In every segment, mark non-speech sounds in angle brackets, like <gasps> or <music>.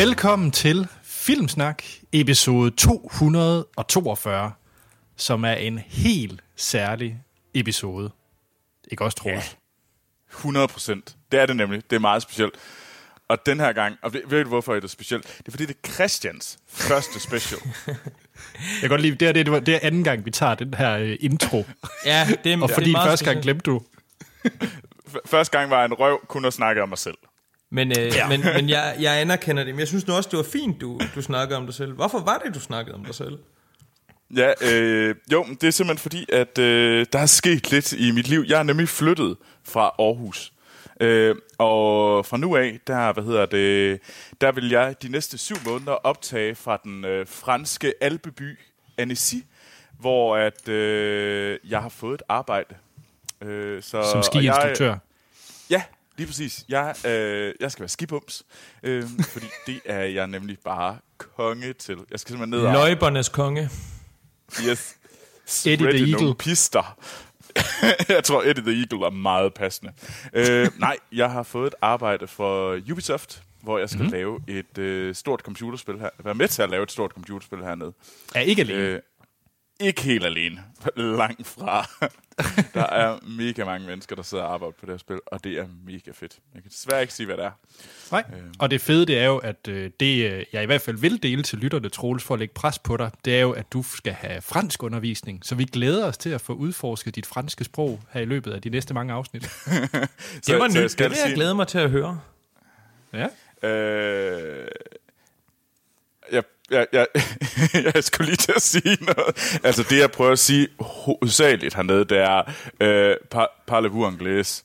Velkommen til Filmsnak, episode 242, som er en helt særlig episode. Ikke også, Troels? Ja. 100 procent. Det er det nemlig. Det er meget specielt. Og den her gang, og ved, ved du hvorfor er det specielt? Det er fordi, det er Christians første special. <laughs> Jeg kan godt lide, det er, det, er, det er anden gang, vi tager den her uh, intro. Ja, det er, Og fordi det er meget første gang specielt. glemte du. Første gang var en røv, kun at snakke om mig selv. Men, øh, Ja. men, men jeg, jeg anerkender det. Men jeg synes nu også, det var fint, du, du snakkede om dig selv. Hvorfor var det, du snakkede om dig selv? Ja, øh, jo, det er simpelthen fordi, at øh, der er sket lidt i mit liv. Jeg er nemlig flyttet fra Aarhus. Øh, og fra nu af, der, hvad hedder det, der vil jeg de næste syv måneder optage fra den øh, franske alpeby Annecy, hvor at, øh, jeg har fået et arbejde. Øh, så, Som og jeg- skiinstruktør. Ja, lige præcis. Jeg, øh, jeg skal være skibums, øh, fordi det er jeg nemlig bare konge til. Jeg skal simpelthen ned og... Løjbernes konge. Yes. Eddie the Eagle. pister. <laughs> jeg tror, Eddie the Eagle er meget passende. øh, nej, jeg har fået et arbejde for Ubisoft, hvor jeg skal mm. lave et øh, stort computerspil her. Være med til at lave et stort computerspil hernede. Er ikke alene. Øh, ikke helt alene. Langt fra. <laughs> der er mega mange mennesker, der sidder og arbejder på det her spil, og det er mega fedt. Jeg kan desværre ikke sige, hvad det er. Nej. Og det fede, det er jo, at øh, det, øh, jeg i hvert fald vil dele til lytterne, Troels, for at lægge pres på dig, det er jo, at du skal have fransk undervisning. Så vi glæder os til at få udforsket dit franske sprog her i løbet af de næste mange afsnit. <laughs> Det var så jeg nyt. Det vil jeg glæde mig til at høre. Ja. Øh, jeg, jeg, <laughs> jeg, skulle lige til at sige noget. Altså det, jeg prøver at sige hovedsageligt hernede, det er øh, par, parlez-vous anglais.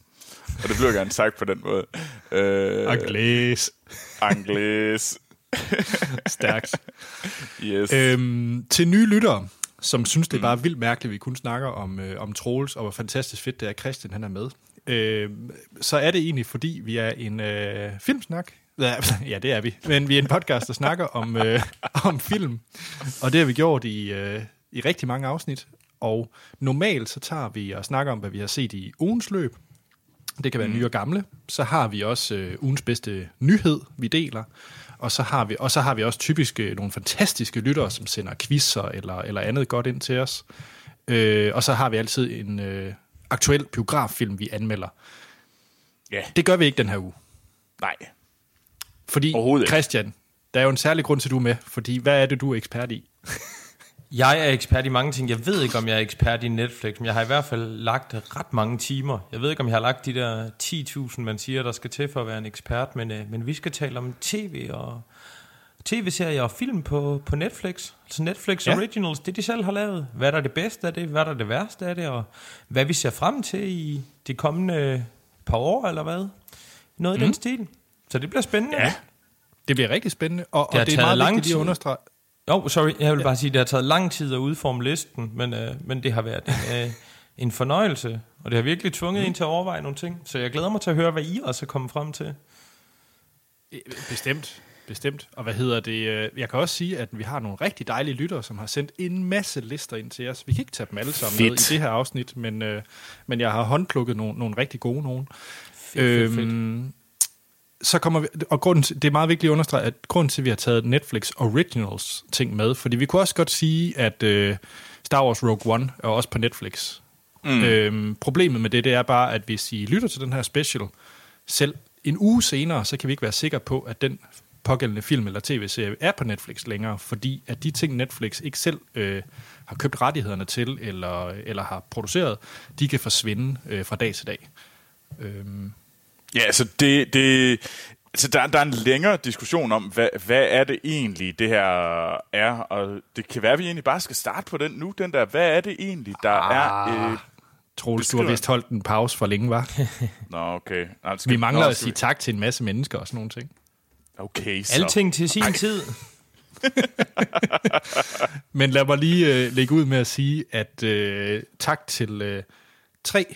Og det bliver gerne sagt på den måde. Øh, Anglais. Anglais. <laughs> Stærkt. Yes. Øhm, til nye lyttere, som synes, det er bare vildt mærkeligt, at vi kun snakker om, øh, om Troels, og hvor fantastisk fedt det er, at Christian han er med. Øhm, så er det egentlig, fordi vi er en øh, filmsnak. Ja, <laughs> ja, det er vi. Men vi er en podcast, der snakker om, øh, om film. Og det har vi gjort i, øh, i rigtig mange afsnit. Og normalt så tager vi og snakker om, hvad vi har set i ugens løb. Det kan være mm. nye og gamle. Så har vi også øh, ugens bedste nyhed, vi deler. Og så har vi, og så har vi også typisk øh, nogle fantastiske lyttere, som sender quizzer eller, eller andet godt ind til os. Øh, og så har vi altid en øh, aktuel biograffilm, vi anmelder. ja, Det gør vi ikke den her uge. nej. Fordi. Christian, der er jo en særlig grund til, at du er med. Fordi, hvad er det, du er ekspert i? <laughs> Jeg er ekspert i mange ting. Jeg ved ikke, om jeg er ekspert i Netflix, men jeg har i hvert fald lagt ret mange timer. Jeg ved ikke, om jeg har lagt de der 10.000, man siger, der skal til for at være en ekspert, men, øh, men vi skal tale om tv og tv-serier og film på, på Netflix. Altså Netflix Ja. Originals, det de selv har lavet. Hvad der er det bedste af det, hvad der er det værste af det, og hvad vi ser frem til i de kommende par år, eller hvad? Noget mm. i den stil. Så det bliver spændende. Ja. Det bliver rigtig spændende. Og, har og det er meget lang vigtigt lige at tid. understrege. Jo, oh, sorry, jeg vil bare sige, at det har taget lang tid at udforme listen, men, øh, men det har været en, øh, en fornøjelse, og det har virkelig tvunget mm. en til at overveje nogle ting. Så jeg glæder mig til at høre, hvad I også er kommet frem til. Bestemt. Bestemt. Og hvad hedder det? øh, Jeg kan også sige, at vi har nogle rigtig dejlige lyttere, som har sendt en masse lister ind til os. Vi kan ikke tage dem alle sammen med Fedt. i det her afsnit, men, øh, men jeg har håndplukket nogle, nogle rigtig gode nogen. Fedt, fedt, fedt. Så kommer vi, og grunden til, det er meget vigtigt at understrege, at grunden til, at vi har taget Netflix Originals ting med, fordi vi kunne også godt sige, at øh, Star Wars Rogue One er også på Netflix. Mm. Øhm, problemet med det, det er bare, at hvis I lytter til den her special, selv en uge senere, så kan vi ikke være sikre på, at den pågældende film eller tv-serie er på Netflix længere, fordi at de ting, Netflix ikke selv øh, har købt rettighederne til, eller, eller har produceret, de kan forsvinde øh, fra dag til dag. Øhm, Ja, altså det, det altså der, der er en længere diskussion om, hvad, hvad er det egentlig, det her er, og det kan være, at vi egentlig bare skal starte på den nu, den der, hvad er det egentlig, der Ah. er... Øh, Troels, du har vist holdt en pause for længe, var? <laughs> nå, okay. Nå, skal, Vi mangler nå, at sige tak til en masse mennesker og sådan nogle ting. vi- Okay, så. Alting til sin tid. <laughs> Men lad mig lige øh, lægge ud med at sige, at øh, tak til øh, tre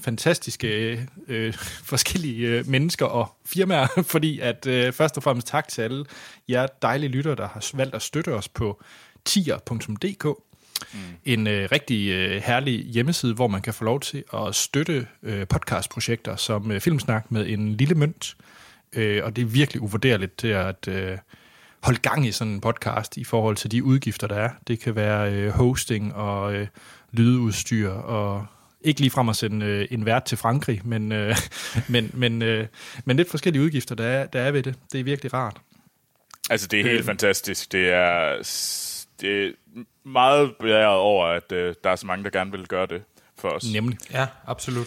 fantastiske øh, <laughs> forskellige øh, mennesker og firmaer, <laughs> fordi at øh, først og fremmest tak til alle jer dejlige lyttere, der har valgt at støtte os på tier.dk. Mm. En øh, rigtig øh, herlig hjemmeside, hvor man kan få lov til at støtte øh, podcastprojekter som øh, Filmsnak med en lille mønt. øh, og det er virkelig uvurderligt til at øh, holde gang i sådan en podcast i forhold til de udgifter, der er. Det kan være øh, hosting og øh, lydudstyr og ikke lige frem at sende øh, en vært til Frankrig, men, øh, <laughs> men, men, øh, men lidt forskellige udgifter, der er, der er ved det. Det er virkelig rart. Altså, det er helt øh. fantastisk. Det er, det er meget blæret over, at øh, der er så mange, der gerne vil gøre det for os. Nemlig. Ja, absolut.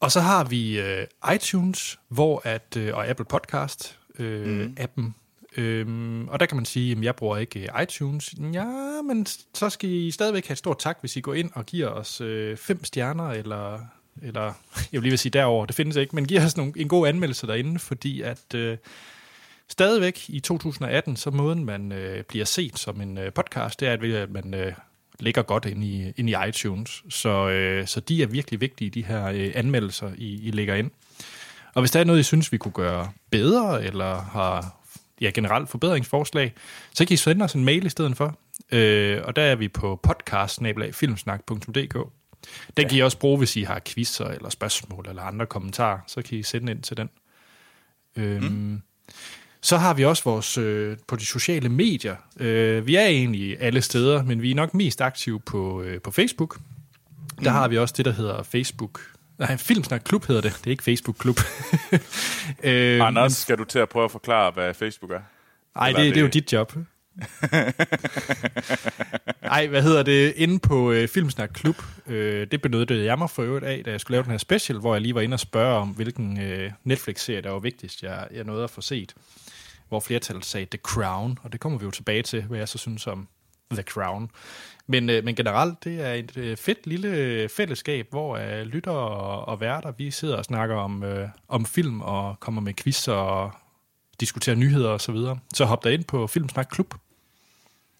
Og så har vi øh, iTunes, hvor at, øh, og Apple Podcast øh, mm. appen. Øhm, og der kan man sige, at jeg bruger ikke øh, iTunes. Ja, men så skal I stadigvæk have et stort tak, hvis I går ind og giver os øh, fem stjerner, eller, eller <laughs> jeg vil lige vil sige derover, det findes ikke, men giver os nogle, en god anmeldelse derinde, fordi at øh, stadigvæk i 2018, så måden man øh, bliver set som en øh, podcast, det er, at, at man øh, ligger godt ind i, ind i iTunes. Så, øh, så de er virkelig vigtige, de her øh, anmeldelser, I, I lægger ind. Og hvis der er noget, I synes, vi kunne gøre bedre, eller har ja, generelt forbedringsforslag, så kan I sende os en mail i stedet for. Øh, og der er vi på podcast filmsnak.dk. Den ja. kan I også bruge, hvis I har quizzer eller spørgsmål eller andre kommentarer. Så kan I sende ind til den. Øhm, mm. Så har vi også vores øh, på de sociale medier. Øh, vi er egentlig alle steder, men vi er nok mest aktive på, øh, på Facebook. Der mm. har vi også det, der hedder Facebook. Nej, Filmsnak Klub hedder det. Det er ikke Facebook Klub. <laughs> øh, Anders, men, skal du til at prøve at forklare, hvad Facebook er? Nej, det, det, det er jo dit job. Nej, hvad hedder det? Inde på øh, Filmsnak Klub, øh, det benyttede jeg mig for øvrigt af, da jeg skulle lave den her special, hvor jeg lige var inde og spørge om, hvilken øh, Netflix-serie, der var vigtigst, jeg, jeg nåede at få set hvor flertallet sagde The Crown, og det kommer vi jo tilbage til, hvad jeg så synes om The Crown. Men, øh, men generelt, det er et øh, fedt lille fællesskab, hvor øh, lytter og, og værter, vi sidder og snakker om, øh, om film og kommer med quiz og diskuterer nyheder og så videre. Så hop der ind på Filmsnak Klub.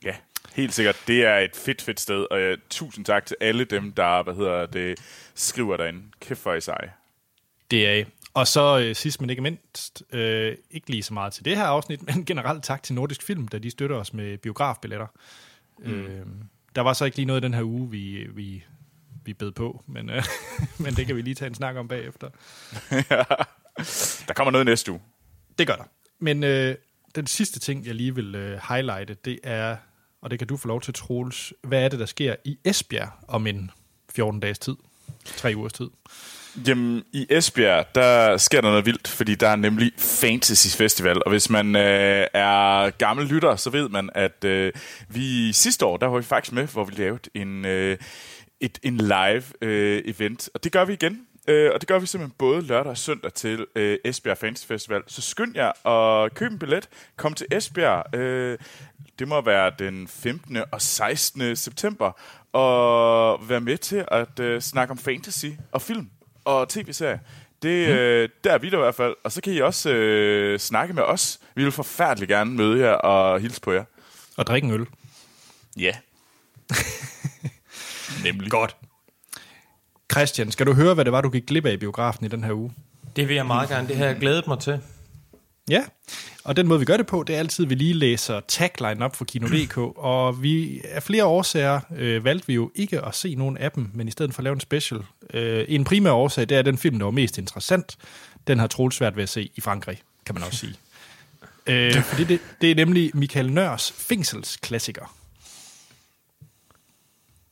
Ja, helt sikkert. Det er et fedt, fedt sted, og uh, tusind tak til alle dem, der hvad hedder det, skriver derinde. Kæft for i sig. Det er og så øh, sidst men ikke mindst, øh, ikke lige så meget til det her afsnit, <laughs> men generelt tak til Nordisk Film, da de støtter os med biografbilletter. Mm. Øh, der var så ikke lige noget den her uge, vi, vi, vi bed på, men, øh, <laughs> men det kan vi lige tage en snak om bagefter. <laughs> ja. Der kommer noget næste uge. Det gør der. Men øh, den sidste ting, jeg lige vil øh, highlighte, det er, og det kan du få lov til, Troels, hvad er det, der sker i Esbjerg om en 14 dages tid? Tre ugers tid? Jamen, i Esbjerg, der sker der noget vildt, fordi der er nemlig Fantasy Festival, og hvis man øh, er gammel lytter, så ved man, at øh, vi sidste år, der var vi faktisk med, hvor vi lavede en, øh, et, en live øh, event, og det gør vi igen. Øh, og det gør vi simpelthen både lørdag og søndag til øh, Esbjerg Fantasy Festival. Så skynd jer at købe en billet. Kom til Esbjerg. Øh, det må være den 15. og 16. september. Og være med til at øh, snakke om fantasy og film og tv-serier. Det, mm. øh, der er vi der i hvert fald. Og så kan I også øh, snakke med os. Vi vil forfærdeligt gerne møde jer og hilse på jer. Og drikke en øl. Ja. <laughs> Nemlig. Godt. Christian, skal du høre, hvad det var, du gik glip af i biografen i den her uge? Det vil jeg meget gerne. Det har jeg glædet mig til. Ja, og den måde, vi gør det på, det er altid, at vi lige læser tagline op for Kino.dk, <clears throat> og vi af flere årsager øh, valgte vi jo ikke at se nogen af dem, men i stedet for at lave en special. Øh, en primær årsag, det er den film, der var mest interessant. Den har Troels svært ved at se i Frankrig, kan man også sige. <laughs> øh, fordi det, det er nemlig Michael Nørs fængselsklassiker.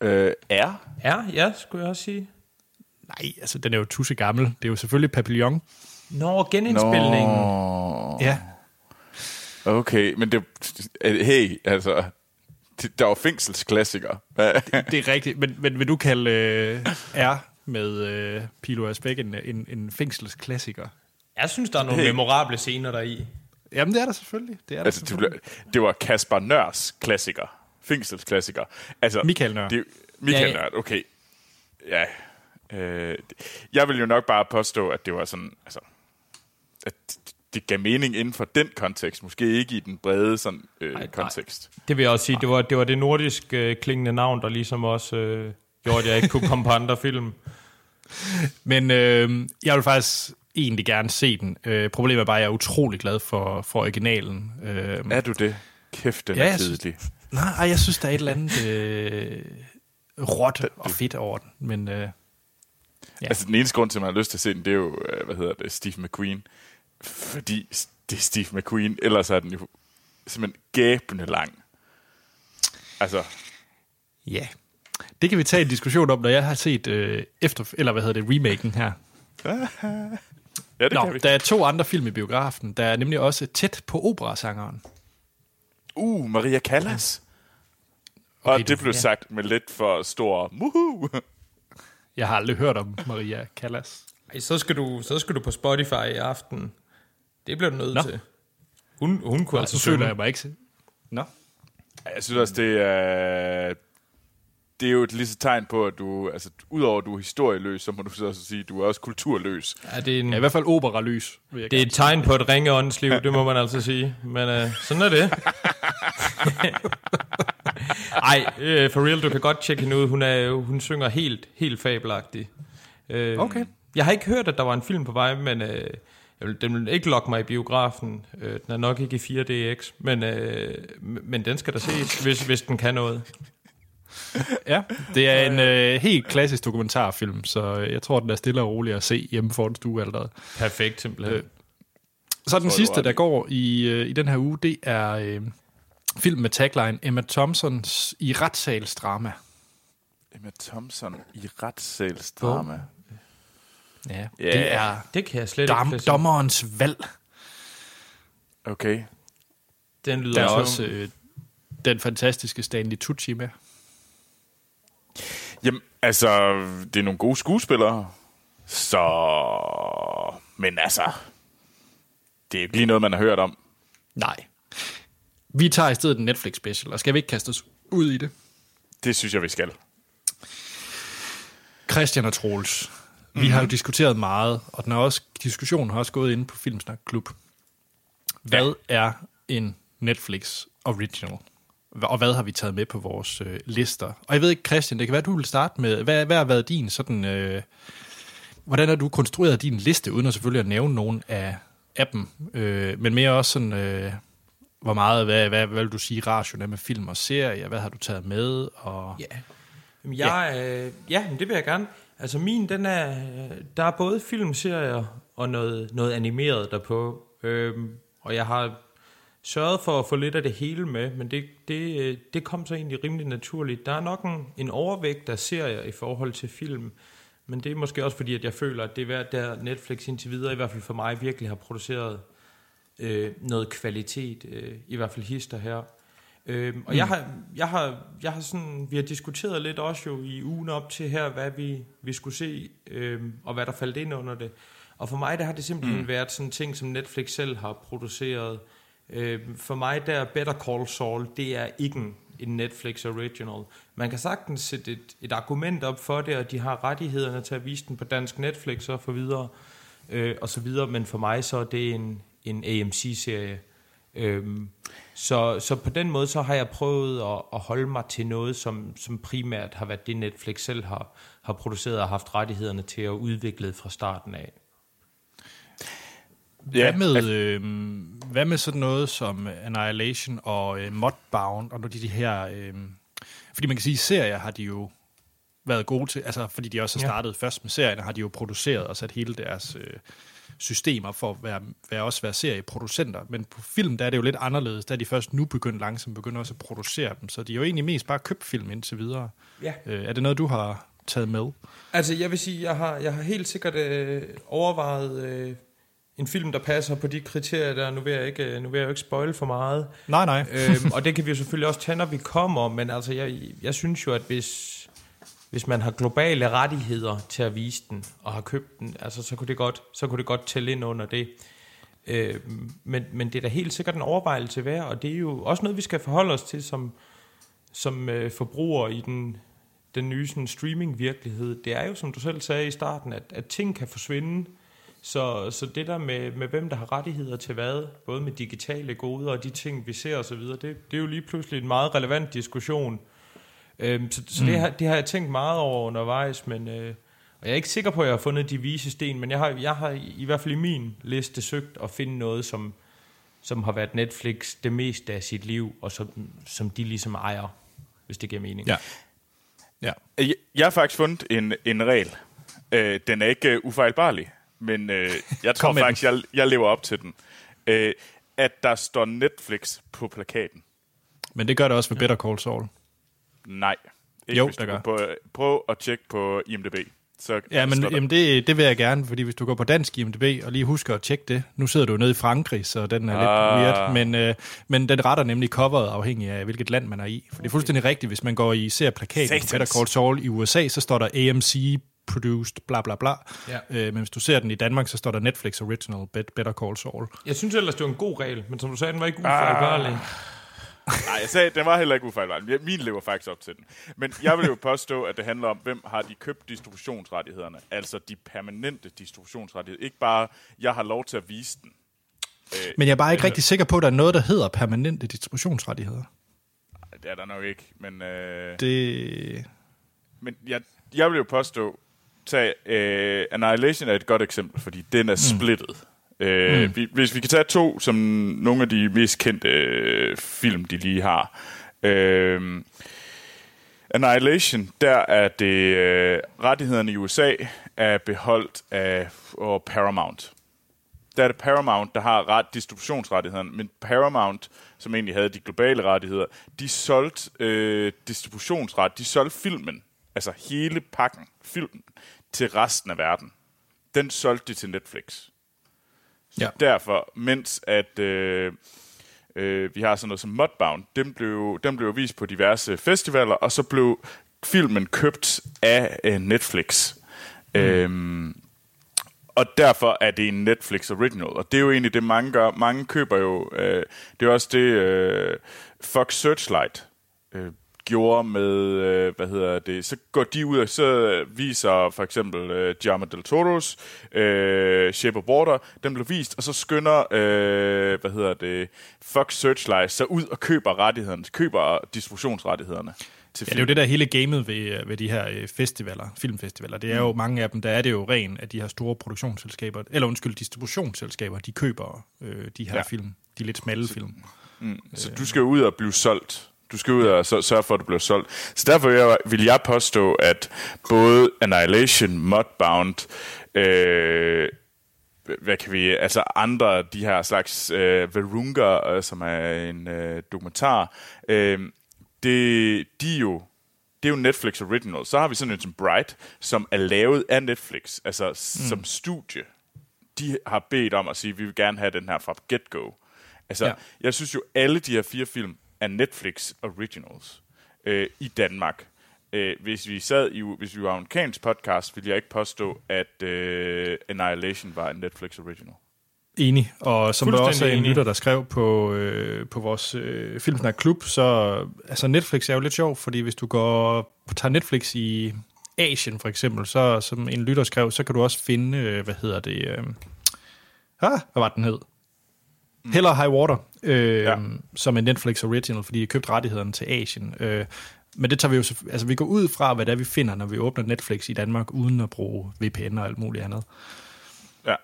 Øh, er? Er, ja, skulle jeg også sige. Nej, altså den er jo tusse gammel. Det er jo selvfølgelig Papillon. Nå, genindspilningen. Nå. Ja. Okay, men det... Hey, altså... Det, der var fængselsklassiker. <laughs> det, det er rigtigt, men, men vil du kalde øh, R med øh, Pilo Asbæk en, en, en fængselsklassiker? Jeg synes, der er nogle hey. memorable scener der i. Jamen, det er der selvfølgelig. Det, er der altså, selvfølgelig. Det, det var Kasper Nørs klassiker. Fængselsklassiker. Altså, Michael Nør. Det, Michael ja, ja. Nør, okay. Ja. Øh, jeg vil jo nok bare påstå, at det var sådan... Altså, at det gav mening inden for den kontekst, måske ikke i den brede sådan, øh, ej, kontekst. Nej. Det vil jeg også sige, det var det, var det nordisk øh, klingende navn, der ligesom også øh, gjorde, at jeg ikke kunne komme på andre film. <laughs> Men øh, jeg vil faktisk egentlig gerne se den. Øh, problemet er bare, at jeg er utrolig glad for, for originalen. Øh, er du det? Kæft, den ja, er kedelig. Nej, jeg synes, der er et eller andet øh, råt og fedt over den. Men, øh, ja. Altså, den eneste grund til, at man har lyst til at se den, det er jo, øh, hvad hedder det, Steve McQueen. Fordi det er Steve McQueen, ellers er den jo simpelthen gæbende lang. Altså, Ja. Det kan vi tage en diskussion om, når jeg har set øh, efter, eller hvad hedder det, remaken her. <laughs> ja, det Nå, kan vi. der er to andre film i biografen. Der er nemlig også tæt på operasangeren. Uh, Maria Callas. Og Okay, det du- blev ja. sagt med lidt for stor muhu. Jeg har aldrig hørt om Maria Callas. Ej, så skal, du, så skal du på Spotify i aften. Det bliver du nødt Nå. til. Hun, hun kunne Og altså så føler jeg mig ikke... Nå. Jeg synes også, det er... Det er jo et lige så tegn på, at du, altså, udover at du er historieløs, så må du så også sige, at du er også kulturløs. Ja, det er, en, Ja, i hvert fald jeg det er et tegn på et ringe åndsliv, det må man altså sige. Men øh, sådan er det. <laughs> Ej, øh, for real, du kan godt tjekke hende ud. Hun, er, hun synger helt, helt fabelagtigt. Øh, Okay. Jeg har ikke hørt, at der var en film på vej, men øh, jeg vil, den vil ikke lokke mig i biografen. Øh, den er nok ikke i 4DX, men, øh, men den skal der ses, hvis, hvis den kan noget. <laughs> Ja, det er en øh, helt klassisk dokumentarfilm, så jeg tror, den er stille og rolig at se hjemme foran stue allerede. Perfekt, simpelthen. Øh, Så den Tror sidste, der går i, øh, i den her uge, det er øh, film med tagline Emma Thompsons i retssalsdrama. Emma Thompson i retssalsdrama. Ja, Ja. det er Det kan jeg slet dom, ikke dommerens valg. Okay. Den lyder Der er også øh, den fantastiske Stanley Tucci med. Jamen, altså, det er nogle gode skuespillere. Så... Men altså... Det er ikke lige noget, man har hørt om. Nej. Vi tager i stedet en Netflix special, og skal vi ikke kaste os ud i det? Det synes jeg, vi skal. Christian og Troels. Vi Mhm. har jo diskuteret meget, og den er også, diskussionen har også gået inde på Filmsnak Klub. Hvad er en Netflix original? Og hvad har vi taget med på vores øh, lister? Og jeg ved ikke, Christian, det kan være, du vil starte med, hvad, hvad har været din sådan... Øh, hvordan har du konstrueret din liste, uden at selvfølgelig at nævne nogen af, af dem? Øh, men mere også sådan, øh, hvor meget, hvad, hvad, hvad vil du sige, ration er med film og serier? Hvad har du taget med? Og, Ja. Jamen, jeg, ja. Øh, ja, det vil jeg gerne. Altså min, den er, der er både filmserier og noget, noget animeret derpå. Øhm, og jeg har sørget for at få lidt af det hele med, men det, det, øh, det kom så egentlig rimelig naturligt. Der er nok en, en overvægt af serier i forhold til film, men det er måske også fordi, at jeg føler, at det er værd, der Netflix indtil videre, i hvert fald for mig, virkelig har produceret øh, noget kvalitet, øh, i hvert fald hister her. Øhm, og mm. jeg, har, jeg, har, jeg har sådan, vi har diskuteret lidt også jo i ugen op til her, hvad vi, vi skulle se, øhm, og hvad der faldt ind under det. Og for mig, der har det simpelthen mm. været sådan ting, som Netflix selv har produceret. Øh, for mig, der er Better Call Saul, det er ikke en, en Netflix original. Man kan sagtens sætte et, et argument op for det, og de har rettighederne til at vise den på dansk Netflix og for videre, øh, og så videre. Men for mig, så er det en, en AMC-serie. Øhm, så, så på den måde, så har jeg prøvet at, at holde mig til noget, som, som primært har været det, Netflix selv har, har produceret og haft rettighederne til at udvikle fra starten af. Hvad med, øh, hvad med sådan noget som Annihilation og øh, Modbound og de, de her... Øh, fordi man kan sige, at serier har de jo været gode til, altså fordi de også har Ja. startet ja. først med serierne, har de jo produceret og sat hele deres øh, systemer for at være, være også være serieproducenter. Men på film, der er det jo lidt anderledes. Der er de først nu begyndt langsomt begynder også at producere dem. Så de er jo egentlig mest bare købt film indtil videre. Ja. Øh, er det noget, du har taget med? Altså, jeg vil sige, jeg har, jeg har helt sikkert øh, overvejet øh, en film, der passer på de kriterier der. Nu vil jeg ikke, øh, nu vil jeg jo ikke spoil for meget. Nej, nej. <laughs> øhm, og det kan vi jo selvfølgelig også tage, når vi kommer, men altså, jeg, jeg synes jo, at hvis, hvis man har globale rettigheder til at vise den, og har købt den, altså, så, kunne det godt, så kunne det godt tælle ind under det. Øhm, men, men det er da helt sikkert en overvejelse værd, og det er jo også noget, vi skal forholde os til som, som øh, forbrugere i den, den nye sådan, streaming-virkelighed. Det er jo, som du selv sagde i starten, at, at ting kan forsvinde, så, så det der med, med, hvem der har rettigheder til hvad, både med digitale goder og de ting, vi ser osv., det, det er jo lige pludselig en meget relevant diskussion. Øhm, så så mm. det, har, det har jeg tænkt meget over undervejs, men øh, og jeg er ikke sikker på, at jeg har fundet de vise sten, men jeg har, jeg har i, hvert fald i min liste søgt at finde noget, som, som har været Netflix det meste af sit liv, og som, som de ligesom ejer, hvis det giver mening. Ja. Ja. Jeg, jeg har faktisk fundet en, en regel. Øh, den er ikke uh, ufejlbarlig, men øh, jeg <laughs> tror faktisk, jeg, jeg lever op til den. Øh, at der står Netflix på plakaten. Men det gør det også ved Better Call Saul. Nej. Ikke, Jo, du gør. På, prøv at tjekke på IMDb. Så Ja, men jamen det, det vil jeg gerne, fordi hvis du går på dansk IMDb og lige husker at tjekke det, nu sidder du nede i Frankrig, så den er lidt Ah. weird, men, øh, men den retter nemlig coveret afhængig af, hvilket land man er i. For det er fuldstændig rigtigt, hvis man går i ser plakaten på. Better Call Saul i USA, så står der AMC produced, bla bla bla. Ja. Øh, men hvis du ser den i Danmark, så står der Netflix Original Bet- Better Call Saul. Jeg synes ellers, det var en god regel, men som du sagde, den var ikke Ah. ufejlbarlig. Nej, jeg sagde, den var heller ikke ufejlbarlig. Min lever faktisk op til den. Men jeg vil jo påstå, at det handler om, hvem har de købt distributionsrettighederne. Altså de permanente distributionsrettigheder. Ikke bare, jeg har lov til at vise den. Men jeg er bare ikke rigtig sikker på, at der er noget, der hedder permanente distributionsrettigheder. Det er der nok ikke, men... Øh, Det... Men jeg, jeg vil jo påstå, tag, uh, Annihilation er et godt eksempel, fordi den er splittet. Mm. Uh, mm. vi, hvis vi kan tage to, som nogle af de mest kendte uh, film, de lige har. Uh, Annihilation, der er det uh, rettighederne i USA er beholdt af og Paramount. Der er det Paramount, der har ret distributionsrettighederne, men Paramount, som egentlig havde de globale rettigheder, de solgte øh, distributionsret, de solgte filmen, altså hele pakken, filmen, til resten af verden. Den solgte de til Netflix. Ja. Derfor, mens at øh, øh, vi har sådan noget som Mudbound, dem blev, dem blev vist på diverse festivaler, og så blev filmen købt af øh, Netflix. Mm. Øhm, og derfor er det en Netflix original. Og det er jo egentlig det, mange gør. Mange køber jo... Øh, det er også det, øh, Fox Searchlight øh, gjorde med... Øh, hvad hedder det? Så går de ud og så viser for eksempel øh, Guillermo del Toro's øh, Shape of Water. Den blev vist, og så skynder... Øh, hvad hedder det? Fox Searchlight så ud og køber rettighederne. Køber distributionsrettighederne til Ja, det er jo det der hele gamet ved, ved de her øh, festivaler, filmfestivaler. Det er jo mange af dem, der er det jo ren, at de her store produktionsselskaber, eller undskyld, distributionsselskaber, de køber øh, de her Ja. film, de lidt smalle film. Så du skal jo ud og blive solgt. Du skal ud og så, sørge for, at du bliver solgt. Så derfor vil jeg, vil jeg påstå, at både Annihilation, Mudbound, øh, hvad kan vi, altså andre de her slags øh, Virunga, øh, som er en øh, dokumentar, øh, det, de er jo det er jo Netflix Original. Så har vi sådan en som Bright, som er lavet af Netflix, altså mm. som studie. De har bedt om at sige, at vi vil gerne have den her fra get-go. Altså. Ja. jeg synes jo, alle de her fire film er Netflix Originals øh, i Danmark. Øh, hvis vi sad i, hvis vi var en amerikansk podcast, ville jeg ikke påstå, at øh, Annihilation var en Netflix Original. Enig, og som der også er en lytter, der skrev på, øh, på vores øh, Filmsnak Klub, så altså Netflix er jo lidt sjov, fordi hvis du går tager Netflix i Asien for eksempel, så som en lytter skrev, så kan du også finde, øh, hvad hedder det, øh, ah, hvad var den hed? Hell or High Water, øh, Ja. ja. som er Netflix Original, fordi de købte rettighederne til Asien. Øh, men det tager vi jo, altså vi går ud fra, hvad det er, vi finder, når vi åbner Netflix i Danmark, uden at bruge VPN og alt muligt andet. Ja.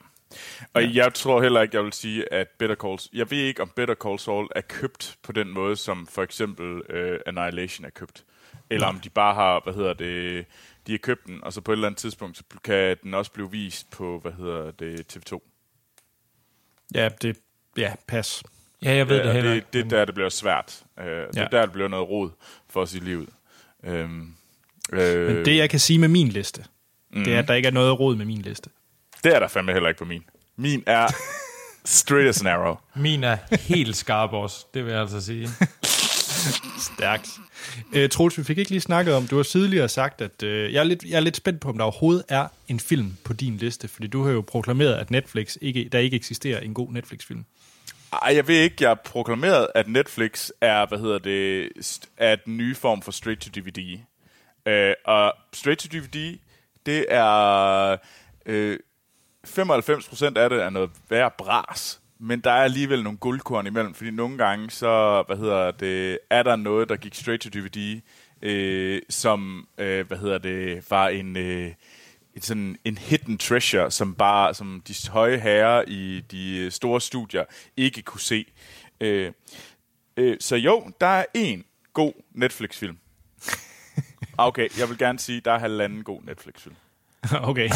Og ja. jeg tror heller ikke, jeg vil sige, at Better Call Jeg ved ikke, om Better Call Saul er købt på den måde, som for eksempel uh, Annihilation er købt. Eller om de bare har, hvad hedder det, de har købt den, og så på et eller andet tidspunkt, så kan den også blive vist på, hvad hedder det, TV2. Ja, det, ja, pas. Ja, jeg ved Ja, det heller det, ikke. det er der, det bliver svært. Uh, det er Ja. der, det bliver noget rod for os i livet. Um, øh, Men det, jeg kan sige med min liste, mm. det er, at der ikke er noget råd med min liste. det er der fandme heller ikke på min. Min er straight as an arrow. Min er helt skarp også, det vil jeg altså sige. <laughs> Stærkt. Øh, Troels, vi fik ikke lige snakket om, du har tidligere sagt, at øh, jeg, er lidt, jeg er lidt spændt på, om der overhovedet er en film på din liste, fordi du har jo proklameret, at Netflix ikke, der ikke eksisterer en god Netflix-film. Ej, jeg ved ikke, jeg har proklameret, at Netflix er, hvad hedder det, er den nye form for straight-to-DVD. Øh, og straight-to-DVD, det er... Øh, 95% af det er noget værd bras, men der er alligevel nogle guldkorn imellem, fordi nogle gange, så, hvad hedder det, er der noget, der gik straight to DVD, øh, som, øh, hvad hedder det, var en, øh, et sådan en hidden treasure, som bare, som de høje herrer i de store studier ikke kunne se. Øh, øh, så jo, der er en god Netflix-film. <laughs> Okay, jeg vil gerne sige, der er halvanden god Netflix-film. <laughs> okay.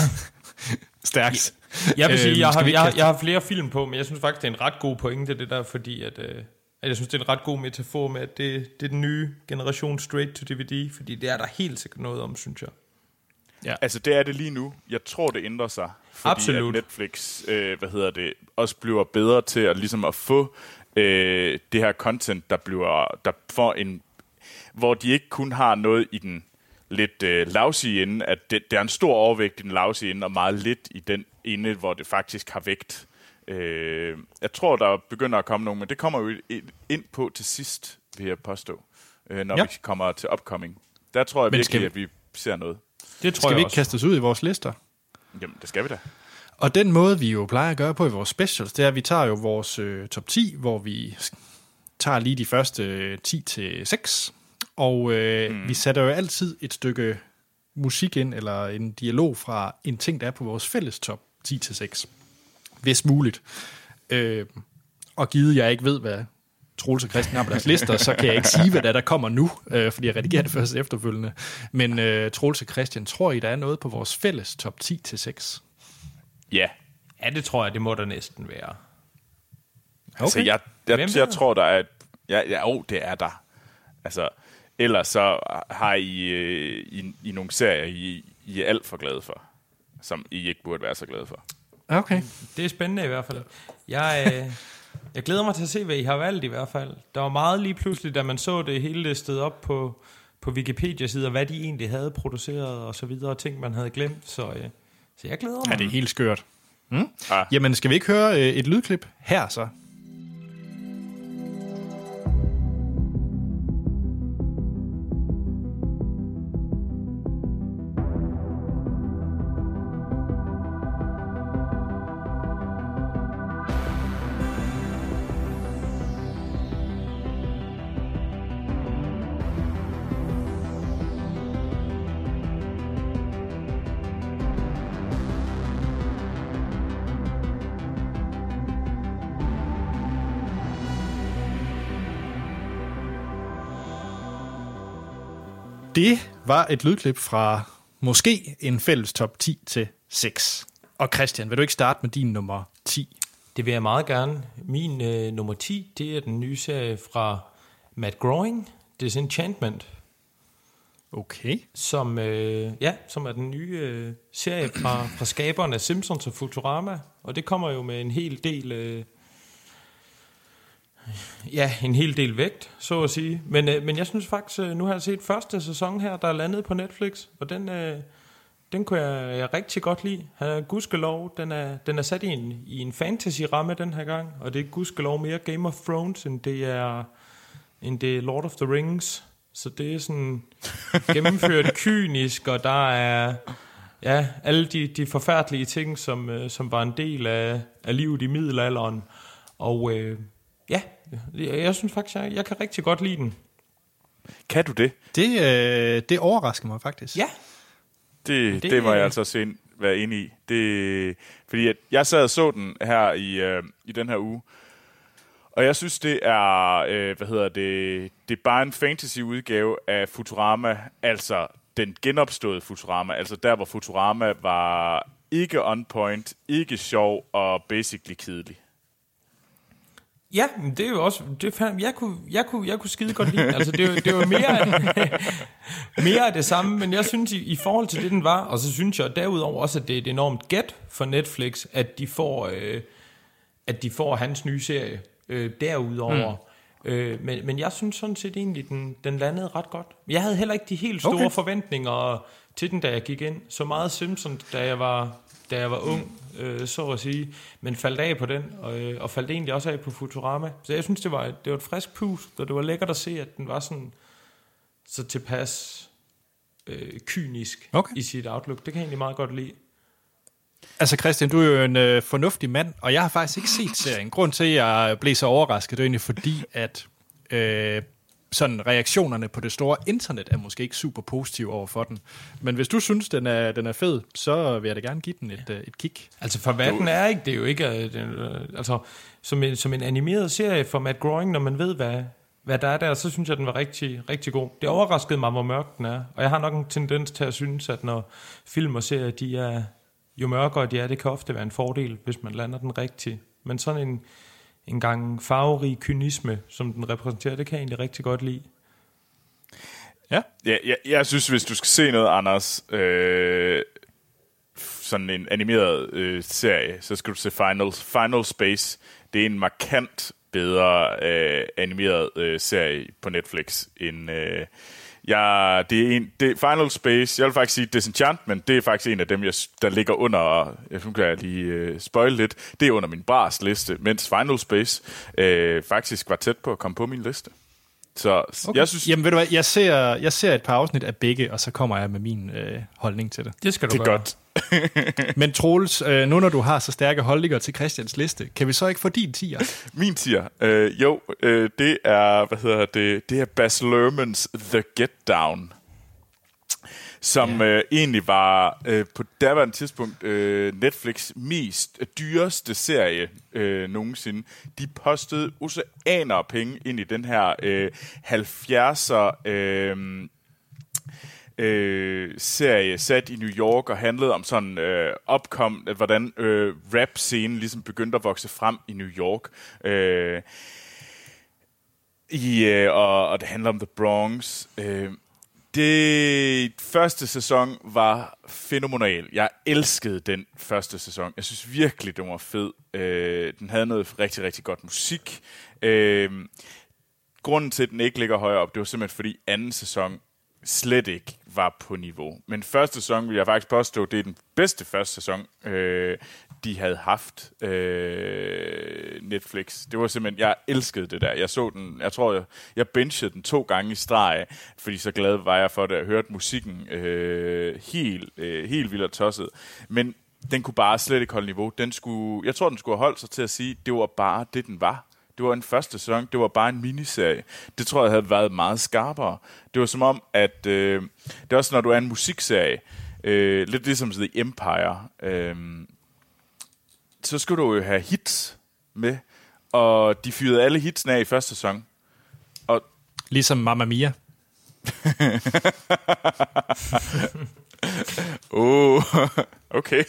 Stærkt. Jeg vil sige, Øhm, jeg har, jeg, jeg har flere film på, men jeg synes faktisk, det er en ret god pointe, det der, fordi at, øh, at jeg synes, det er en ret god metafor med, at det, det er den nye generation straight to DVD, fordi det er der helt sikkert noget om, synes jeg. Altså, det er det lige nu. Jeg tror, det ændrer sig. Fordi Absolut. At Netflix, øh, hvad hedder det, også bliver bedre til at, ligesom at få øh, det her content, der bliver, der får en, hvor de ikke kun har noget i den lidt øh, lavsige ende, at det, der er en stor overvægt i den lavsige ende, og meget lidt i den ende, hvor det faktisk har vægt. Øh, jeg tror, der begynder at komme nogen, men det kommer jo ind- på til sidst, vil jeg påstå, øh, når Ja. ja. vi kommer til upcoming. Der tror jeg Men virkelig, skal at vi ser noget. Det tror Skal jeg vi ikke også. kaste os ud i vores lister? Jamen, det skal vi da. Og den måde, vi jo plejer at gøre på i vores specials, det er, at vi tager jo vores øh, top 10, hvor vi tager lige de første øh, 10 til 6. Og øh, mm. vi sætter jo altid et stykke musik ind, eller en dialog fra en ting, der er på vores fælles top 10 til 6. Hvis muligt. Øh, og givet jeg ikke ved, hvad Troels og Christian har på deres lister, så kan jeg ikke sige, hvad der, er, der kommer nu, øh, fordi jeg redigerer det først efterfølgende. Men øh, Troels og Christian, tror I, der er noget på vores fælles top 10 til 6? Ja. Ja, det tror jeg, det må der næsten være. Okay. Altså, jeg, jeg, jeg, jeg tror, der er... et- Ja, ja, oh, det er der. Altså, ellers så har I, øh, I, I nogle serier, I, I er alt for glade for, som I ikke burde være så glade for. Okay. Det er spændende i hvert fald. Jeg, øh, jeg glæder mig til at se, hvad I har valgt i hvert fald. Der var meget lige pludselig, da man så det hele listet op på, på Wikipedia-sider, hvad de egentlig havde produceret og så videre, og ting, man havde glemt. Så, øh, så jeg glæder mig. Ja, det er helt skørt. Mm? Ah. Jamen, skal vi ikke høre øh, et lydklip her så? Det var et lydklip fra måske en fælles top 10 til 6. Og Christian, vil du ikke starte med din nummer 10? Det vil jeg meget gerne. Min øh, nummer 10, det er den nye serie fra Matt Groening, Disenchantment, Okay. som, øh, ja, som er den nye øh, serie fra, fra skaberne af Simpsons og Futurama. Og det kommer jo med en hel del... Øh, ja, en hel del vægt, så at sige. Men, øh, men jeg synes faktisk, øh, nu har jeg set første sæson her, der er landet på Netflix, og den, øh, den kunne jeg, jeg rigtig godt lide. Han er gudskelov, den er, den er sat i en, i en fantasy-ramme den her gang, og det er gudskelov mere Game of Thrones, end det er, end det er Lord of the Rings. Så det er sådan <laughs> gennemført kynisk, og der er ja, alle de, de forfærdelige ting, som, øh, som var en del af, af livet i middelalderen. Og øh, ja, jeg, jeg synes faktisk, jeg, jeg kan rigtig godt lide den. Kan du det? Det, øh, det overrasker mig faktisk. Ja, Det, Det- det, må jeg altså se, være inde i. Det, fordi at jeg sad og så den her i, øh, i den her uge, og jeg synes, det er, øh, hvad hedder det, det er bare en fantasy-udgave af Futurama, altså den genopståede Futurama, altså der, hvor Futurama var ikke on point, ikke sjov og basically kedelig. Ja, men det er jo også, det jeg, kunne, jeg, kunne, jeg kunne skide godt lide, altså det, var- det var mere, <laughs> mere af det samme, men jeg synes i, i forhold til det, den var, og så synes jeg derudover også, at det er et enormt gæt for Netflix, at de får, øh, at de får hans nye serie øh, derudover. Mm. Øh, men, men jeg synes sådan set egentlig, den, den landede ret godt. Jeg havde heller ikke de helt store okay. forventninger til den, da jeg gik ind. Så meget Simpsons, da jeg var, da jeg var ung, øh, så at sige. Men faldt af på den, og, øh, og faldt egentlig også af på Futurama. Så jeg synes, det var, et- det var et frisk pust, og det var lækkert at se, at den var sådan så tilpas øh, kynisk Okay. i sit outlook. Det kan jeg egentlig meget godt lide. Altså Christian, du er jo en øh, fornuftig mand, og jeg har faktisk ikke set serien. Grund til, at jeg blev så overrasket, det er egentlig fordi, at øh, sådan reaktionerne på det store internet er måske ikke super positive over for den. Men hvis du synes, den er, den er fed, så vil jeg da gerne give den et, øh, et kig. Altså for hvad den er ikke, det er jo ikke, øh, øh, altså som en, som en animeret serie for Matt Groening, når man ved, hvad, hvad der er der, så synes jeg, den var rigtig, rigtig god. Det overraskede mig, hvor mørk den er, og jeg har nok en tendens til at synes, at når film og serier, de er, jo mørkere de er, det kan ofte være en fordel, hvis man lander den rigtigt. Men sådan en, en gang farverig kynisme, som den repræsenterer, det kan jeg egentlig rigtig godt lide. Ja. ja jeg, jeg synes, hvis du skal se noget, Anders, øh, sådan en animeret øh, serie, så skal du se Final, Final Space. Det er en markant bedre øh, animeret øh, serie på Netflix end... Øh, Ja, det er en, det, Final Space, jeg vil faktisk sige Disenchantment, det er faktisk en af dem, jeg, der ligger under, jeg kan jeg lige øh, spoil lidt, det er under min bars liste, mens Final Space øh, faktisk var tæt på at komme på min liste. Så okay. jeg synes... Jamen ved du hvad, jeg ser, jeg ser et par afsnit af begge, og så kommer jeg med min øh, holdning til det. Det skal du det er gøre. godt. <laughs> Men Troels, øh, nu når du har så stærke holdninger til Christians liste, kan vi så ikke få din tier? <laughs> Min tier? Øh, jo, øh, det er, hvad hedder det, det er Baz Luhrmans The Get Down som ja. øh, egentlig var øh, på daværende tidspunkt øh, Netflix mest øh, dyreste serie øh, nogensinde. De postede oceaner af penge ind i den her øh, 70'er øh, øh, serie sat i New York og handlede om sådan øh, opkom, at hvordan øh, rap-scenen ligesom begyndte at vokse frem i New York. Øh, i, øh, og, og det handler om The Bronx. Øh, det første sæson var fænomenal. Jeg elskede den første sæson. Jeg synes virkelig, den var fed. Øh, den havde noget rigtig, rigtig godt musik. Øh, grunden til, at den ikke ligger højere op, det var simpelthen fordi anden sæson slet ikke var på niveau. Men første sæson vil jeg faktisk påstå, det er den bedste første sæson, øh, de havde haft øh, Netflix. Det var simpelthen, jeg elskede det der. Jeg så den, jeg tror, jeg, jeg benchede den to gange i streg, fordi så glad var jeg for det. Jeg hørte musikken øh, helt, øh, helt vildt tosset. Men den kunne bare slet ikke holde niveau. Den skulle, jeg tror, den skulle have holdt sig til at sige, det var bare det, den var. Det var en første sæson, det var bare en miniserie. Det tror jeg havde været meget skarpere. Det var som om, at øh, det er også, når du er en musikserie, øh, lidt ligesom The Empire, øh, så skulle du jo have hits med, og de fyrede alle hitsene af i første sæson. Og ligesom Mamma Mia. <laughs> oh, <laughs> okay.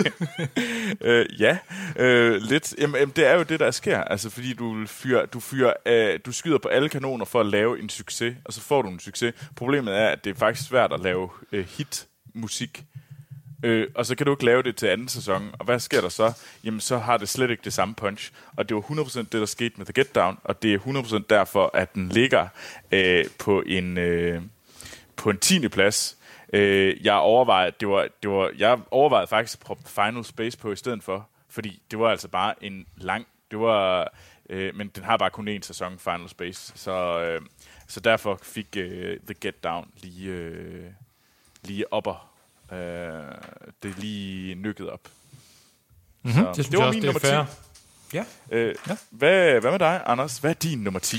uh, ja, uh, lidt. Jamen, det er jo det, der sker. Altså, fordi du, fyrer, du, fyrer, uh, du skyder på alle kanoner for at lave en succes, og så får du en succes. Problemet er, at det er faktisk svært at lave uh, hit-musik. Øh, og så kan du ikke lave det til anden sæson. Og hvad sker der så? Jamen, så har det slet ikke det samme punch. Og det var 100% det, der skete med The Get Down, og det er 100% derfor, at den ligger øh, på en øh, på en 10. plads. Øh, jeg overvejede, det var, det var, jeg overvejede faktisk at proppe Final Space på i stedet for, fordi det var altså bare en lang, det var, øh, men den har bare kun én sæson, Final Space, så, øh, så derfor fik øh, The Get Down lige, øh, lige opper Øh, det er lige nykket op. Mm-hmm. Så, det, synes det var min det nummer 10. Ja. Øh, ja. Hvad, hvad med dig, Anders? Hvad er din nummer 10?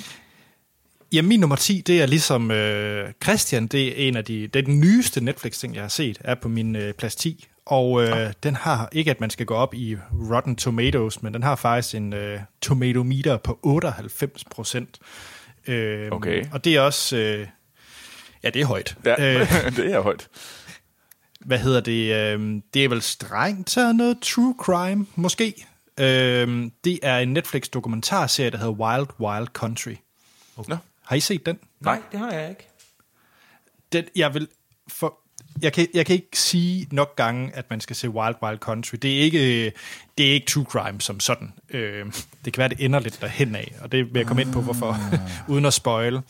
Ja, min nummer 10, det er ligesom øh, Christian, det er en af de, det er den nyeste Netflix-ting, jeg har set, er på min øh, plads 10. Og øh, ah. den har ikke, at man skal gå op i Rotten Tomatoes, men den har faktisk en øh, tomatometer på 98 procent. Øh, okay. Og det er også... Øh, ja, det er højt. Ja, øh, <laughs> det er højt hvad hedder det, øh, det er vel strengt taget noget true crime, måske. Øh, det er en Netflix-dokumentarserie, der hedder Wild Wild Country. Okay. Har I set den? Nej, det har jeg ikke. Den, jeg vil for, jeg kan, jeg kan ikke sige nok gange, at man skal se Wild Wild Country. Det er ikke, det er ikke true crime som sådan. Øh, det kan være, det ender lidt derhen af, og det vil jeg komme ind på, hvorfor, ah. <laughs> uden at spoil.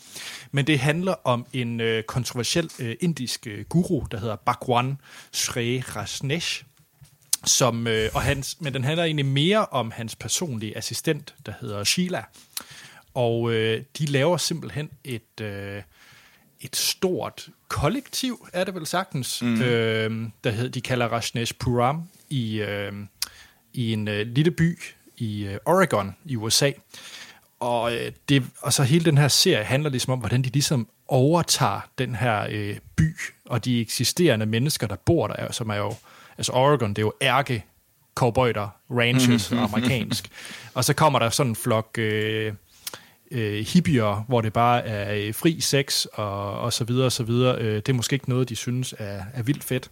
Men det handler om en øh, kontroversiel øh, indisk øh, guru, der hedder Bhagwan Sri Rajneesh, som, øh, og hans, men den handler egentlig mere om hans personlige assistent, der hedder Sheila. Og øh, de laver simpelthen et... Øh, et stort kollektiv, er det vel sagtens, mm. øh, der hed, de kalder Rajneesh Puram i, øh, i en øh, lille by i øh, Oregon i USA. Og, øh, det, og så hele den her serie handler ligesom om, hvordan de ligesom overtager den her øh, by, og de eksisterende mennesker, der bor der, som er jo, altså Oregon, det er jo ærke cowboyder, ranches, mm-hmm. amerikansk. Og så kommer der sådan en flok øh, øh, hippier, hvor det bare er øh, fri sex og, og så videre og så videre. Øh, det er måske ikke noget, de synes er, er vildt fedt.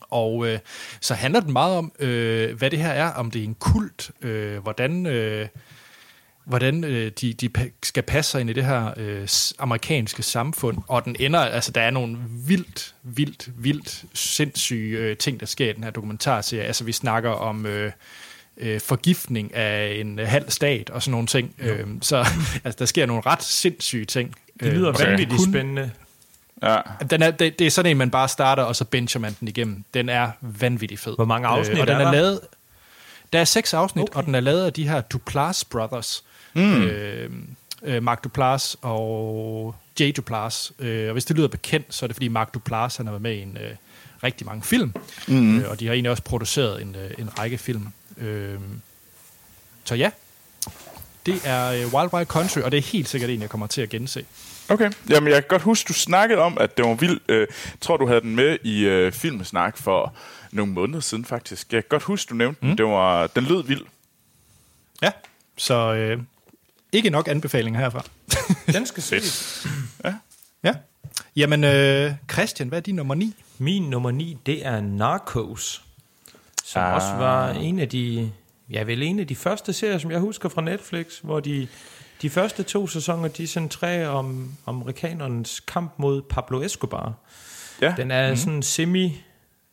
Og øh, så handler den meget om, øh, hvad det her er, om det er en kult, øh, hvordan, øh, hvordan øh, de, de skal passe sig ind i det her øh, amerikanske samfund. Og den ender, altså der er nogle vildt, vildt, vildt sindssyge øh, ting, der sker i den her dokumentarserie. Altså vi snakker om... Øh, øh, forgiftning af en øh, halv stat og sådan nogle ting. Øh, så <laughs> altså, der sker nogle ret sindssyge ting. Det lyder Øh, vanvittigt kun- spændende. Ja. den er, det, det er sådan en, man bare starter, og så binger man den igennem. Den er vanvittig fed. Hvor mange afsnit og den er er, der? lavet, der er seks afsnit, Okay. okay. og den er lavet af de her Duplass Brothers. Mm. Øh, øh, Mark Duplass og Jay Duplass. Øh, og hvis det lyder bekendt, så er det fordi Mark Duplass han har været med i en, øh, rigtig mange film. Mm. Øh, og de har egentlig også produceret en, øh, en række film. Øh, så ja, det er øh, Wild Wild Country, og det er helt sikkert en, jeg kommer til at gense. Okay. Jamen, jeg kan godt huske, du snakkede om, at det var vildt. Øh, jeg tror, du havde den med i øh, Filmsnak for nogle måneder siden, faktisk. Jeg kan godt huske, du nævnte mm. den. Det var, den lød vild. Ja, så øh, ikke nok anbefalinger herfra. <laughs> Den skal ses. ja. Jamen, øh, Christian, hvad er din nummer 9? Min nummer 9, det er Narcos. Som Ah. også var en af de, ja vel en af de første serier, som jeg husker fra Netflix, hvor de, de første to sæsoner, de centrerer om amerikanernes kamp mod Pablo Escobar. Ja. Den er mm. sådan semi,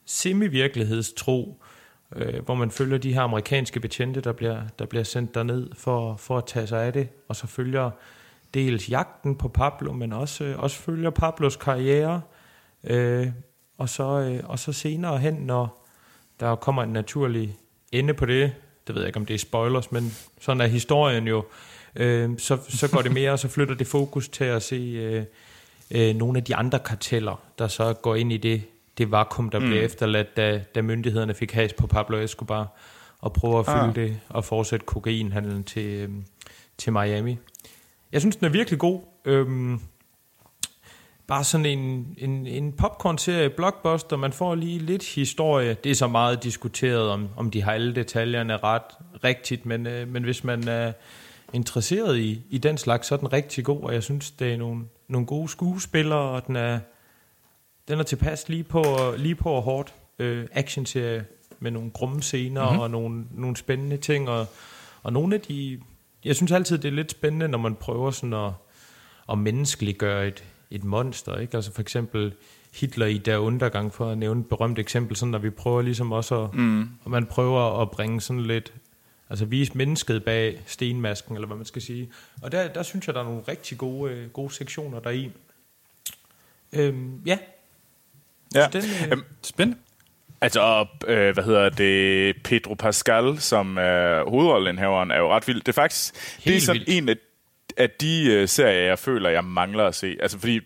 semi-virkelighedstro, øh, hvor man følger de her amerikanske betjente, der bliver, der bliver sendt derned for, for at tage sig af det, og så følger dels jagten på Pablo, men også, øh, også følger Pablos karriere, øh, og, så, øh, og så senere hen, når der kommer en naturlig ende på det, det ved jeg ikke, om det er spoilers, men sådan er historien jo, øh, så, så går det mere, og så flytter det fokus til at se øh, øh, nogle af de andre karteller, der så går ind i det, det vakuum, der mm. blev efterladt, da, da myndighederne fik has på Pablo Escobar, og prøver at fylde Ah. det og fortsætte kokainhandlen til, øh, til Miami. Jeg synes, den er virkelig god. Øhm, bare sådan en, en, en popcorn-serie, blockbuster, man får lige lidt historie. Det er så meget diskuteret, om, om de har alle detaljerne ret rigtigt, men, øh, men hvis man er interesseret i, i den slags, så er den rigtig god, og jeg synes, det er nogle, nogle gode skuespillere, og den er, den er tilpas lige på, lige på og hårdt øh, actionserie med nogle grumme scener Mhm. mm-hmm. og nogle, nogle spændende ting, og, og nogle af de... Jeg synes altid, det er lidt spændende, når man prøver sådan at, at menneskeliggøre et, et monster, ikke? Altså for eksempel Hitler i der undergang, for at nævne et berømt eksempel, sådan når vi prøver ligesom også at, mm. og man prøver at bringe sådan lidt, altså vise mennesket bag stenmasken, eller hvad man skal sige. Og der, der synes jeg, der er nogle rigtig gode, øh, gode sektioner deri. Øhm, ja, Ja. den, øh, Øhm, Spændende. Altså, øh, hvad hedder det, Pedro Pascal, som er hovedrollenhaveren, er jo ret vild. Det er faktisk, det er Helt sådan vildt. en af, af de øh, serier, jeg føler, jeg mangler at se. Altså, fordi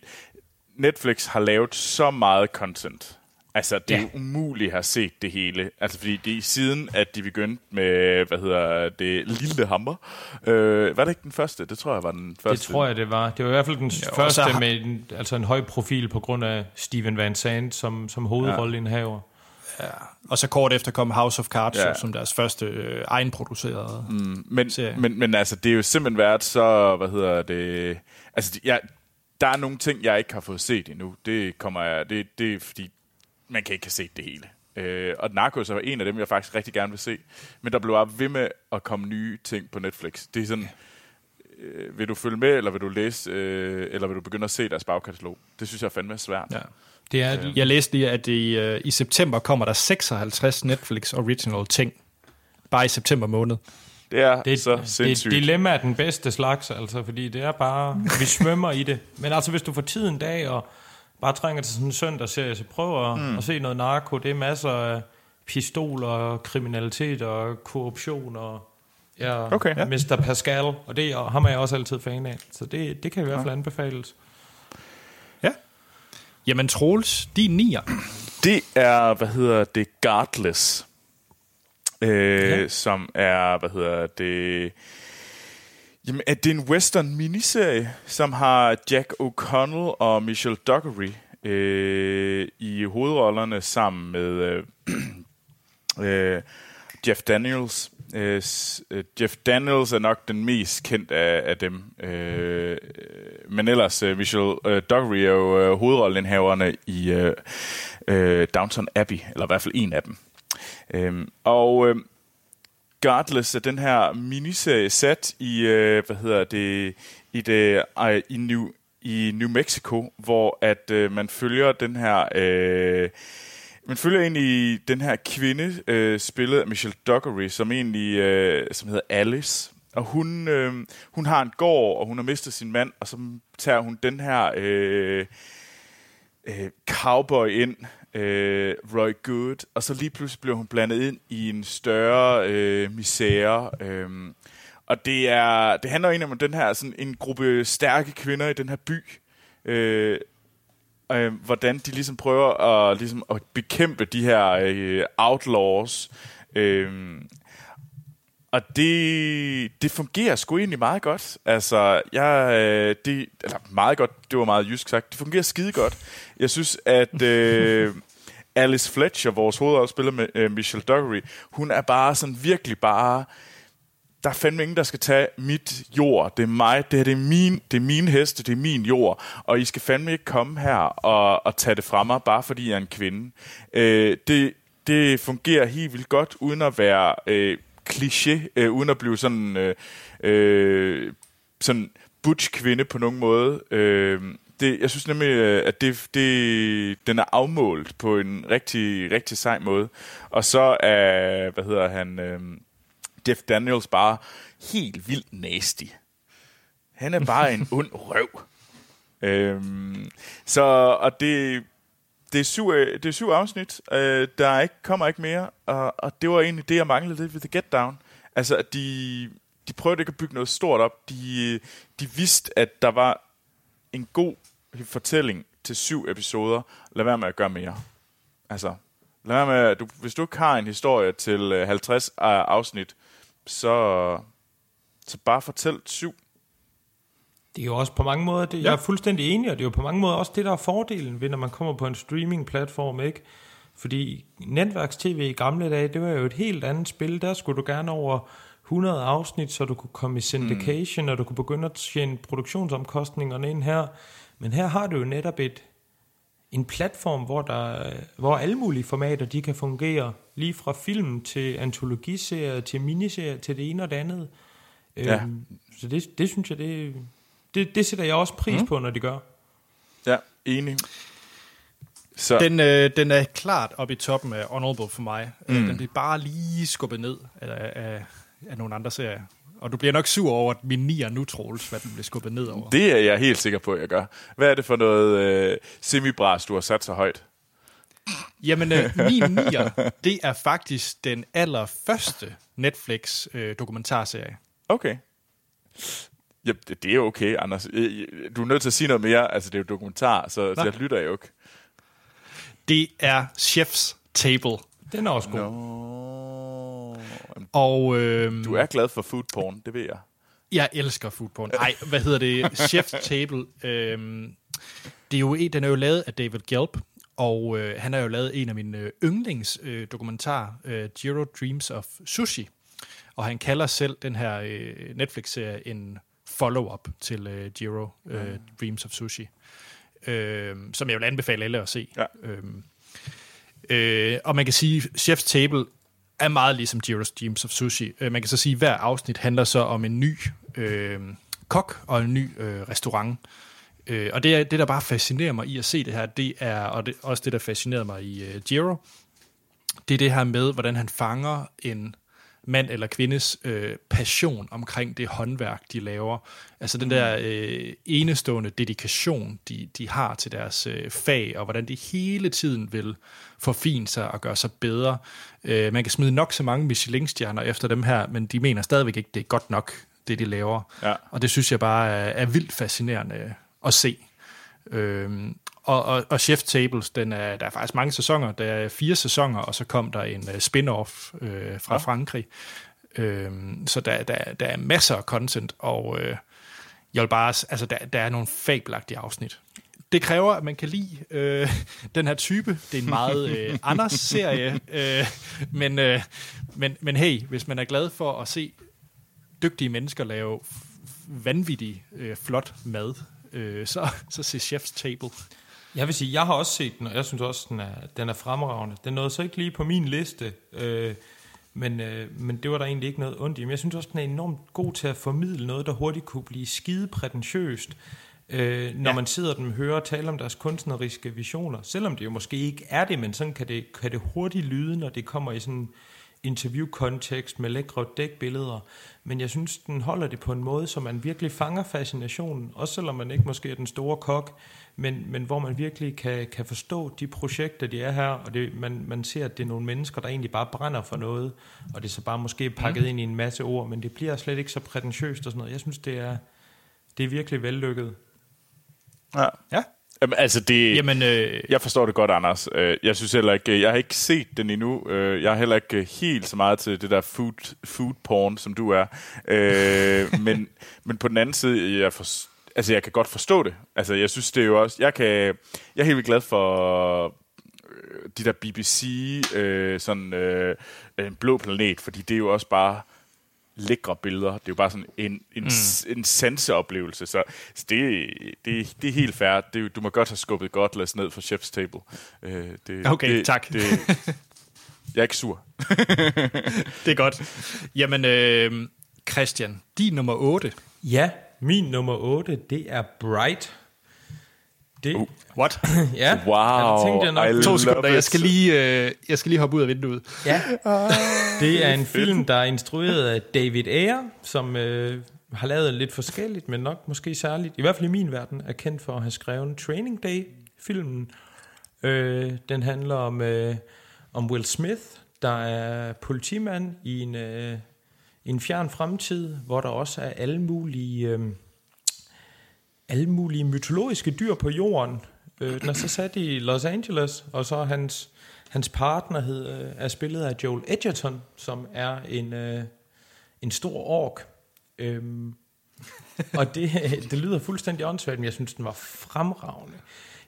Netflix har lavet så meget content. Altså, det er Ja. jo umuligt at have set det hele. Altså, fordi det er siden, at de begyndte med, hvad hedder det, Lille Hammer. Øh, var det ikke den første? Det tror jeg var den det første. tror jeg, det var. Det var i hvert fald den Jo, og første har- med en, altså en høj profil på grund af Steven Van Zandt som, som hovedrolleindhaver. Og så kort efter kom House of Cards, Ja. ja. som deres første øh, egenproducerede. Mm. Men, serie. men, men altså, det er jo simpelthen været så, hvad hedder det... Altså, jeg, der er nogle ting, jeg ikke har fået set endnu. Det kommer jeg... Det, det er fordi, man kan ikke have set det hele. Øh, og Narcos er en af dem, jeg faktisk rigtig gerne vil se. Men der blev bare ved med at komme nye ting på Netflix. Det er sådan... Øh, vil du følge med, eller vil du læse, øh, eller vil du begynde at se deres bagkatalog? Det synes jeg er fandme svært. Ja. Det er, Jeg læste lige, at i, øh, i september kommer der 56 Netflix original ting. Bare i september måned. Det er det, så det, sindssygt. dilemma er den bedste slags, altså, fordi det er bare, vi svømmer i det. Men altså, hvis du får tid en dag, og bare trænger til sådan en søndagsserie, så prøv at, mm. at se noget narko. Det er masser af pistoler, kriminalitet og korruption og ja, Okay. ja. Mr. Pascal, og det og ham er jeg også altid fan af. Så det, det kan i hvert fald anbefales. Ja. Jamen Troels, din nier. Det er, hvad hedder det, Guardless. Øh. Ja. Som er, hvad hedder det... Jamen, er det en western miniserie, som har Jack O'Connell og Michelle Dockery øh, i hovedrollerne sammen med øh, <clears throat> øh, Jeff Daniels. Øh, øh, Jeff Daniels er nok den mest kendt af, af dem. Øh, øh men ellers, øh, uh, Michelle uh, Dockery er jo uh, hovedrollenhaverne i uh, uh, Downton Abbey, eller i hvert fald en af dem. Øhm, øh, og uh, Godless er den her miniserie sat i, uh, hvad hedder det, i, det, uh, i, New, i New Mexico, hvor at uh, man følger den her... Uh, man følger egentlig den her kvinde, øh, spillet af Michelle Dockery, som egentlig øh, som hedder Alice. Og hun, øh, hun har en gård, og hun har mistet sin mand, og så tager hun den her øh, øh, cowboy ind, øh, Roy Good, og så lige pludselig bliver hun blandet ind i en større øh, misære. Øh, og det er det handler egentlig om den her sådan en gruppe stærke kvinder i den her by, øh, øh, hvordan de ligesom prøver at, ligesom at bekæmpe de her øh, outlaws. Øh, og det, det fungerer sgu egentlig meget godt. Altså, jeg, øh, det, eller meget godt, det var meget jysk sagt. Det fungerer skide godt. Jeg synes, at <laughs> øh, Alice Fletcher, vores hovedafspiller med øh, Michelle Dockery, hun er bare sådan virkelig bare... Der er fandme ingen, der skal tage mit jord. Det er mig. Det, her, det, er min, det er min heste. Det er min jord. Og I skal fandme ikke komme her og, og tage det fra mig, bare fordi jeg er en kvinde. Øh, det, det fungerer helt vildt godt, uden at være... Øh, kliché, øh, uden at blive sådan, øh, øh, sådan butch-kvinde på nogen måde. Øh, det, jeg synes nemlig, øh, at det, det, den er afmålt på en rigtig, rigtig sej måde. Og så er, hvad hedder han, øh, Jeff Daniels bare helt vildt nasty. Han er bare en <laughs> ond røv. Øhm, så, og det, det er syv, øh, det er syv afsnit. Øh, der er ikke, kommer ikke mere, og, og det var egentlig det, jeg manglede lidt ved The Get Down. Altså, at de, de prøvede ikke at bygge noget stort op. De, de vidste, at der var en god fortælling til syv episoder. Lad være med at gøre mere. Altså, lad være med, du, hvis du ikke har en historie til 50 øh, afsnit, så, så bare fortæl syv det er jo også på mange måder, det, ja. jeg er fuldstændig enig, og det er jo på mange måder også det, der er fordelen ved, når man kommer på en streaming-platform, ikke? Fordi netværks-tv i gamle dage, det var jo et helt andet spil. Der skulle du gerne over 100 afsnit, så du kunne komme i syndication, mm. og du kunne begynde at tjene produktionsomkostningerne ind her. Men her har du jo netop et, en platform, hvor, der, hvor alle mulige formater de kan fungere, lige fra film til antologiserier, til miniserier, til det ene og det andet. Ja. Øhm, så det, det synes jeg, det, det, det sætter jeg også pris mm. på, når de gør. Ja, enig. Så. Den, øh, den er klart oppe i toppen af Honorable for mig. Øh, mm. Den bliver bare lige skubbet ned af, af, af nogle andre serier. Og du bliver nok sur over, at min nier nu, Troels, hvad den bliver skubbet ned over. Det er jeg helt sikker på, at jeg gør. Hvad er det for noget øh, semibras, du har sat så højt? Jamen, øh, min nier, det er faktisk den allerførste Netflix-dokumentarserie. Øh, okay. Ja, det, det er okay, Anders. Du er nødt til at sige noget mere. Altså, det er jo dokumentar, så, så jeg lytter jo ikke. Det er Chef's Table. Den er også god. No. Og, øhm, du er glad for food porn, det ved jeg. Jeg elsker food porn. Nej, hvad hedder det? Chef's Table. Øhm, det er jo, den er jo lavet af David Gelb, og øh, han har jo lavet en af mine øh, yndlings øh, øh, Jiro Dreams of Sushi. Og han kalder selv den her øh, Netflix-serie en follow-up til øh, Jiro, øh, mm. Dreams of Sushi, øh, som jeg vil anbefale alle at se. Ja. Øh, øh, og man kan sige, Chef's Table er meget ligesom Jiro's Dreams of Sushi. Øh, man kan så sige, at hver afsnit handler så om en ny øh, kok og en ny øh, restaurant. Øh, og det, det, der bare fascinerer mig i at se det her, det er, og det, også det, der fascinerer mig i øh, Jiro, det er det her med, hvordan han fanger en mand eller kvindes øh, passion omkring det håndværk, de laver. Altså den der øh, enestående dedikation, de, de har til deres øh, fag, og hvordan de hele tiden vil forfine sig og gøre sig bedre. Øh, man kan smide nok så mange Michelin-stjerner efter dem her, men de mener stadigvæk ikke, det er godt nok, det de laver. Ja. Og det synes jeg bare er, er vildt fascinerende at se. Øh, og, og, og Chef Tables, den er, der er faktisk mange sæsoner. Der er fire sæsoner, og så kom der en uh, spin-off uh, fra ja. Frankrig. Uh, så der, der, der er masser af content, og uh, jeg vil bare, altså, der, der er nogle fabelagtige afsnit. det kræver, at man kan lide øh, <laughs> den her type. Det er en meget øh, <laughs> Anders-serie, øh, men, øh, men, men hey, hvis man er glad for at se dygtige mennesker lave vanvittig øh, flot mad, øh, så, så se Chef's Table. Jeg vil sige, jeg har også set den, og jeg synes også, den er, den er fremragende. Den nåede så ikke lige på min liste, øh, men, øh, men det var der egentlig ikke noget ondt i. Men jeg synes også, den er enormt god til at formidle noget, der hurtigt kunne blive skide prætentiøst, øh, når ja. man sidder dem og hører tale om deres kunstneriske visioner. Selvom det jo måske ikke er det, men sådan kan det, kan det hurtigt lyde, når det kommer i sådan interviewkontekst med lækre dækbilleder. Men jeg synes, den holder det på en måde, så man virkelig fanger fascinationen, også selvom man ikke måske er den store kok, men, men hvor man virkelig kan, kan forstå de projekter, de er her, og det, man, man ser, at det er nogle mennesker, der egentlig bare brænder for noget, og det er så bare måske pakket mm. ind i en masse ord, men det bliver slet ikke så prætentiøst og sådan noget. Jeg synes, det er, det er virkelig vellykket. Ja. ja. Jamen, altså det, Jamen, øh... Jeg forstår det godt, Anders. Øh, jeg synes heller ikke, jeg har ikke set den endnu. Øh, jeg har heller ikke helt så meget til det der food, food porn, som du er. <laughs> men, men på den anden side, jeg, for, altså, jeg kan godt forstå det. Altså, jeg synes det er jo også, jeg, kan, jeg er helt vildt glad for de der BBC, øh, sådan øh, en blå planet, fordi det er jo også bare lækre billeder. Det er jo bare sådan en, en, mm. en sanseoplevelse. Så, det, det, det er helt fair. Det, du må godt have skubbet Godless ned fra Chef's Table. Uh, det, okay, det, tak. Det, <laughs> jeg er ikke sur. <laughs> det er godt. Jamen, øh, Christian, din nummer 8. Ja, min nummer 8, det er Bright det, uh. What? <laughs> ja. Wow. tænkte jeg nok. To sekunder. Jeg skal, lige, uh, jeg skal lige hoppe ud af vinduet. Ja. <laughs> det er en film, der er instrueret af David Ayer, som uh, har lavet lidt forskelligt, men nok måske særligt, i hvert fald i min verden, er kendt for at have skrevet Training Day-filmen. Uh, den handler om, uh, om Will Smith, der er politimand i en, uh, en fjern fremtid, hvor der også er alle mulige... Uh, alle mulige mytologiske dyr på jorden. Øh, den er så sat i Los Angeles, og så hans, hans partner hed, øh, er spillet af Joel Edgerton, som er en, øh, en stor ork. Øhm, og det, <laughs> det lyder fuldstændig åndssvagt, men jeg synes, den var fremragende.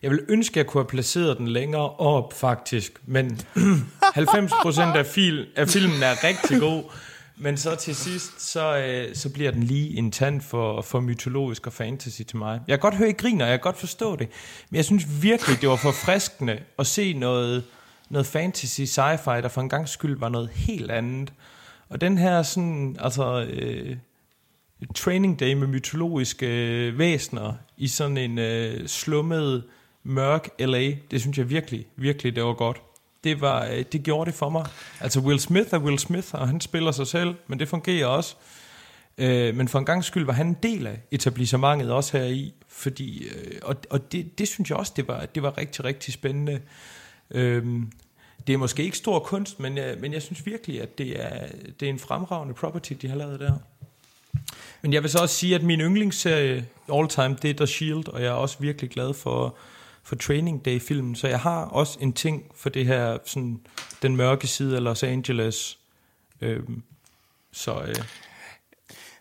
Jeg vil ønske, at jeg kunne have placeret den længere op, faktisk. Men <clears throat> 90% af, fil, af filmen er rigtig god. Men så til sidst, så, øh, så bliver den lige en tand for, for mytologisk og fantasy til mig. Jeg kan godt høre, I griner, jeg kan godt forstå det. Men jeg synes virkelig, det var forfriskende at se noget, noget fantasy sci-fi, der for en gang skyld var noget helt andet. Og den her sådan, altså... Øh, training day med mytologiske øh, væsener i sådan en øh, slummet, mørk LA, det synes jeg virkelig, virkelig, det var godt det, var, øh, det gjorde det for mig. Altså Will Smith er Will Smith, og han spiller sig selv, men det fungerer også. Øh, men for en gang skyld var han en del af etablissementet også her i, fordi, øh, og, og det, det synes jeg også, det var, det var rigtig, rigtig spændende. Øh, det er måske ikke stor kunst, men, jeg, men jeg synes virkelig, at det er, det er en fremragende property, de har lavet der. Men jeg vil så også sige, at min yndlingsserie all time, det er The Shield, og jeg er også virkelig glad for, for Training Day-filmen, så jeg har også en ting for det her, sådan, den mørke side af Los Angeles. Øhm, så øh,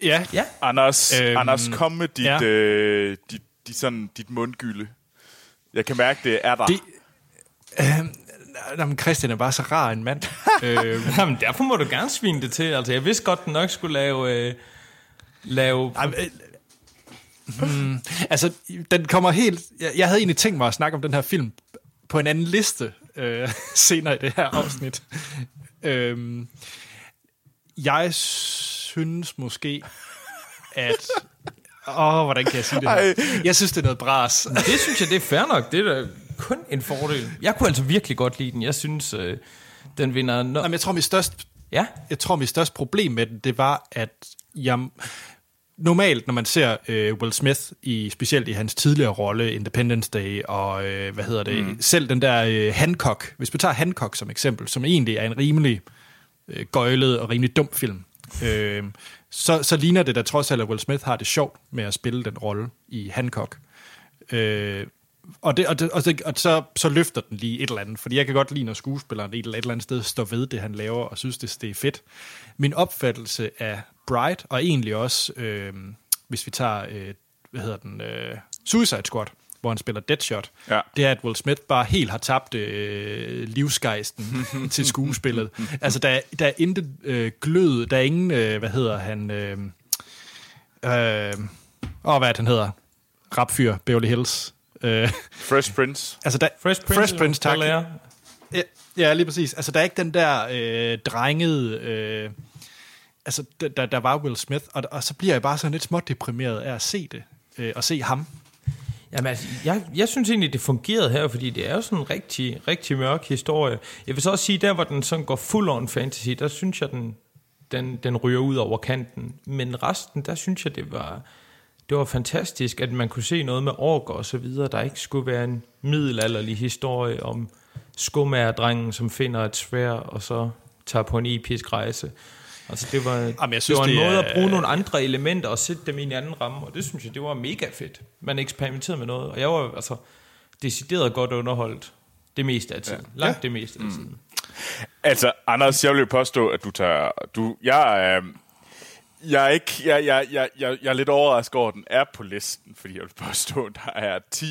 ja. ja, Anders, øhm, Anders, kom med dit, ja. øh, dit, dit, sådan, dit mundgylde. Jeg kan mærke, det er der. Det, øh, Jamen, Christian er bare så rar en mand. <laughs> øh, jamen, derfor må du gerne svine det til. Altså, jeg vidste godt, den nok skulle lave... Øh, lave jamen, øh, Hmm, altså, den kommer helt... Jeg, jeg havde egentlig tænkt mig at snakke om den her film på en anden liste øh, <laughs> senere i det her afsnit. øhm, jeg synes måske, at... Åh, hvordan kan jeg sige det her? Jeg synes, det er noget bras. Det synes jeg, det er fair nok. Det er da kun en fordel. Jeg kunne altså virkelig godt lide den. Jeg synes, øh, den vinder... No- Jamen, jeg tror, mit største, ja? jeg tror, mit største problem med den, det var, at jeg, normalt, når man ser øh, Will Smith, i specielt i hans tidligere rolle, Independence Day, og øh, hvad hedder det, mm. selv den der øh, Hancock, hvis vi tager Hancock som eksempel, som egentlig er en rimelig øh, gøjlet og rimelig dum film, øh, så, så ligner det da trods alt, at Will Smith har det sjovt med at spille den rolle i Hancock. Øh, og, det, og, det, og, det, og så, så løfter den lige et eller andet, fordi jeg kan godt lide, når skuespilleren et eller andet sted står ved det, han laver, og synes, det, det er fedt. Min opfattelse af Bright, og egentlig også, øh, hvis vi tager, øh, hvad hedder den, øh, Suicide Squad, hvor han spiller Deadshot, Ja. det er, at Will Smith bare helt har tabt øh, livsgejsten <laughs> til skuespillet. <laughs> altså, der, er- der er intet øh, glød, der er ingen, øh, hvad hedder han, øh, øh, åh, hvad han hedder? Rapfyr, Beverly Hills. Øh, Fresh Prince. altså, der, Fresh Prince, Fresh Prince tak. Bel-Air. Ja, ja, lige præcis. Altså, der er ikke den der øh, drengede... Øh, altså, der, der, der var Will Smith, og, og så bliver jeg bare sådan lidt småt deprimeret af at se det, øh, og se ham. Jamen, altså, jeg, jeg synes egentlig, det fungerede her, fordi det er jo sådan en rigtig, rigtig mørk historie. Jeg vil så også sige, der hvor den sådan går full on fantasy, der synes jeg, den, den, den ryger ud over kanten. Men resten, der synes jeg, det var, det var fantastisk, at man kunne se noget med orker og så videre, der ikke skulle være en middelalderlig historie om skumagerdrengen, som finder et svær og så tager på en episk rejse. Altså det var, Jamen, jeg synes, det var en det måde at bruge nogle andre elementer og sætte dem i en anden ramme, og det synes jeg, det var mega fedt. Man eksperimenterede med noget, og jeg var altså decideret godt underholdt det meste af tiden. Ja. Langt ja. det meste af tiden. Altså, Anders, jeg vil jo påstå, at du tager... Du, jeg, er, jeg, er ikke, jeg, jeg, jeg, jeg, jeg er lidt overrasket over, at den er på listen, fordi jeg vil påstå, at der er 10,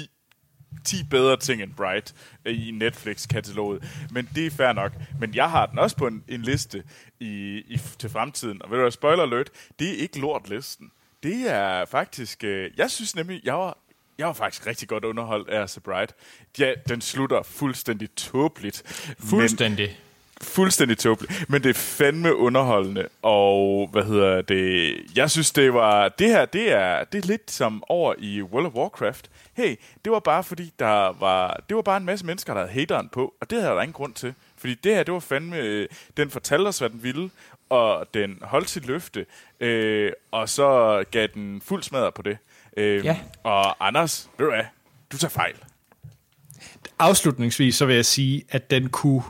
10 bedre ting end Bright øh, i Netflix-kataloget. Men det er fair nok. Men jeg har den også på en, en liste i, i, til fremtiden. Og ved du hvad, spoiler alert, det er ikke lort-listen. Det er faktisk... Øh, jeg synes nemlig, jeg var, jeg var faktisk rigtig godt underholdt af The Bright. Ja, den slutter fuldstændig tåbeligt. men- Fuldstændig fuldstændig tåbeligt, men det er fandme underholdende, og hvad hedder det, jeg synes det var, det her, det er, det er lidt som over i World of Warcraft. Hey, det var bare fordi, der var, det var bare en masse mennesker, der havde hateren på, og det havde der ingen grund til. Fordi det her, det var fandme, øh, den fortalte os, hvad den ville, og den holdt sit løfte, øh, og så gav den fuld smadret på det. Øh, Ja. Og Anders, ved du hvad, du tager fejl. Afslutningsvis så vil jeg sige, at den kunne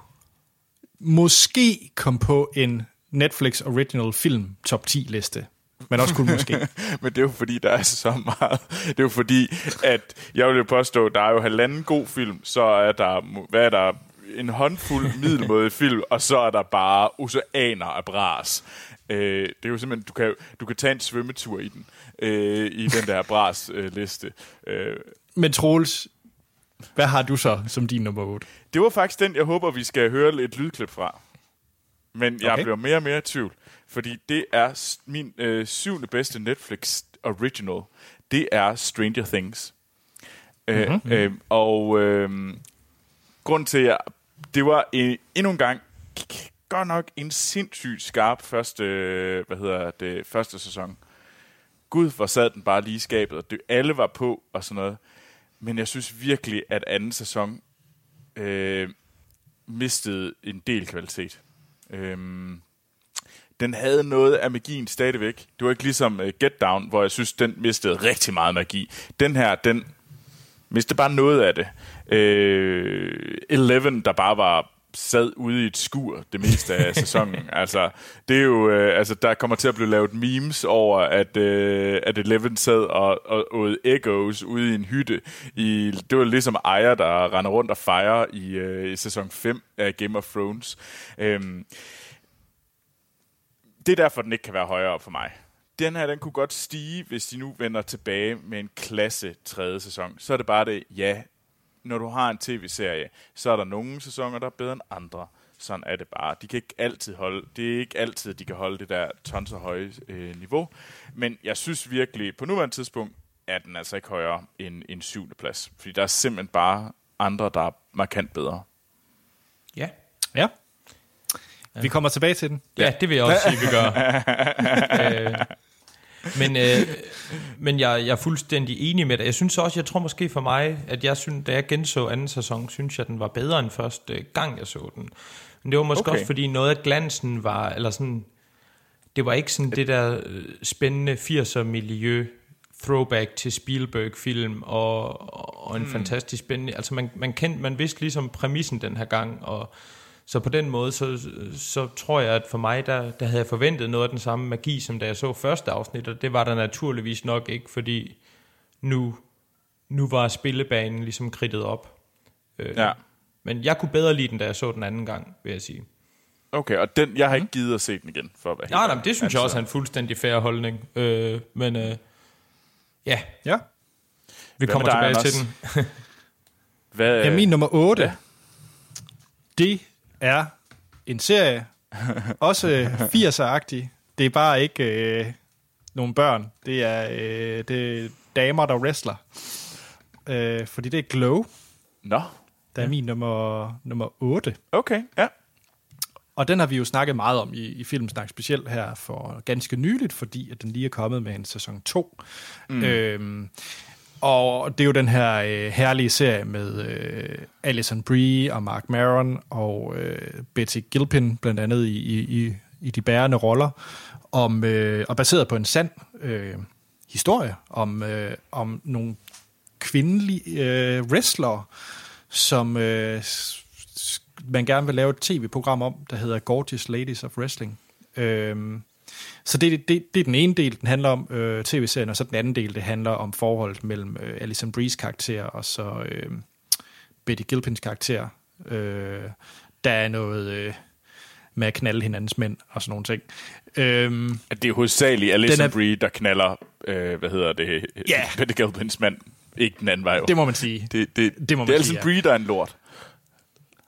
måske komme på en Netflix Original Film top 10 liste. Men også kun måske. <laughs> Men det er jo fordi, der er så meget. Det er jo fordi, at jeg vil påstå, der er jo halvanden god film, så er der, hvad er der, en håndfuld <laughs> middelmåde film, og så er der bare oceaner af bras. Øh, det er jo simpelthen, du kan, du kan tage en svømmetur i den, øh, i den der bras-liste. Øh, Men Troels, hvad har du så som din nummer 8? det var faktisk den, jeg håber, vi skal høre et lydklip fra. Men jeg Okay. bliver mere og mere i tvivl, fordi det er min øh, syvende bedste Netflix original. Det er Stranger Things. Mm-hmm. Øh, øh, og øh, grund til, at det var en, endnu en gang godt nok en sindssygt skarp første, øh, hvad hedder det, første sæson. Gud, hvor sad den bare lige i skabet, og det, alle var på og sådan noget. Men jeg synes virkelig, at anden sæson øh, mistede en del kvalitet. Øh, den havde noget af magien stadigvæk. Det var ikke ligesom uh, Get Down, hvor jeg synes, den mistede rigtig meget magi. Den her, den mistede bare noget af det. Øh, Eleven, der bare var sad ude i et skur det meste af sæsonen. <laughs> altså, det er jo, øh, altså, der kommer til at blive lavet memes over, at, øh, at Eleven sad og, og åd Echoes ude i en hytte. I, det var ligesom Aya, der render rundt og fejrer i, øh, i sæson 5 af Game of Thrones. Øhm, det er derfor, den ikke kan være højere op for mig. Den her, den kunne godt stige, hvis de nu vender tilbage med en klasse tredje sæson. Så er det bare det, ja, når du har en tv-serie, så er der nogle sæsoner, der er bedre end andre. Sådan er det bare. De kan ikke altid holde, det er ikke altid, de kan holde det der tons og høje øh, niveau. Men jeg synes virkelig, på nuværende tidspunkt, er den altså ikke højere end en syvende plads. Fordi der er simpelthen bare andre, der er markant bedre. Ja. Ja. Vi kommer tilbage til den. Ja, det vil jeg også sige, vi gør. <laughs> øh, men øh, men jeg, jeg er fuldstændig enig med dig. Jeg synes også, jeg tror måske for mig, at jeg synes, da jeg genså anden sæson, synes jeg, den var bedre end første gang, jeg så den. Men det var måske Okay. også, fordi noget af glansen var, eller sådan, det var ikke sådan det der øh, spændende 80'er miljø, throwback til Spielberg-film, og, og en mm. fantastisk spændende, altså man, man kendte, man vidste ligesom præmissen den her gang, og så på den måde, så, så tror jeg, at for mig, der, der havde jeg forventet noget af den samme magi, som da jeg så første afsnit, og det var der naturligvis nok ikke, fordi nu, nu var spillebanen ligesom kridtet op. Øh, Ja. Men jeg kunne bedre lide den, da jeg så den anden gang, vil jeg sige. Okay, og den, jeg har ikke givet at se den igen, for at være helt Nej, nej, men det synes altså. jeg også er en fuldstændig fair holdning. Øh, men øh, ja, Ja. Vi Hvad kommer tilbage til Anders? den. <laughs> Hvad, Ja, min nummer 8, ja. ja. det er en serie, <laughs> også 80'er-agtig. Det er bare ikke øh, nogle børn. Det er, øh, det er damer, der wrestler. Øh, fordi det er Glow, Nå, der er min nummer, nummer 8. okay, ja. Og den har vi jo snakket meget om i, i Filmsnak, specielt her for ganske nyligt, fordi at den lige er kommet med en sæson 2. Mm. Øhm, og det er jo den her øh, herlige serie med øh, Alison Brie og Mark Maron og øh, Betty Gilpin, blandt andet i, i, i, i de bærende roller, om, øh, og baseret på en sand øh, historie om, øh, om nogle kvindelige øh, wrestlere, som øh, man gerne vil lave et tv-program om, der hedder Gorgeous Ladies of Wrestling. Øh, så det, det, det er den ene del, den handler om øh, tv-serien, og så den anden del, det handler om forholdet mellem øh, Alison Bries karakter og så øh, Betty Gilpins karakter. Øh, der er noget øh, med at knalde hinandens mænd og sådan nogle ting. Øhm, At det er hovedsageligt Alison er... er- Brie, der knaller, øh, hvad hedder det, Ja. <laughs> Betty Gilpins mand. Ikke den anden vej. jo. det må man sige. det, det, det må det er man Alison sige, ja. Brie, der er en lort.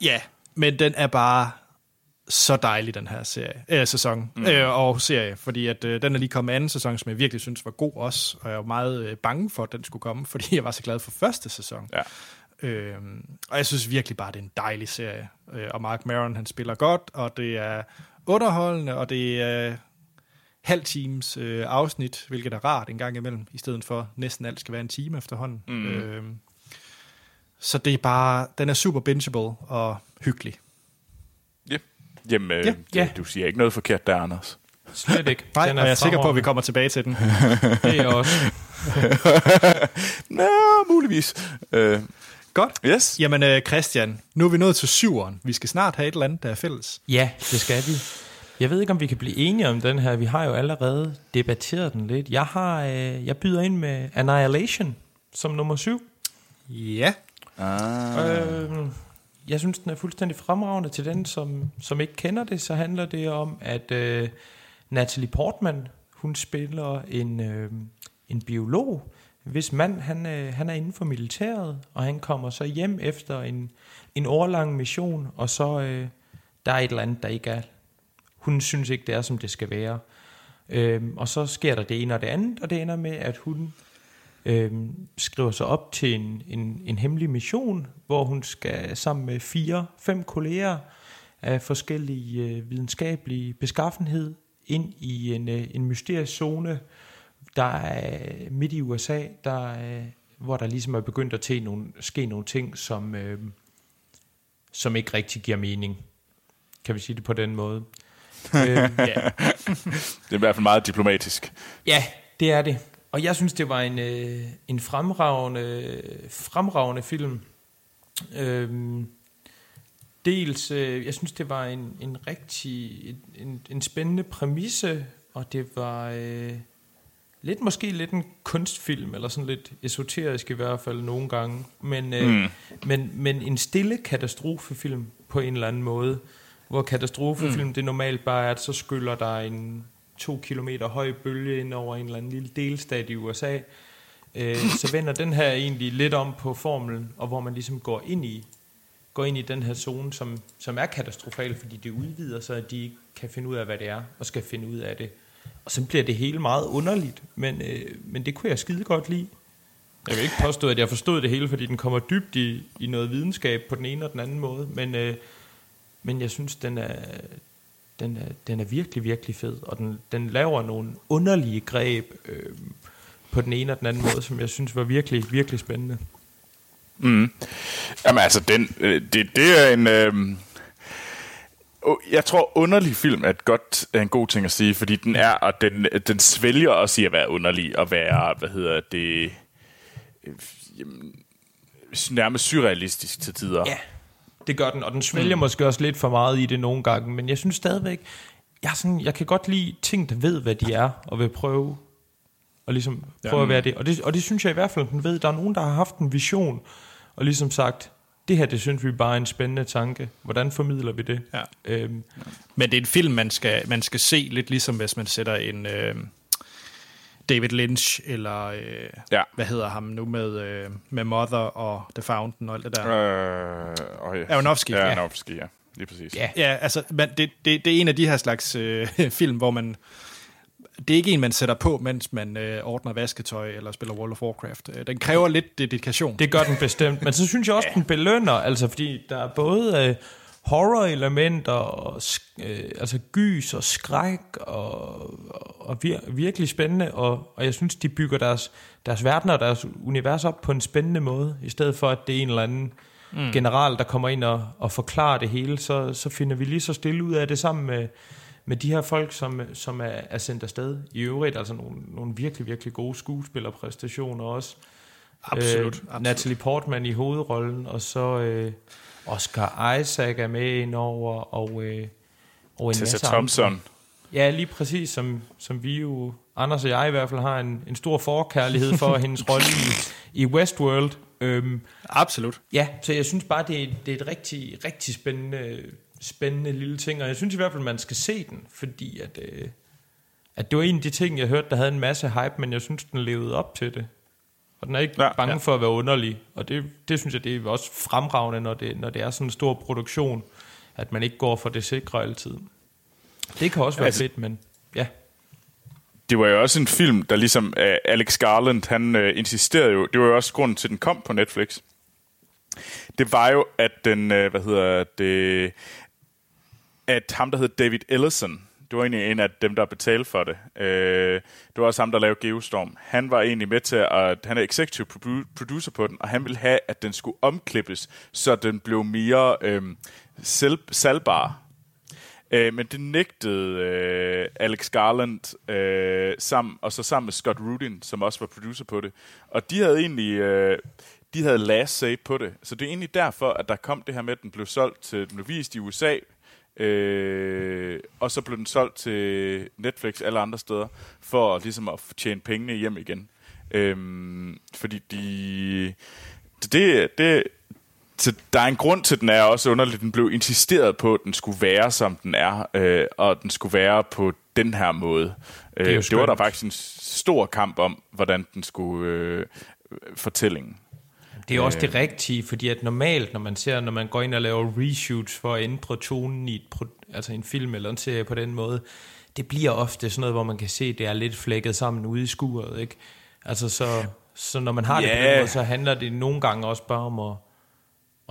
Ja, men den er bare så dejlig, den her serie, øh, sæson mm. øh, og serie, fordi at, øh, den er lige kommet anden sæson, som jeg virkelig synes var god også, og jeg var meget øh, bange for, at den skulle komme, <laughs> fordi jeg var så glad for første sæson. Ja. Øhm, og jeg synes virkelig bare, det er en dejlig serie. Øh, og Mark Maron, han spiller godt, og det er underholdende, og det er halv times øh, afsnit, hvilket er rart en gang imellem, i stedet for næsten alt skal være en time efterhånden. Mm. Øhm, så det er bare, den er super bingeable og hyggelig. Ja. Jamen, øh, Ja. ja. Du siger ikke noget forkert der, Anders. Slet ikke. Nej, Den og jeg er sikker på, at vi kommer tilbage til den. <laughs> Det er også. <laughs> Nå, muligvis. Øh, Godt. yes. Jamen øh, Christian, nu er vi nået til syveren. Vi skal snart have et eller andet, der er fælles. Ja, det skal vi. Jeg ved ikke, om vi kan blive enige om den her. Vi har jo allerede debatteret den lidt. Jeg har, øh, jeg byder ind med Annihilation som nummer syv. Ja. Ah. Øh, jeg synes, den er fuldstændig fremragende til den, som, som ikke kender det. Så handler det om, at øh, Natalie Portman, hun spiller en, øh, en biolog, hvis mand han, øh, han er inden for militæret, og han kommer så hjem efter en, en årlang mission, og så øh, der er et eller andet, der ikke er... Hun synes ikke, det er, som det skal være. Øh, og så sker der det ene og det andet, og det ender med, at hun øhm, skriver sig op til en, en, en hemmelig mission, hvor hun skal sammen med fire, fem kolleger af forskellige øh, videnskabelige beskaffenhed ind i en, øh, en mysterisk zone, der er midt i USA, der, øh, hvor der ligesom er begyndt at til nogle, ske nogle ting, som, øh, som ikke rigtig giver mening. Kan vi sige det på den måde? <laughs> øh, ja. Det er i hvert fald meget diplomatisk. Ja, det er det. Og jeg synes, det var en, øh, en fremragende, fremragende film. Øhm, dels, øh, jeg synes, det var en, en rigtig, en, en spændende præmisse, og det var øh, lidt måske lidt en kunstfilm, eller sådan lidt esoterisk i hvert fald nogle gange, men, øh, mm. men, men en stille katastrofefilm på en eller anden måde, hvor katastrofefilm mm. det normalt bare er, at så skyller der en to kilometer høj bølge ind over en eller anden lille delstat i USA, øh, så vender den her egentlig lidt om på formelen, og hvor man ligesom går ind i går ind i den her zone, som, som er katastrofal, fordi det udvider sig, at de ikke kan finde ud af, hvad det er, og skal finde ud af det. Og så bliver det hele meget underligt, men, øh, men det kunne jeg skide godt lide. Jeg vil ikke påstå, at jeg forstod det hele, fordi den kommer dybt i, i noget videnskab på den ene og den anden måde, men, øh, men jeg synes, den er, den er, den er virkelig, virkelig fed, og den, den laver nogle underlige greb øh, på den ene og den anden måde, som jeg synes var virkelig, virkelig spændende. Mm. Jamen altså, den, øh, det, det er en... Øh, jeg tror, underlig film er, et godt, er en god ting at sige, fordi den er, og den, den svælger også i at være underlig, og være, hvad hedder det, øh, jamen, nærmest surrealistisk til tider. Ja, det gør den, og den svælger mm. måske også lidt for meget i det nogle gange, men jeg synes stadigvæk, jeg, sådan, jeg kan godt lide ting, der ved, hvad de er, og vil prøve og ligesom prøve ja. at være det. Og, det. og det synes jeg i hvert fald, den ved. Der er nogen, der har haft en vision, og ligesom sagt, det her, det synes vi bare er en spændende tanke. Hvordan formidler vi det? Ja. Øhm, Men det er en film, man skal, man skal se lidt ligesom, hvis man sætter en, øh, David Lynch, eller øh, Ja. hvad hedder ham nu med, øh, med Mother og The Fountain og alt det der. Øh, ja. Aronofsky, Ja. Aronofsky, ja. Lige præcis. Ja. Ja, altså, man, det, det, det er en af de her slags øh, <laughs> film, hvor man... Det er ikke en, man sætter på, mens man øh, ordner vasketøj eller spiller World of Warcraft. Øh, Den kræver lidt dedikation. Det gør den bestemt, men så synes jeg også, ja. den belønner, altså fordi der er både øh, horror-elementer, og, øh, altså gys og skræk, og, og vir- virkelig spændende, og, og jeg synes, de bygger deres, deres verden og deres univers op på en spændende måde, i stedet for, at det er en eller anden mm. general, der kommer ind og, og forklarer det hele, så, så finder vi lige så stille ud af det sammen med, med de her folk, som, som er, er sendt afsted. I øvrigt, altså nogle, nogle virkelig, virkelig gode skuespillerpræstationer også. Absolut, Øh, absolut. Natalie Portman i hovedrollen, og så øh, Oscar Isaac er med indover, og, øh, og en Tessa masse Thompson. Andre. Ja, lige præcis, som, som vi jo, Anders og jeg i hvert fald, har en, en stor forkærlighed for <laughs> hendes rolle i, i Westworld. Øhm, Absolut. ja, så jeg synes bare, det er, det er et rigtig, rigtig spændende, spændende lille ting, og jeg synes i hvert fald, man skal se den, fordi at, øh, at det var en af de ting, jeg hørte, der havde en masse hype, men jeg synes, den levede op til det. Og den er ikke Ja, bange ja. for at være underlig. Og det, det synes jeg, det er også fremragende, når det, når det er sådan en stor produktion, at man ikke går for det sikre altid. Det kan også være Altså- fedt, men ja det var jo også en film, der ligesom uh, Alex Garland, han uh, insisterede jo, det var jo også grunden til, at den kom på Netflix. Det var jo, at den, uh, hvad hedder det, at ham, der hed David Ellison, det var egentlig en af dem, der betalte for det. Uh, det var også ham, der lavede Geostorm. Han var egentlig med til at, han er executive producer på den, og han ville have, at den skulle omklippes, så den blev mere øh, selv, salgbar. Øh, men det nægtede øh, Alex Garland øh, sammen, og så sammen med Scott Rudin, som også var producer på det. Og de havde egentlig øh, de havde last say på det. Så det er egentlig derfor, at der kom det her med, at den blev solgt til, den blev vist i USA, øh, og så blev den solgt til Netflix alle andre steder, for ligesom at tjene pengene hjem igen. Øh, fordi de... Det, det, så der er en grund til, at den er også underligt. Den blev insisteret på, at den skulle være, som den er, øh, og den skulle være på den her måde. Øh, jo det var der faktisk en stor kamp om, hvordan den skulle øh, fortællingen. Det er også det rigtige, fordi at normalt, når man ser, når man går ind og laver reshoots for at ændre tonen i et, altså en film eller en serie på den måde, det bliver ofte sådan noget, hvor man kan se, at det er lidt flækket sammen ude i skuret, ikke? Altså så, så når man har det på den måde, så handler det nogle gange også bare om at,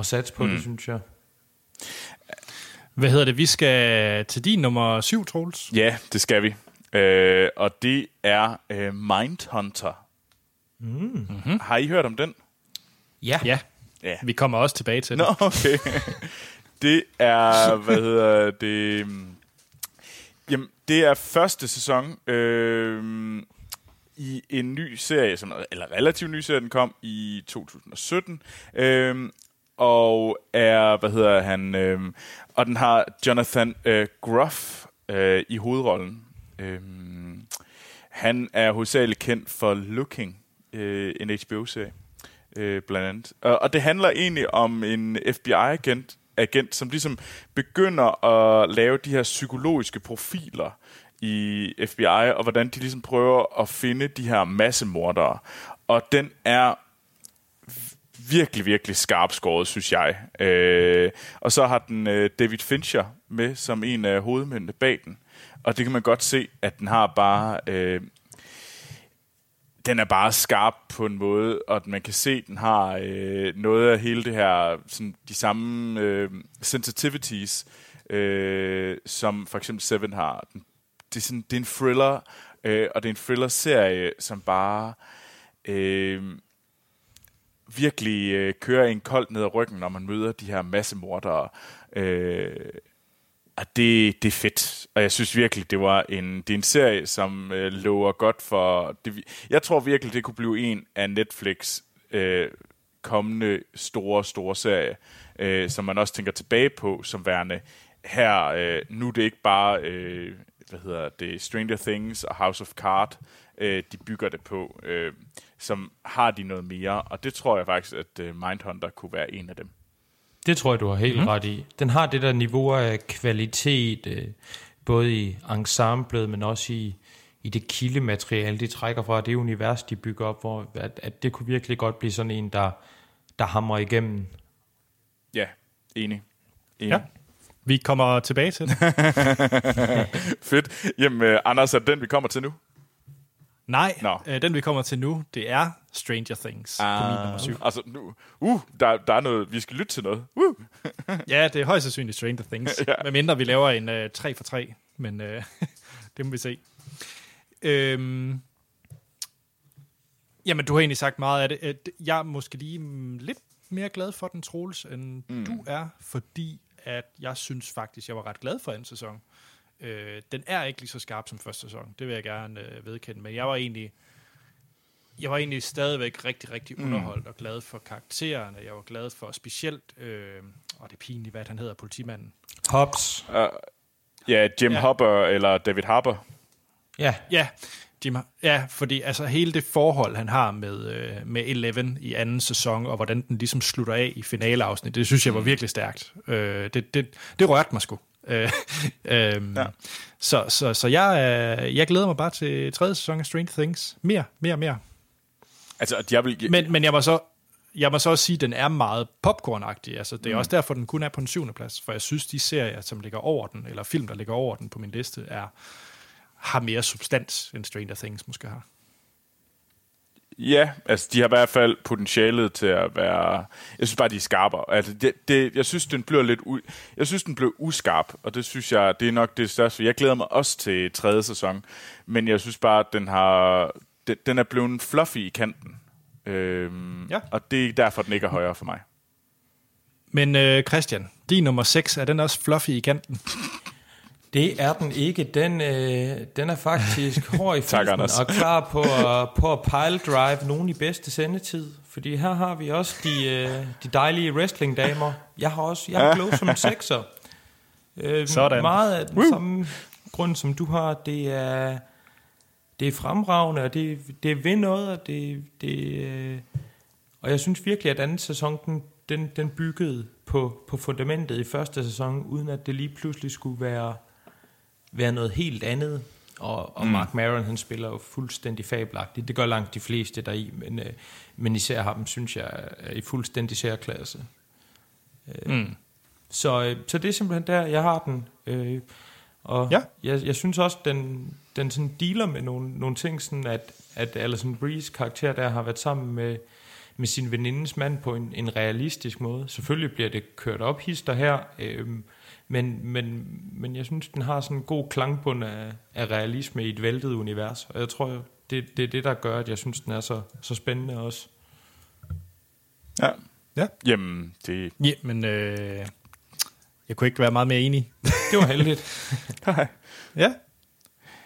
at satse på mm. det, synes jeg. Hvad hedder det? Vi skal til din nummer syv, Troels. Ja, det skal vi. Øh, og det er øh, Mindhunter. Mm. Mm-hmm. Har I hørt om den? Ja, Ja, Ja. vi kommer også tilbage til Nå, det. okay. det er, hvad hedder det... Jamen, det er første sæson øh, i en ny serie, som, eller relativt ny serie, den kom i 2017. Øh, og er, hvad hedder han, øh, og den har Jonathan øh, Groff øh, i hovedrollen. Øh, han er hovedsageligt kendt for Looking, øh, en HBO-serie øh, blandt andet. Og, og det handler egentlig om en FBI-agent, agent, som ligesom begynder at lave de her psykologiske profiler i FBI, og hvordan de ligesom prøver at finde de her massemordere. Og den er virkelig, virkelig skarp skåret, synes jeg. Øh, og så har den øh, David Fincher med som en af hovedmændene bag den. Og det kan man godt se, at den har bare... Øh, den er bare skarp på en måde, og at man kan se, at den har øh, noget af hele det her, sådan, de samme øh, sensitivities, øh, som for eksempel Seven har. Den, det, er sådan, det er en thriller, øh, og det er en thriller-serie, som bare øh, virkelig øh, kører en koldt ned ad ryggen, når man møder de her massemordere. Øh, og det, det er fedt, og jeg synes virkelig, det var en, det er en serie, som øh, lover godt for... Det, jeg tror virkelig, det kunne blive en af Netflix øh, kommende store, store serie, øh, som man også tænker tilbage på, som værende her, øh, nu er det ikke bare, øh, hvad hedder det, Stranger Things og House of Cards, øh, de bygger det på, øh, som har de noget mere, og det tror jeg faktisk, at øh, Mindhunter kunne være en af dem. Det tror jeg, du har helt mm. ret i. Den har det der niveau af kvalitet, øh, både i ensemblet, men også i, i det kildemateriale, de trækker fra, det univers, de bygger op, hvor at, at det kunne virkelig godt blive sådan en, der, der hamrer igennem. Ja, enig. enig. Ja. Vi kommer tilbage til det. <laughs> Fedt. Jamen, øh, Anders, er den, vi kommer til nu? Nej, Nå. øh, den vi kommer til nu, det er Stranger Things ah. på min nummer syv. Altså, nu, uh, der, der er noget, vi skal lytte til noget. Uh. <laughs> Ja, det er højst sandsynligt Stranger Things. <laughs> Ja. Medmindre vi laver en øh, 3 for 3, men øh, det må vi se. Øhm, jamen, du har egentlig sagt meget af det. Øh, Jeg er måske lige mm, lidt mere glad for den, Troels, end mm. du er, fordi at jeg synes faktisk, jeg var ret glad for anden sæson. Øh, den er ikke lige så skarp som første sæson, det vil jeg gerne øh, vedkende, men jeg var egentlig jeg var egentlig stadigvæk rigtig, rigtig mm. underholdt og glad for karaktererne. Jeg var glad for specielt, øh, og det er pinligt, hvad han hedder, politimanden. Hobbs. Uh, ja, Jim Ja. Hopper eller David Harper. Ja, Ja, Jim, ja, fordi altså hele det forhold, han har med, øh, med Eleven i anden sæson, og hvordan den ligesom slutter af i finaleafsnit, det synes jeg var virkelig stærkt. Øh, det, det, det rørte mig sgu. Øh, <laughs> øhm, Ja. Så, så, så jeg, øh, jeg glæder mig bare til tredje sæson af Stranger Things. Mere, mere, mere. Altså, jeg vil... Men, men jeg må så jeg må så også sige, at den er meget popcorn-agtig. Altså, det er mm. også derfor, den kun er på en syvende plads. For jeg synes, de serier, som ligger over den, eller film, der ligger over den på min liste, er, har mere substans, end Stranger Things måske har. Ja, altså de har i hvert fald potentialet til at være... Jeg synes bare, de er skarpere. Altså, det, det, jeg synes, den bliver lidt... U, jeg synes, den blev uskarp, og det synes jeg, det er nok det største. Jeg glæder mig også til tredje sæson, men jeg synes bare, at den har... Den, den er blevet fluffy i kanten. Øhm, Ja. Og det er derfor, den ikke er højere for mig. Men øh, Christian, din nummer 6, er den også fluffy i kanten? <laughs> det er den ikke. Den, øh, den er faktisk <laughs> hård i Tak, og klar på, at- <laughs> på at pile drive nogen i bedste sendetid. Fordi her har vi også de, øh, de dejlige wrestling-damer. Jeg har også jeg har Glow som sekser. Øh, Sådan. Meget af den samme grund, som du har, det er, det er fremragende, og det, det vil noget, og det, det, øh, og jeg synes virkelig, at anden sæson, den, den, den byggede på, på fundamentet i første sæson, uden at det lige pludselig skulle være, være noget helt andet. Og, og mm. Mark Maron, han spiller jo fuldstændig fabelagtigt. Det gør langt de fleste deri, men, øh, men især ham, synes jeg, er i fuldstændig særklasse. Mm. Så, øh, så det er simpelthen der, jeg har den. Øh, og Ja. jeg, jeg synes også, den, den sådan dealer med nogle, nogle ting, sådan at, at Alison Brees karakter der har været sammen med, med sin venindes mand på en, en realistisk måde. Selvfølgelig bliver det kørt op hister her, øh, men, men, men jeg synes, den har sådan en god klangbund af, af realisme i et væltet univers. Og jeg tror, det, det er det, der gør, at jeg synes, den er så, så spændende også. Ja. Ja. Jamen, det... Ja, men øh, jeg kunne ikke være meget mere enig. Det var heldigt. <laughs> ja.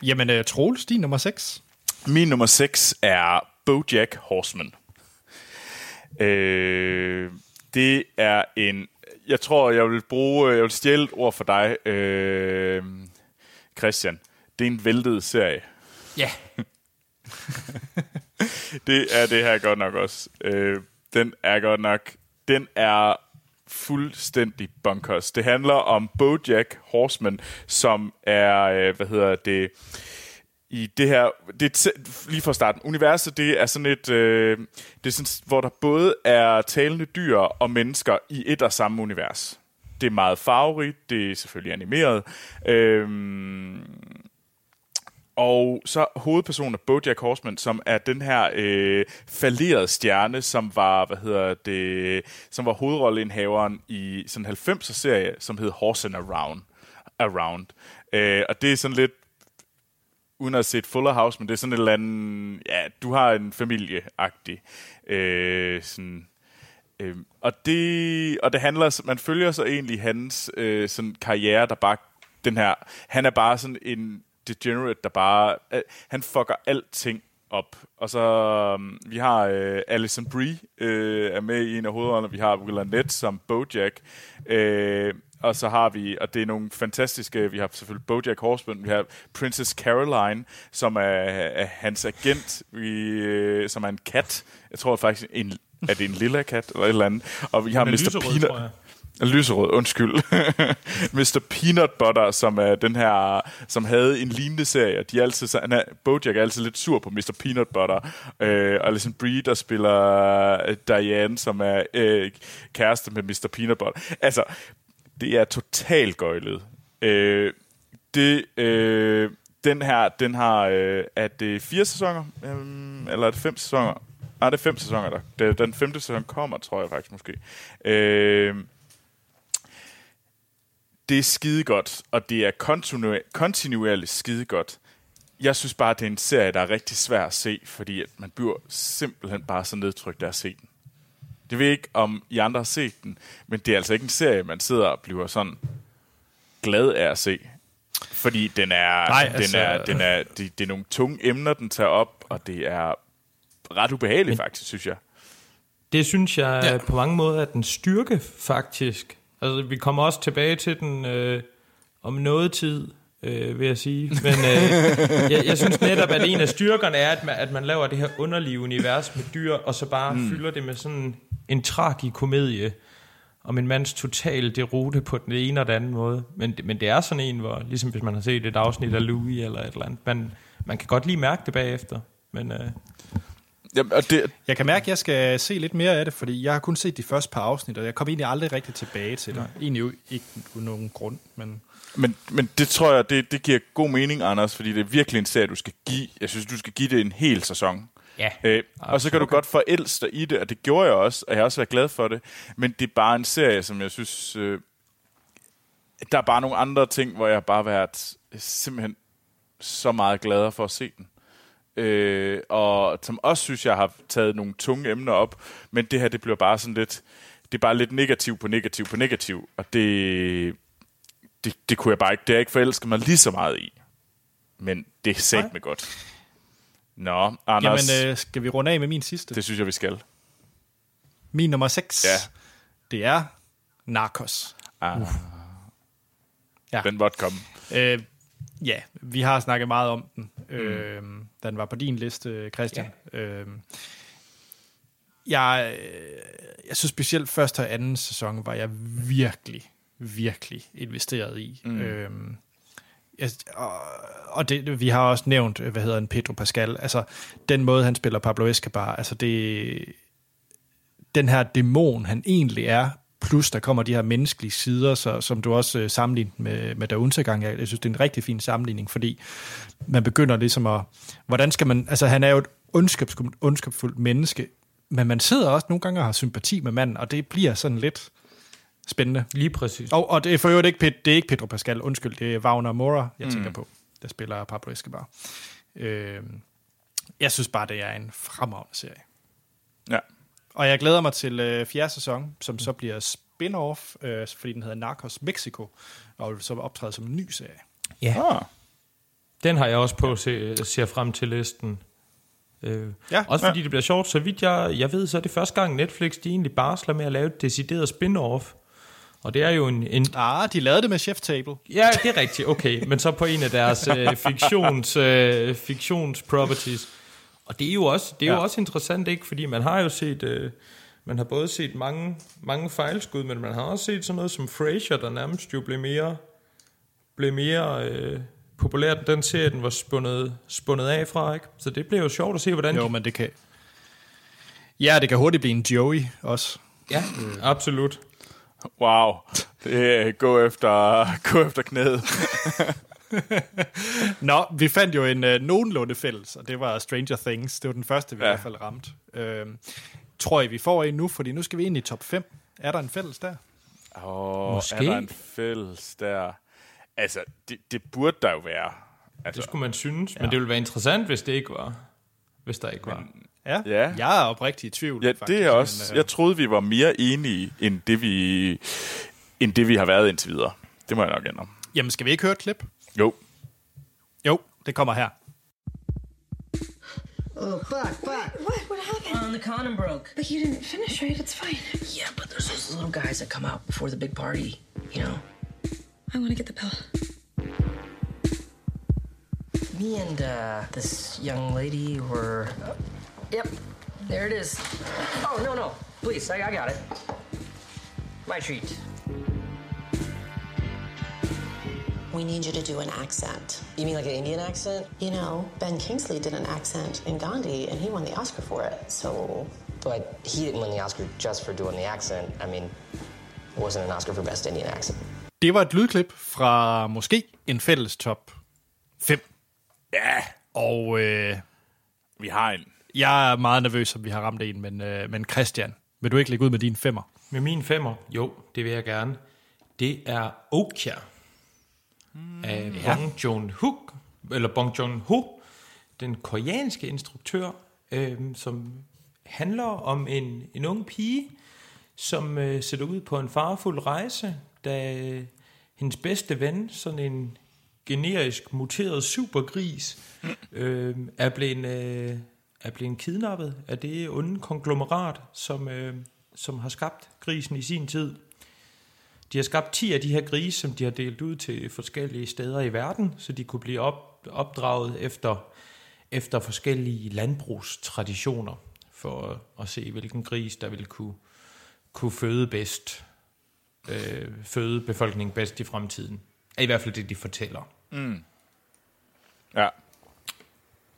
Jamen, øh, Troels, din nummer 6. Min nummer 6 er Bojack Horseman. Øh, det er en... Jeg tror, jeg vil bruge... Jeg vil stjæle et ord for dig, øh, Christian. Det er en væltet serie. ja. <laughs> Det er det her godt nok også. Øh, den er godt nok... Den er fuldstændig bunkers. Det handler om Bojack Horseman, som er, øh, hvad hedder det, i det her, det er t- lige fra starten, universet, det er sådan et, øh, det er sådan, hvor der både er talende dyr og mennesker i et og samme univers. Det er meget farverigt, det er selvfølgelig animeret, øhm, og så hovedpersonen er Bojack Horseman, som er den her øh, falderede stjerne, som var, hvad hedder det, som var hovedrolleindhaveren i sådan en 90'er serie, som hed Horse and Around. Around. Øh, og det er sådan lidt, uden at have set Fuller House, men det er sådan et eller andet, ja, du har en familie-agtig, øh, sådan, øh, og det, og det handler, man følger så egentlig hans øh, sådan karriere, der bare, den her, han er bare sådan en degenerate, der bare, øh, han fucker alting op. Og så, um, vi har øh, Alison Brie øh, er med i en af hovedrollerne, vi har Will Arnett som Bojack, øh, og så har vi, og det er nogle fantastiske, vi har selvfølgelig Bojack Horseman, vi har Princess Caroline, som er, er hans agent, vi, øh, som er en kat. Jeg tror faktisk, en, er det en lilla kat eller et eller andet. Og vi har Mr. Peanut. Lyserød, undskyld. <laughs> Mr. Peanut Butter, som er den her, som havde en lignende serie. De er altid, så, han er, Bojack er altid lidt sur på Mr. Peanut Butter. Øh, og Alison Brie, der spiller øh, Diane, som er øh, kæreste med Mr. Peanut Butter. Altså, det er totalt gøjlet. Øh, det, øh, den her, den har, øh, er det fire sæsoner? Øh, eller er det fem sæsoner? Nej, det er fem sæsoner, der. Det, den femte sæson kommer, tror jeg faktisk måske. Øh, det er skide godt, og det er kontinu- kontinuerligt skide godt. Jeg synes bare, det er en serie, der er rigtig svær at se, fordi at man bliver simpelthen bare så nedtrykt af at se den. Det ved ikke, om I andre har set den, men det er altså ikke en serie, man sidder og bliver sådan glad af at se. Fordi den er, Nej, den altså- er, den er, det, det er nogle tunge emner, den tager op, og det er ret ubehageligt men, faktisk, synes jeg. Det synes jeg ja. på mange måder er den styrke, faktisk. Altså, vi kommer også tilbage til den øh, om noget tid, øh, vil jeg sige. Men øh, <laughs> jeg, jeg synes netop, at en af styrkerne er, at man, at man laver det her underlige univers med dyr, og så bare mm. fylder det med sådan en tragikomedie om en mands totale derute på den ene og den anden måde. Men, men det er sådan en, hvor, ligesom hvis man har set et afsnit af Louis eller et eller andet, man, man kan godt lige mærke det bagefter. Men øh, Jamen, og det, Jeg kan mærke, at jeg skal se lidt mere af det, fordi jeg har kun set de første par afsnit, og jeg kom egentlig aldrig rigtig tilbage til det. Egentlig jo ikke uden nogen grund, men... Men, men det tror jeg, det, det giver god mening, Anders, fordi det er virkelig en serie, du skal give. Jeg synes, du skal give det en hel sæson. ja, Øh, og så kan du godt forelske dig i det, og det gjorde jeg også, og jeg har også været glad for det. Men det er bare en serie, som jeg synes... Øh, der er bare nogle andre ting, hvor jeg har bare været simpelthen så meget gladere for at se den. Øh, og som også synes, jeg har taget nogle tunge emner op, men det her, det bliver bare sådan lidt... Det er bare lidt negativ på negativ på negativ, og det, det, det kunne jeg bare ikke, det har jeg ikke forelsket mig lige så meget i. Men det er sagt med godt. Nå, Anders, Jamen, øh, skal vi runde af med min sidste? det synes jeg, vi skal. Min nummer 6, Ja. det er Narcos. Ah, Ja. Den måtte komme. Øh, ja, vi har snakket meget om den. Mm. Øh, den var på din liste, Christian. Ja. Øh, jeg, øh, jeg synes specielt første og anden sæson var jeg virkelig, virkelig investeret i. Mm. Øh, jeg, og, og det, vi har også nævnt, hvad hedder en Pedro Pascal. Altså, den måde, han spiller Pablo Escobar, altså det... Den her dæmon, han egentlig er, plus der kommer de her menneskelige sider, så, som du også øh, sammenlignet med, med der undergang. Jeg, jeg synes, det er en rigtig fin sammenligning, fordi man begynder ligesom at... Hvordan skal man... Altså, han er jo et ondskabsfuldt, ondskabsfuldt menneske, men man sidder også nogle gange og har sympati med manden, og det bliver sådan lidt spændende. lige præcis. Og, og det er for øvrigt ikke, det er ikke Pedro Pascal, undskyld, det er Wagner Mora, jeg tænker på, der spiller Pablo Escobar. Øh, jeg synes bare, det er en fremragende serie. Ja. Og jeg glæder mig til øh, fjerde sæson, som så bliver spin-off, øh, fordi den hedder Narcos Mexico, og vil så optræde som en ny serie. Ja. Ah, Den har jeg også på, se, ser frem til listen. Øh, Ja. også fordi det bliver sjovt, så vidt jeg, jeg ved, så er det første gang Netflix, de egentlig barsler med at lave et decideret spin-off. Og det er jo en, en Ah, de lavede det med Chef Table. Ja, det er rigtigt, okay. Men så på en af deres øh, <laughs> fiktions, øh, fiktionsproperties. Og det er jo også, det er ja. Jo også interessant, ikke? Fordi man har jo set... Øh, man har både set mange, mange fejlskud, men man har også set sådan noget som Frasier, der nærmest jo blev mere, blev mere øh, populært. Den serie, den var spundet, spundet af fra, ikke? Så det bliver jo sjovt at se, hvordan... Jo, de, men det kan... Ja, det kan hurtigt blive en Joey også. ja, absolut. wow. Det er gå efter, gå efter knæet. <laughs> <laughs> Nå, vi fandt jo en øh, nogenlunde fælles, og det var Stranger Things. Det var den første, vi Ja. i hvert fald ramte. Øh, tror I, vi får en nu? Fordi nu skal vi ind i top 5. Er der en fælles der? Åh, oh, Måske. er der en fælles der? Altså, det, det burde der jo være. Altså, Det skulle man synes, ja. men det ville være interessant, hvis det ikke var. Hvis der ikke var. Ja, Ja. jeg er oprigtig i tvivl. ja, faktisk, det er også... Men, Jeg troede, vi var mere enige, end det, vi, end det, vi har været indtil videre. Det må jeg nok ændre. Jamen, skal vi ikke høre et klip? Jo. Jo, det kommer her. Oh, fuck, fuck. What? What happened? Um, the condom broke. But you didn't finish, right? It's fine. Yeah, but there's those little guys that come out before the big party, you know? I want to get the pill. Me and uh, this young lady were. yep, there it is. Oh, no, no. Please, I, I got it. My treat. We need you to do an accent. You mean like an Indian accent? You know, Ben Kingsley did an accent in Gandhi, and he won the Oscar for it. So, But he didn't win the Oscar just for doing the accent. I mean, it wasn't an Oscar for Best Indian Accent. Det var et lydklip fra måske en fælles top 5. Ja, Og øh, vi har en. jeg er meget nervøs, om vi har ramt en, men, øh, men Christian, vil du ikke lægge ud med din femmer? Med min femmer, jo, det vil jeg gerne. Det er Okja af Bong Joon-ho, eller Bong Joon-ho, den koreanske instruktør, øh, som handler om en, en ung pige, som øh, sætter ud på en farefuld rejse, da øh, hendes bedste ven, sådan en generisk muteret supergris, øh, er blevet... Øh, er blevet kidnappet af det onde konglomerat, som, øh, som har skabt grisen i sin tid. De har skabt 10 af de her grise, som de har delt ud til forskellige steder i verden, så de kunne blive op, opdraget efter, efter forskellige landbrugstraditioner, for at se, hvilken gris, der ville kunne, kunne føde bedst, øh, føde befolkningen bedst i fremtiden. Er i hvert fald det, de fortæller. Ja.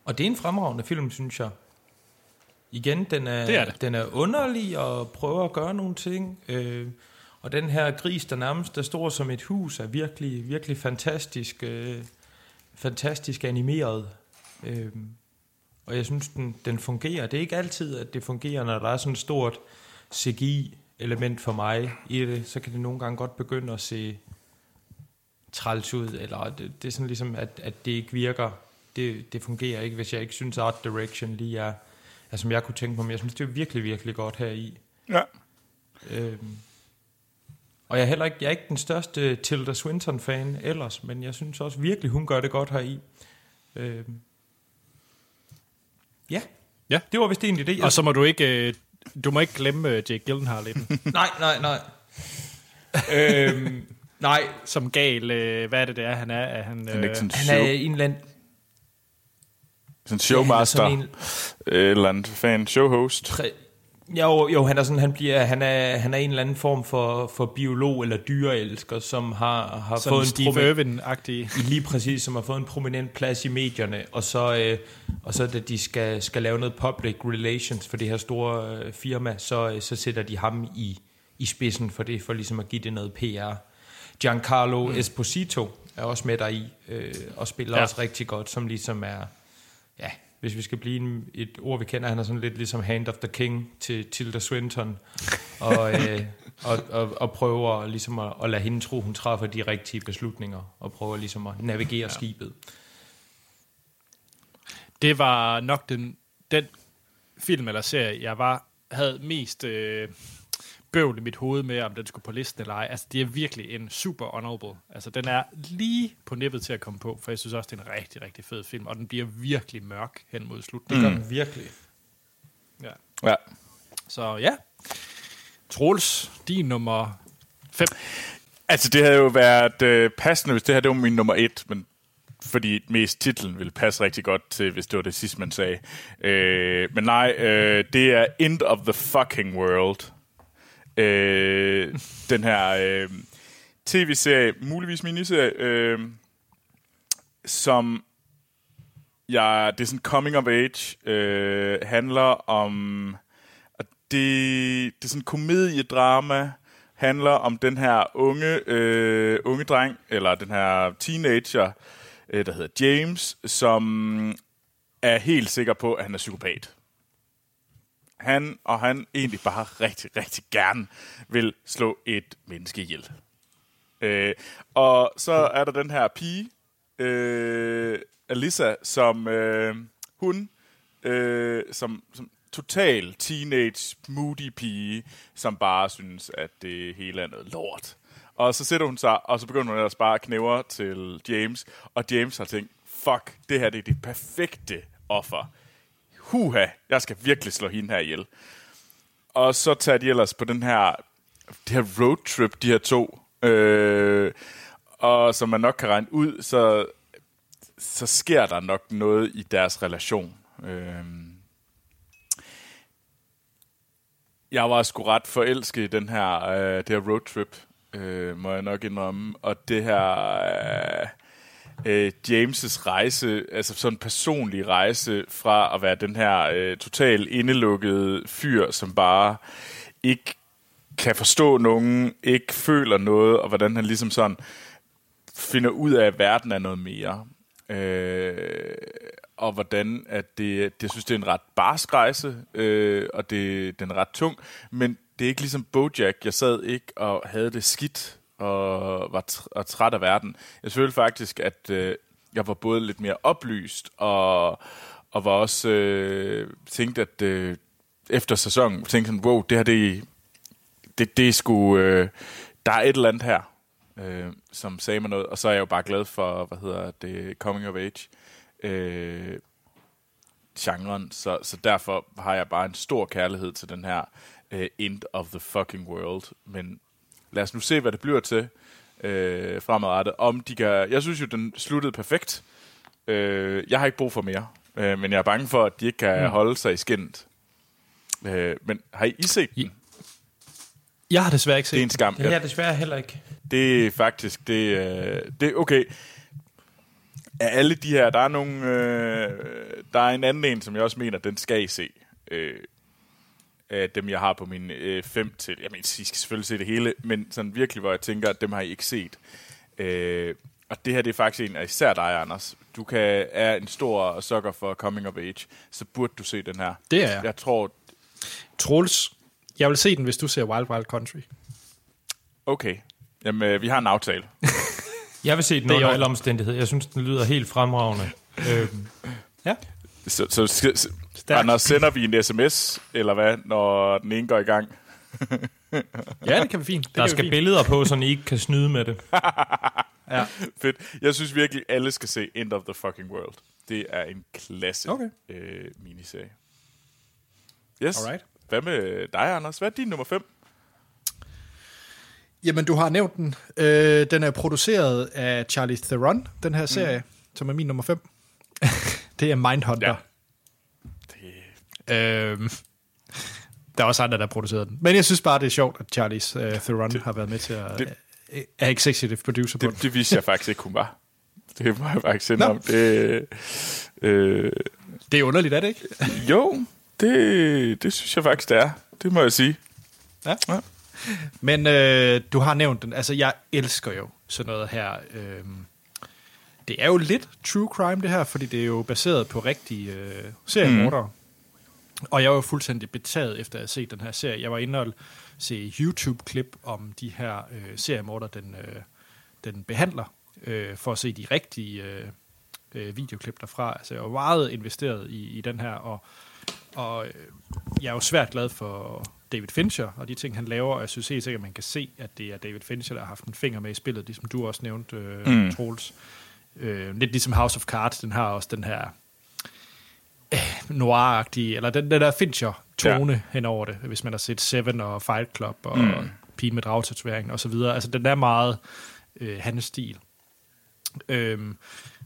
Og det er en fremragende film, synes jeg. Igen, den er, Det er det. den er underlig og prøver at gøre nogle ting. Øh, og den her gris, der nærmest er stor som et hus, er virkelig, virkelig fantastisk, øh, fantastisk animeret. Øh, og jeg synes, den, den fungerer. Det er ikke altid, at det fungerer, når der er sådan et stort CGI-element for mig i det. Så kan det nogle gange godt begynde at se træls ud, eller det, det er sådan ligesom, at, at det ikke virker. Det, det fungerer ikke, hvis jeg ikke synes, art direction lige er, er, som jeg kunne tænke på, men jeg synes, det er virkelig, virkelig godt her i. Ja. Øhm, og jeg er heller ikke, jeg er ikke den største Tilda Swinton-fan ellers, men jeg synes også virkelig, hun gør det godt her i. Øhm, ja. Ja. Det var vist egentlig det. Jeg, Og så må du ikke, øh, du må ikke glemme øh, Jake Gyllenhaal i den, <laughs> nej, nej, nej. øhm, nej, som gal, øh, hvad er det, det er, han er? er han, Han er ikke sådan øh, han er en eller anden... sådan showmaster, Ja, sådan en... eller andet fan, showhost. Præ- Jo, jo, han er sådan, han bliver, han er, han er en eller anden form for, for biolog eller dyreelsker, som har, har sådan fået en Steve Irwin-agtig. lige præcis, som har fået en prominent plads i medierne, og så, øh, og så da de skal, skal lave noget public relations for det her store øh, firma, så, øh, så sætter de ham i, i spidsen for det, for ligesom at give det noget PR. Giancarlo mm. Esposito er også med der i, øh, og spiller Ja. også rigtig godt, som ligesom er, hvis vi skal blive et ord, vi kender, han er sådan lidt ligesom Hand of the King til Tilda Swinton, og, <laughs> øh, og, og, og prøver ligesom at, at lade hende tro, hun træffer de rigtige beslutninger, og prøver ligesom at navigere ja. skibet. Det var nok den, den film eller serie, jeg var havde mest øh, bøvl i mit hoved med, om den skulle på listen eller ej. Altså, det er virkelig en super honorable. Altså, den er lige på nippet til at komme på, for jeg synes også, det er en rigtig, rigtig fed film, og den bliver virkelig mørk hen mod Det slutningen. gør den virkelig. Ja. Ja. Så ja, Troels, din nummer 5. Altså, det havde jo været øh, passende, hvis det her det var min nummer et, men fordi mest titlen ville passe rigtig godt til, hvis det var det sidste, man sagde. Øh, men nej, øh, det er End of the Fucking World. Øh, den her øh, tv-serie, muligvis miniserie, øh, som ja, det er sådan coming of age, øh, handler om, og det, det er sådan komediedrama, handler om den her unge, øh, unge dreng, eller den her teenager, øh, der hedder James, som er helt sikker på, at han er psykopat. Han og han egentlig bare rigtig, rigtig gerne vil slå et menneske ihjel. Øh, og så er der den her pige, øh, Alissa, som øh, hun, øh, som, som total teenage moody pige, som bare synes, at det hele er noget lort. Og så sætter hun sig, og så begynder hun ellers bare at knævre til James, og James har tænkt, fuck, det her det er det perfekte offer. Huha, jeg skal virkelig slå hende her ihjel. Og så tager de ellers på den her, det her roadtrip, de her to. Øh, og som man nok kan regne ud, så, så sker der nok noget i deres relation. Øh, jeg var sgu ret forelsket i den her, øh, det her roadtrip. øh, må jeg nok indrømme. Og det her øh, øh, James' rejse, altså sådan en personlig rejse fra at være den her øh, total indelukkede fyr, som bare ikke kan forstå nogen, ikke føler noget, og hvordan han ligesom sådan finder ud af, at verden er noget mere. Øh, og hvordan at det, det, jeg synes, det er en ret barsk rejse, øh, og det, den er ret tung, men det er ikke ligesom Bojack. Jeg sad ikke og havde det skidt og var tr- og træt af verden. Jeg følte faktisk, at øh, jeg var både lidt mere oplyst og, og var også øh, tænkt, at øh, efter sæsonen tænkte sådan, wow, det her det, det, det er sgu, øh, der er et eller andet her, øh, som sagde mig noget. Og så er jeg jo bare glad for, hvad hedder det, coming of age. Øh, genren, så, så derfor har jeg bare en stor kærlighed til den her uh, end of the fucking world. Men lad os nu se, hvad det bliver til øh, fremadrettet. Om de kan, jeg synes jo, den sluttede perfekt. Øh, jeg har ikke brug for mere, øh, men jeg er bange for, at de ikke kan mm. holde sig i skinnet. Øh, men har I, I set den? Jeg har desværre ikke Det er en set skam. Det er jeg desværre heller ikke. Det er faktisk, det, øh, det er okay. Af alle de her, der er nogle, øh, der er en anden en, som jeg også mener, den skal I se. Øh, af dem, jeg har på min øh, fem til, jeg mener, I skal selvfølgelig se det hele, men sådan virkelig, hvor jeg tænker, at dem har I ikke set. Øh, og det her, det er faktisk en af især dig, Anders. Du kan, er en stor sukker for Coming of Age, så burde du se den her. Det er jeg. Jeg tror, Troels, jeg vil se den, hvis du ser Wild Wild Country. okay, jamen, øh, vi har en aftale. <laughs> Jeg vil se den Det er under jo- alle omstændigheder. Jeg synes, den lyder helt fremragende. <laughs> øhm, Ja. Så, så så, Stærkt. Anders, sender vi en sms, eller hvad, når den ene går i gang? Ja, det kan vi fint. Det der skal fint. billeder på, så I ikke kan snyde med det. <laughs> Ja. Fedt. Jeg synes virkelig, alle skal se End of the Fucking World. Det er en klasse Okay. øh, miniserie. Yes. Alright. Hvad med dig, Anders? Hvad er din nummer 5? Jamen, du har nævnt den. Øh, den er produceret af Charlie Theron, den her serie, mm. som er min nummer 5. <laughs> det er Mindhunter. Ja. Øhm, der er også andre, der har produceret den. Men jeg synes bare, det er sjovt, at Charlie uh, Theron det, har været med til at det- er executive producer på det, den. det vidste jeg faktisk ikke, hun var. Det må jeg faktisk sende om. Det, øh, Det er underligt, er det ikke? <laughs> jo, det, det synes jeg faktisk, det er. Det må jeg sige. Ja. Ja. Men øh, du har nævnt den. Altså, jeg elsker jo sådan noget her. Øh, det er jo lidt true crime, det her, fordi det er jo baseret på rigtige øh, seriemordere. Mm. Og jeg var jo fuldstændig betaget efter at have set den her serie. Jeg var inde og se YouTube-klip om de her øh, seriemordere, den, øh, den behandler, øh, for at se de rigtige øh, øh, videoklip derfra. Altså, jeg var meget investeret i, i den her, og, og øh, jeg er jo svært glad for David Fincher og de ting, han laver, og jeg synes helt sikkert, at man kan se, at det er David Fincher, der har haft en finger med i spillet, ligesom du også nævnte, øh, mm. Troels. Øh, lidt ligesom House of Cards, den har også den her noir-agtige, eller den, den der Fincher-tone ja. hen over det, hvis man har set Seven og Fight Club og mm. Pigen med dragtatoveringen og så videre. Altså, den er meget øh, hans stil. Øhm,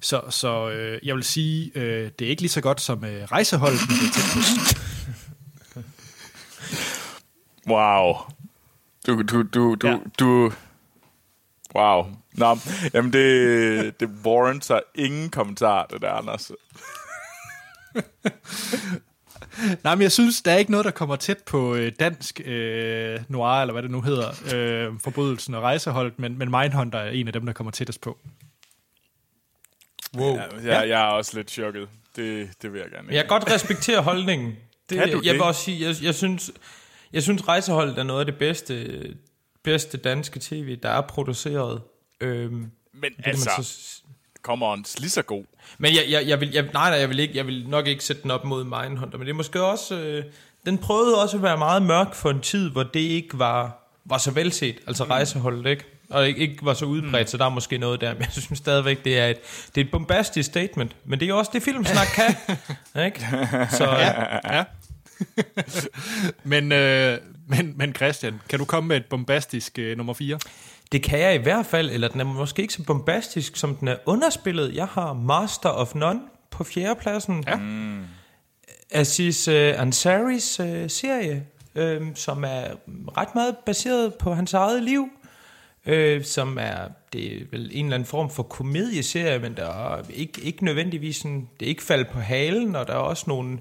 så så øh, jeg vil sige, øh, det er ikke lige så godt som øh, rejseholdet, men det er tæt på. Wow. Du, du, du, du, Ja. du... Wow. Nå, jamen det, det warranter ingen kommentar, det der, Anders. <laughs> Nej, men jeg synes, der er ikke noget, der kommer tæt på øh, dansk øh, noir, eller hvad det nu hedder, øh, forbrydelsen og rejseholdet, men, men Mindhunter er en af dem, der kommer tættest på. Wow. Ja, jeg, jeg er også lidt chokket. Det, det vil jeg gerne. Men jeg kan godt respektere holdningen. Det, Kan du jeg det? vil også sige, jeg, jeg synes, jeg synes rejseholdet er noget af det bedste, bedste danske tv, der er produceret. Øhm, Men det altså, så, kommer on, lige så god. men jeg, jeg, jeg vil, jeg, nej, nej, jeg vil, ikke, jeg vil nok ikke sætte den op mod Mindhunter, men det er måske også, øh, den prøvede også at være meget mørk for en tid, hvor det ikke var, var så velset, altså rejseholdet, ikke? Og ikke, ikke var så udbredt, mm. så der er måske noget der, men jeg synes stadigvæk, det er et, det er et bombastisk statement, men det er jo også det, filmsnak kan, <laughs> ikke? Så, ja. Ja. <laughs> men, øh, men, men Christian, kan du komme med et bombastisk øh, nummer 4? Det kan jeg i hvert fald, eller den er måske ikke så bombastisk, som den er underspillet. Jeg har Master of None på fjerdepladsen. Ja. Aziz uh, Ansaris uh, serie, øh, som er ret meget baseret på hans eget liv. øh, som er, det er vel en eller anden form for komedieserie, men der er ikke, ikke nødvendigvis sådan, det er ikke faldet på halen, og der er også nogle,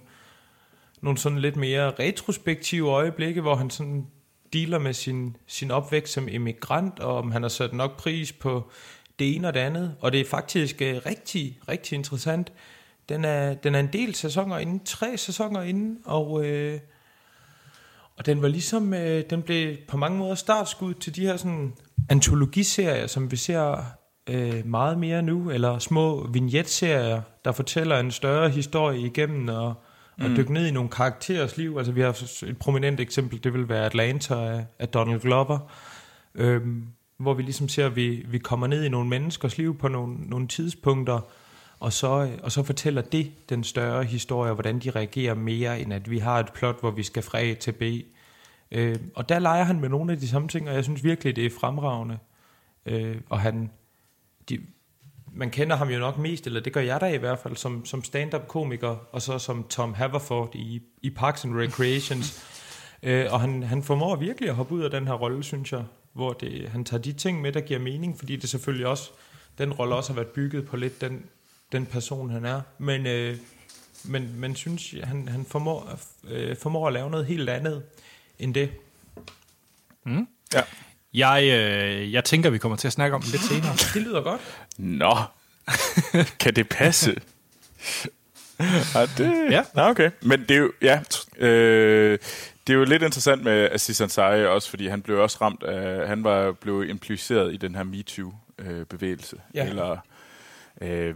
nogle sådan lidt mere retrospektive øjeblikke, hvor han sådan dealer med sin, sin opvækst som immigrant, og om han har sat nok pris på det ene og det andet, og det er faktisk øh, rigtig, rigtig interessant. Den er, den er en del sæsoner inden, tre sæsoner inden, og, øh, og den var ligesom, øh, den blev på mange måder startskud til de her sådan antologiserier, som vi ser øh, meget mere nu, eller små vignetserier, der fortæller en større historie igennem, og, og dykke ned i nogle karakterers liv. Altså vi har et prominent eksempel, det vil være Atlanta af, af Donald Glover, øhm, hvor vi ligesom ser, at vi, vi kommer ned i nogle menneskers liv på nogle, nogle tidspunkter, og så, og så fortæller det den større historie, hvordan de reagerer mere, end at vi har et plot, hvor vi skal fra A til B. Øh, og der leger han med nogle af de samme ting, og jeg synes virkelig, det er fremragende. Øh, og han, de, man kender ham jo nok mest, eller det gør jeg da i hvert fald, som, som stand-up-komiker, og så som Tom Haverford i, i Parks and Recreations. <laughs> øh, og han, han formår virkelig at hoppe ud af den her rolle, synes jeg, hvor det, han tager de ting med, der giver mening, fordi det selvfølgelig også, den rolle også har været bygget på lidt den, den person, han er. Men, øh, men, men synes, han, han formår, øh, formår at lave noget helt andet end det. Ja. Jeg, øh, jeg tænker, vi kommer til at snakke om det lidt senere. <laughs> Det lyder godt. Nå, kan det passe? ja, <laughs> det, Ja. Nå, okay. Men det er jo, ja, øh, det er jo lidt interessant med Aziz Ansari også, fordi han blev også ramt af, han var blev impliceret i den her MeToo-bevægelse. Ja. Eller, øh,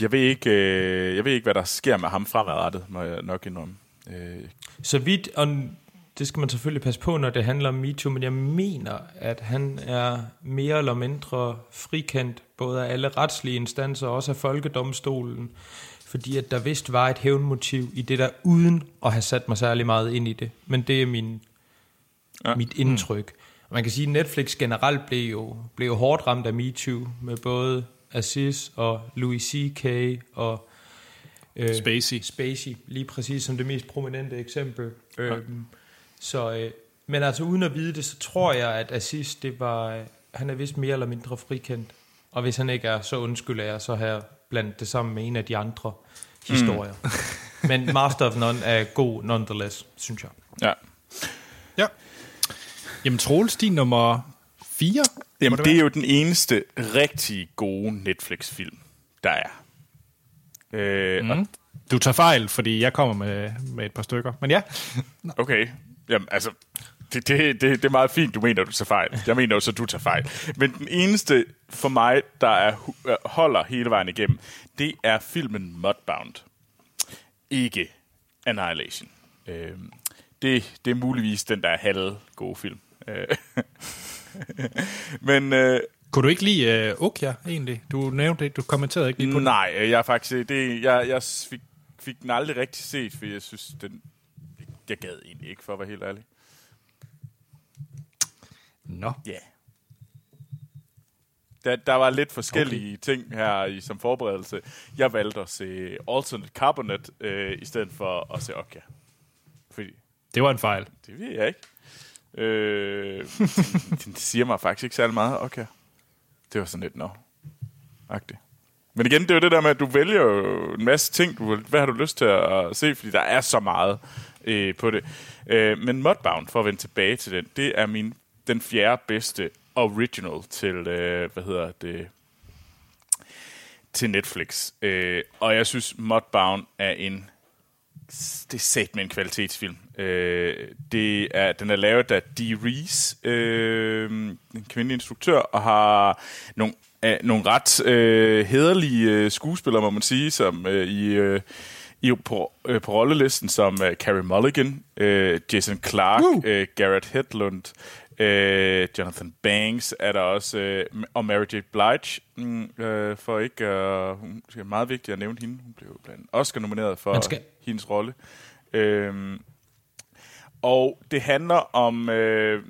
jeg ved ikke, øh, jeg ved ikke, hvad der sker med ham fremadrettet, må jeg nok indrømme. Øh, Så vidt, og det skal man selvfølgelig passe på, når det handler om MeToo, men jeg mener, at han er mere eller mindre frikendt, både af alle retslige instanser og også af folkedomstolen, fordi at der vist var et hævnmotiv i det der, uden at have sat mig særlig meget ind i det. Men det er min, Ja. mit indtryk. Og man kan sige, at Netflix generelt blev jo, blev jo hårdt ramt af MeToo, med både Aziz og Louis C.K. og øh, Spacey. Spacey, lige præcis som det mest prominente eksempel. Ja. Øhm, så, øh, men altså uden at vide det, så tror jeg, at Aziz, det var, øh, han er vist mere eller mindre frikendt. Og hvis han ikke er, så undskylder jeg, så har jeg blandt det sammen med en af de andre historier. Mm. <laughs> men Master of None er god nonetheless, synes jeg. ja. Ja. Jamen, Troels, din nummer 4. Jamen, det, det er jo den eneste rigtig gode Netflix-film, der er. Øh, mm. og Du tager fejl, fordi jeg kommer med, med et par stykker. Men ja, Okay. Jamen, altså, det, det, det, det er meget fint, du mener, du tager fejl. Jeg mener jo så, du tager fejl. Men den eneste for mig, der er, øh, holder hele vejen igennem, det er filmen Mudbound. Ikke Annihilation. Øh, det, det er muligvis den, der er halve gode film. Øh, <laughs> Men øh, kunne du ikke lide uh, Okja, egentlig? Du nævnte det, du kommenterede ikke lige på den. nej, jeg faktisk... Det, jeg, jeg fik, fik den aldrig rigtig set, for jeg synes, den... Jeg gad egentlig ikke, for at være helt ærlig. Nå. Ja. Yeah. Der, der var lidt forskellige okay. ting her i som forberedelse. Jeg valgte at se Alternate Carbonate øh, i stedet for at se Okja. Fordi Det var en fejl. det ved jeg ikke. Øh, <laughs> den siger mig faktisk ikke særlig meget, Okja. Det var sådan lidt, nå. Agtigt. Men igen, det er jo det der med, at du vælger en masse ting. Du, hvad har du lyst til at se? Fordi der er så meget øh, på det. Øh, men Mudbound, for at vende tilbage til den, det er min den fjerde bedste original til, øh, hvad hedder det, til Netflix. Øh, og jeg synes, Mudbound er en det er sat med en kvalitetsfilm. Øh, det er, den er lavet af Dee Reese, øh, en kvindelig instruktør, og har nogle, øh, nogle ret øh, hederlige øh, skuespillere, må man sige, som øh, i, øh, i på, øh, på rollelisten, som øh, Carey Mulligan, øh, Jason Clarke, Woo! øh, Garrett Hedlund, øh, Jonathan Banks er der også, øh, og Mary J. Blige, mm, øh, for ikke, øh, hun det er meget vigtigt at nævne hende, hun blev blandt Oscar nomineret for Man skal- hendes rolle. Øhm, og det handler om øh,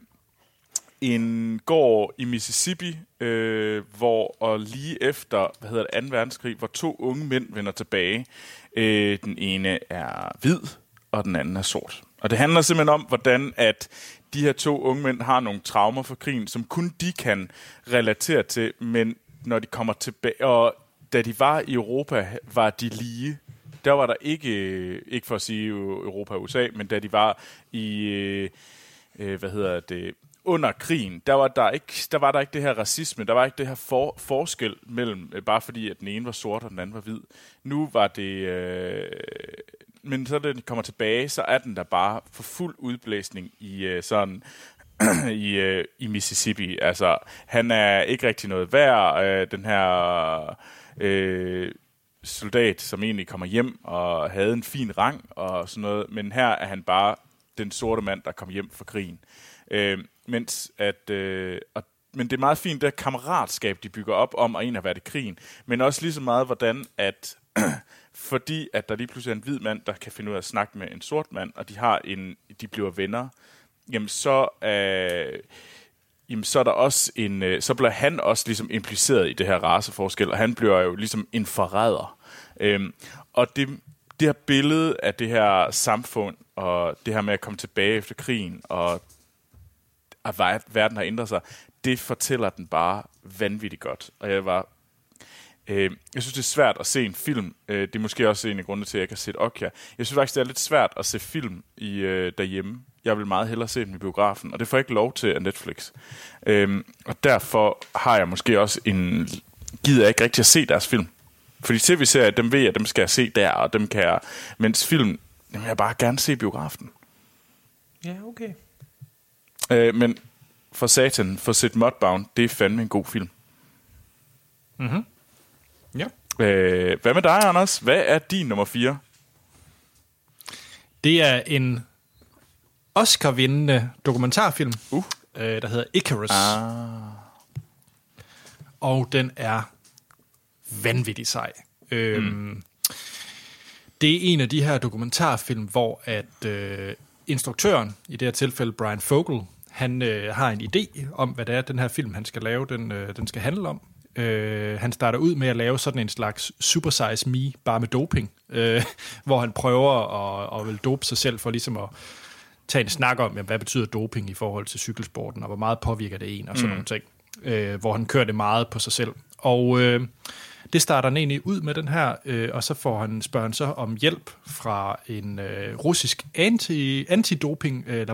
en gård i Mississippi, øh, hvor og lige efter hvad hedder det, 2. verdenskrig, hvor to unge mænd vender tilbage. Øh, den ene er hvid, og den anden er sort. Og det handler simpelthen om, hvordan at de her to unge mænd har nogle traumer fra krigen, som kun de kan relatere til, men når de kommer tilbage, og da de var i Europa, var de lige. Der var der ikke, øh, ikke for at sige øh, Europa og USA, men da de var i, øh, øh hvad hedder det, under krigen, der var der ikke, der var der ikke det her racisme, der var ikke det her for, forskel mellem, øh, bare fordi at den ene var sort og den anden var hvid. Nu var det, øh, men så den kommer tilbage, så er den der bare for fuld udblæsning i øh, sådan <clears throat> i, øh, i Mississippi. Altså, han er ikke rigtig noget værd, øh, den her øh, soldat, som egentlig kommer hjem og havde en fin rang og sådan noget, men her er han bare den sorte mand, der kom hjem fra krigen. Øh, mens at, øh, og, men det er meget fint, det kammeratskab, de bygger op om at en har været i krigen, men også lige så meget, hvordan at <clears throat> fordi at der lige pludselig er en hvid mand, der kan finde ud af at snakke med en sort mand, og de har en, de bliver venner, jamen så, øh, jamen så er der også en, øh, så bliver han også ligesom impliceret i det her raceforskel, og han bliver jo ligesom en forræder. Øhm, og det, det her billede af det her samfund, og det her med at komme tilbage efter krigen, og at verden har ændret sig, det fortæller den bare vanvittigt godt. Og jeg var Øh, jeg synes, det er svært at se en film. Øh, det er måske også en af grundene til, at jeg ikke har set Okja. Jeg synes faktisk, det er lidt svært at se film i øh, derhjemme. Jeg vil meget hellere se dem i biografen, og det får jeg ikke lov til af Netflix. Øh, og derfor har jeg måske også en... Gider jeg ikke rigtig at se deres film. Fordi tv-serier, dem ved jeg, dem skal jeg se der, og dem kan jeg... Mens film, dem vil jeg bare gerne se i biografen. Ja, okay. Øh, men for satan, for Sid Mudbound, det er fandme en god film. Mhm. Ja. Øh, hvad med dig, Anders? Hvad er din nummer 4? Det er en Oscar-vindende dokumentarfilm, Uh. øh, der hedder Icarus. Ah. Og den er vanvittig sej. Øhm, mm. Det er en af de her dokumentarfilm, hvor at øh, instruktøren, i det her tilfælde Brian Fogel, han øh, har en idé om, hvad det er, den her film, han skal lave, den, øh, den skal handle om. Øh, han starter ud med at lave sådan en slags Super Size Me, bare med doping, øh, <laughs> hvor han prøver at, at vil dope sig selv for ligesom at tage en snak om, jamen, hvad betyder doping i forhold til cykelsporten, og hvor meget påvirker det en, og sådan mm. nogle ting. Øh, hvor han kører det meget på sig selv. Og øh, det starter han egentlig ud med den her, øh, og så får han spørgen så om hjælp fra en øh, russisk anti, antidoping øh,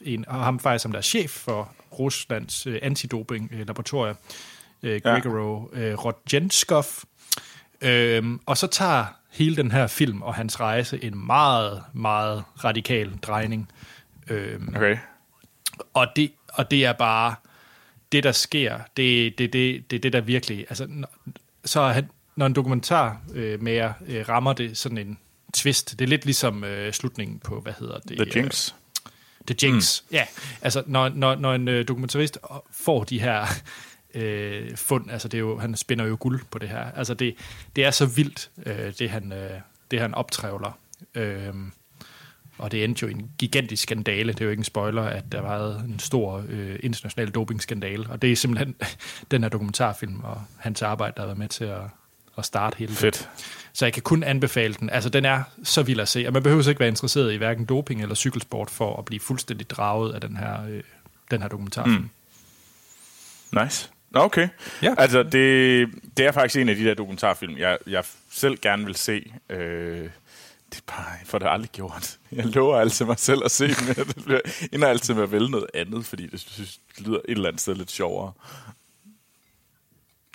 en, og ham faktisk som der er chef for Ruslands øh, antidoping øh, laboratorium øh, ja. øh, Rodjenskov. Øhm, og så tager hele den her film og hans rejse en meget, meget radikal drejning. Øhm, Okay. og, det, og det er bare det, der sker. Det det, det, det, det der virkelig... Altså, så han, når en dokumentar øh, med øh, rammer det sådan en twist, det er lidt ligesom øh, slutningen på, hvad hedder det? The Jinx. Øh, The Jinx, mm. ja. Altså, når, når, når en øh, dokumentarist får de her øh, fund, altså det er jo, han spinder jo guld på det her. Altså det, det er så vildt, øh, det, han, øh, det han optrævler. Øh, og det endte jo i en gigantisk skandale. Det er jo ikke en spoiler, at der var en stor øh, international dopingskandale. Og det er simpelthen <laughs> den her dokumentarfilm og hans arbejde, der har været med til at, at starte hele Fedt. det. Så jeg kan kun anbefale den. Altså, den er så vild at se, og man behøver ikke være interesseret i hverken doping eller cykelsport for at blive fuldstændig draget af den her, øh, den her dokumentarfilm. Mm. Nice. Okay. Ja. Altså, det, det er faktisk en af de der dokumentarfilm, jeg, jeg selv gerne vil se. Øh, det er bare, jeg får det aldrig gjort. Jeg lover altid mig selv at se den. Det bliver- ender altid med at vælge noget andet, fordi det synes, det lyder et eller andet sted lidt sjovere.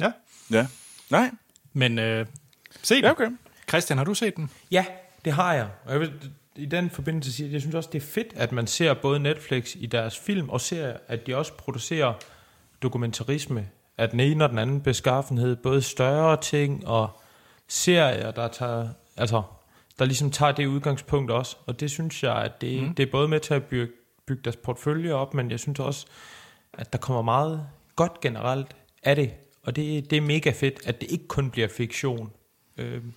Ja. Ja. Nej. Men øh, se den. Ja, okay. Christian, har du set den? Ja, det har jeg. Og jeg vil i den forbindelse sige, at jeg synes også, det er fedt, at man ser både Netflix i deres film, og ser, at de også producerer dokumentarisme af den ene og den anden beskaffenhed. Både større ting og serier, der tager, altså, der ligesom tager det udgangspunkt også. Og det synes jeg, at det, mm. det er både med til at bygge, bygge deres portfølje op, men jeg synes også, at der kommer meget godt generelt af det. Og det, det er mega fedt, at det ikke kun bliver fiktion. Øhm,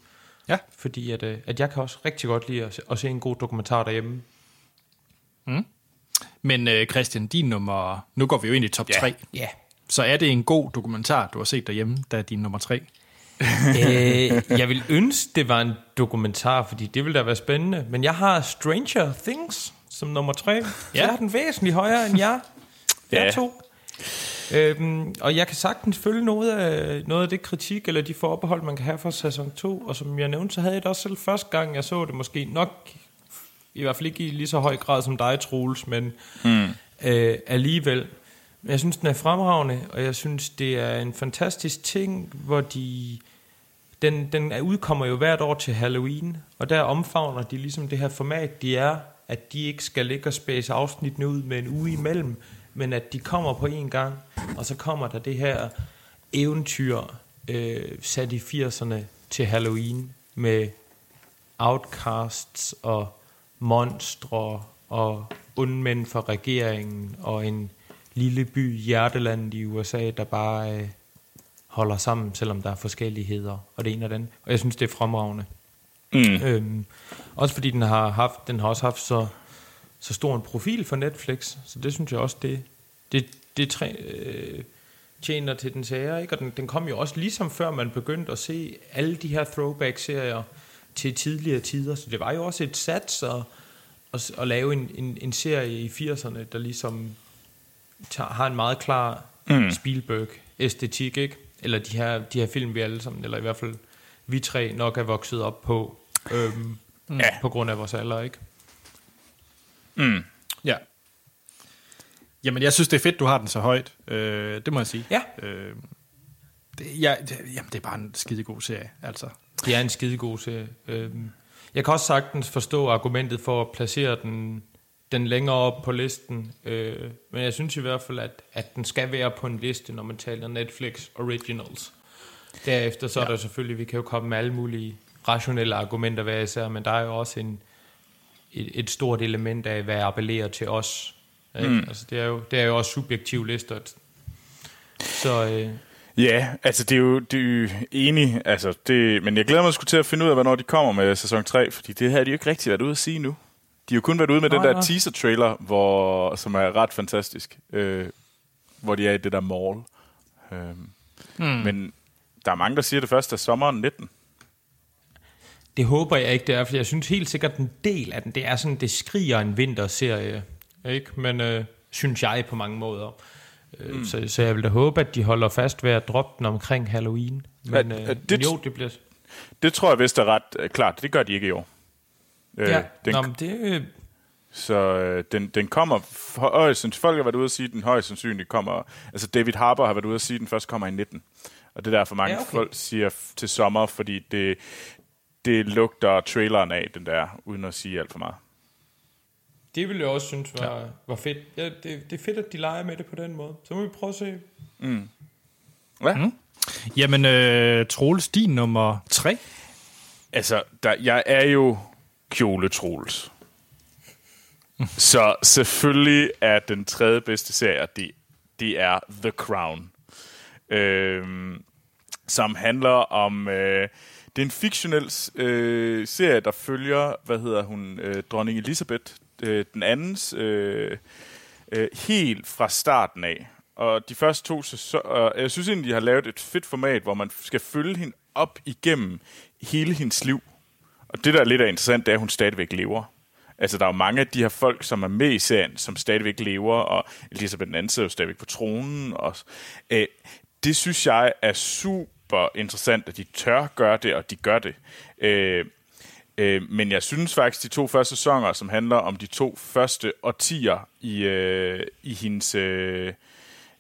Ja. fordi at, øh, at jeg kan også rigtig godt lide at se, at se en god dokumentar derhjemme. Men øh, Christian, din nummer... Nu går vi jo ind i top 3. Ja. Så er det en god dokumentar, du har set derhjemme, der er din nummer 3? Øh, jeg vil ønske, det var en dokumentar, fordi det ville da være spændende. Men jeg har Stranger Things som nummer tre. Ja. Så er den væsentligt højere end. Ja. Ja. to. Øhm, og jeg kan sagtens følge noget af, noget af det kritik, eller de forbehold, man kan have for sæson 2. Og som jeg nævnte, så havde jeg det også selv første gang, jeg så det måske nok, i hvert fald ikke i lige så høj grad som dig, Troels, men mm. øh, alligevel. Jeg synes, den er fremragende, og jeg synes, det er en fantastisk ting, hvor de... Den, den udkommer jo hvert år til Halloween, og der omfavner de ligesom det her format, de er, at de ikke skal ligge og spæse afsnittene ud med en uge imellem, men at de kommer på en gang, og så kommer der det her eventyr øh, sat i 80'erne til Halloween med outcasts og monstre og undmænd for regeringen og en lille by i hjertelandet i USA, der bare øh, holder sammen, selvom der er forskelligheder, og det ene og andet. Og jeg synes, det er fremragende. Mm. Øhm, også fordi den har haft, den har også haft så, så stor en profil for Netflix, så det synes jeg også, det, det, det træ, øh, tjener til den ære, ikke? Og den, den kom jo også ligesom før man begyndte at se alle de her throwback-serier til tidligere tider, så det var jo også et sats at, at, at lave en, en, en serie i 80'erne, der ligesom tager, har en meget klar mm. Spielberg-æstetik, ikke? Eller de her, de her film, vi alle sammen, eller i hvert fald vi tre nok er vokset op på, øhm, Ja. på grund af vores alder, ikke? Ja. Jamen, jeg synes, det er fedt, du har den så højt. Øh, det må jeg sige. Ja. Øh, det, ja, det, jamen, det er bare en skidegod serie, altså. Det er en skidegod serie. Øhm, jeg kan også sagtens forstå argumentet for at placere den, den længere op på listen, øh, men jeg synes i hvert fald, at, at den skal være på en liste, når man taler Netflix Originals. Derefter så ja. er der selvfølgelig, vi kan jo komme med alle mulige rationelle argumenter hver især, men der er jo også en, et, et stort element af, hvad appellerer til os. Ikke? Mm. Altså, det, er jo, det er jo også subjektive lister. Så øh, Ja, altså det er jo, det er jo enig, altså det, men jeg glæder mig sgu til at finde ud af, hvornår de kommer med sæson 3, fordi det har de jo ikke rigtig været ude at sige nu. De har jo kun været ude med den Nej, der nej. teaser-trailer, hvor, som er ret fantastisk, øh, hvor de er i det der mall. Øh, mm. Men der er mange, der siger, at det først er sommeren 19. Det håber jeg ikke, det er, for jeg synes helt sikkert, en del af den, det er sådan, det skriger en vinterserie, ikke? Men øh, synes jeg på mange måder. Øh, mm. så, så jeg vil da håbe, at de holder fast ved at droppe den omkring Halloween. Men, At- øh, at det, det- men jo, det bliver... Det tror jeg vist er ret øh, klart. Det gør de ikke i år. Øh, Ja, den, Nå, men det, øh, Så øh, den, den kommer højst sandsynligt. Folk har været ude at sige, at den højst sandsynligt kommer... Altså David Harbour har været ude at sige, at den først kommer i 19. Og det er derfor mange Ja, okay. folk siger til sommer, fordi det, det lugter traileren af, den der, uden at sige alt for meget. det ville jeg også synes var, ja. var fedt. Ja, det, det er fedt, at de leger med det på den måde. Så må vi prøve at se. Hvad? Mm. Jamen, øh, Troels, din nummer 3. Altså, der, jeg er jo kjole Troels. Så selvfølgelig er den tredje bedste serie, det, det er The Crown. Øhm, som handler om... Øh, det er en fiktionel øh, serie, der følger, hvad hedder hun, øh, dronning Elisabeth, øh, den andens, øh, øh, helt fra starten af. Og de første to sæsoner, jeg synes egentlig, de har lavet et fedt format, hvor man skal følge hende op igennem hele hendes liv. Og det, der er lidt interessant, det er, at hun stadigvæk lever. Altså, der er jo mange af de her folk, som er med i serien, som stadigvæk lever, og Elisabeth II sidder jo stadigvæk på tronen. Og, øh, det synes jeg er super interessant, at de tør gøre det, og de gør det. Øh, øh, men jeg synes faktisk, de to første sæsoner, som handler om de to første årtier i, øh, i hendes... Øh,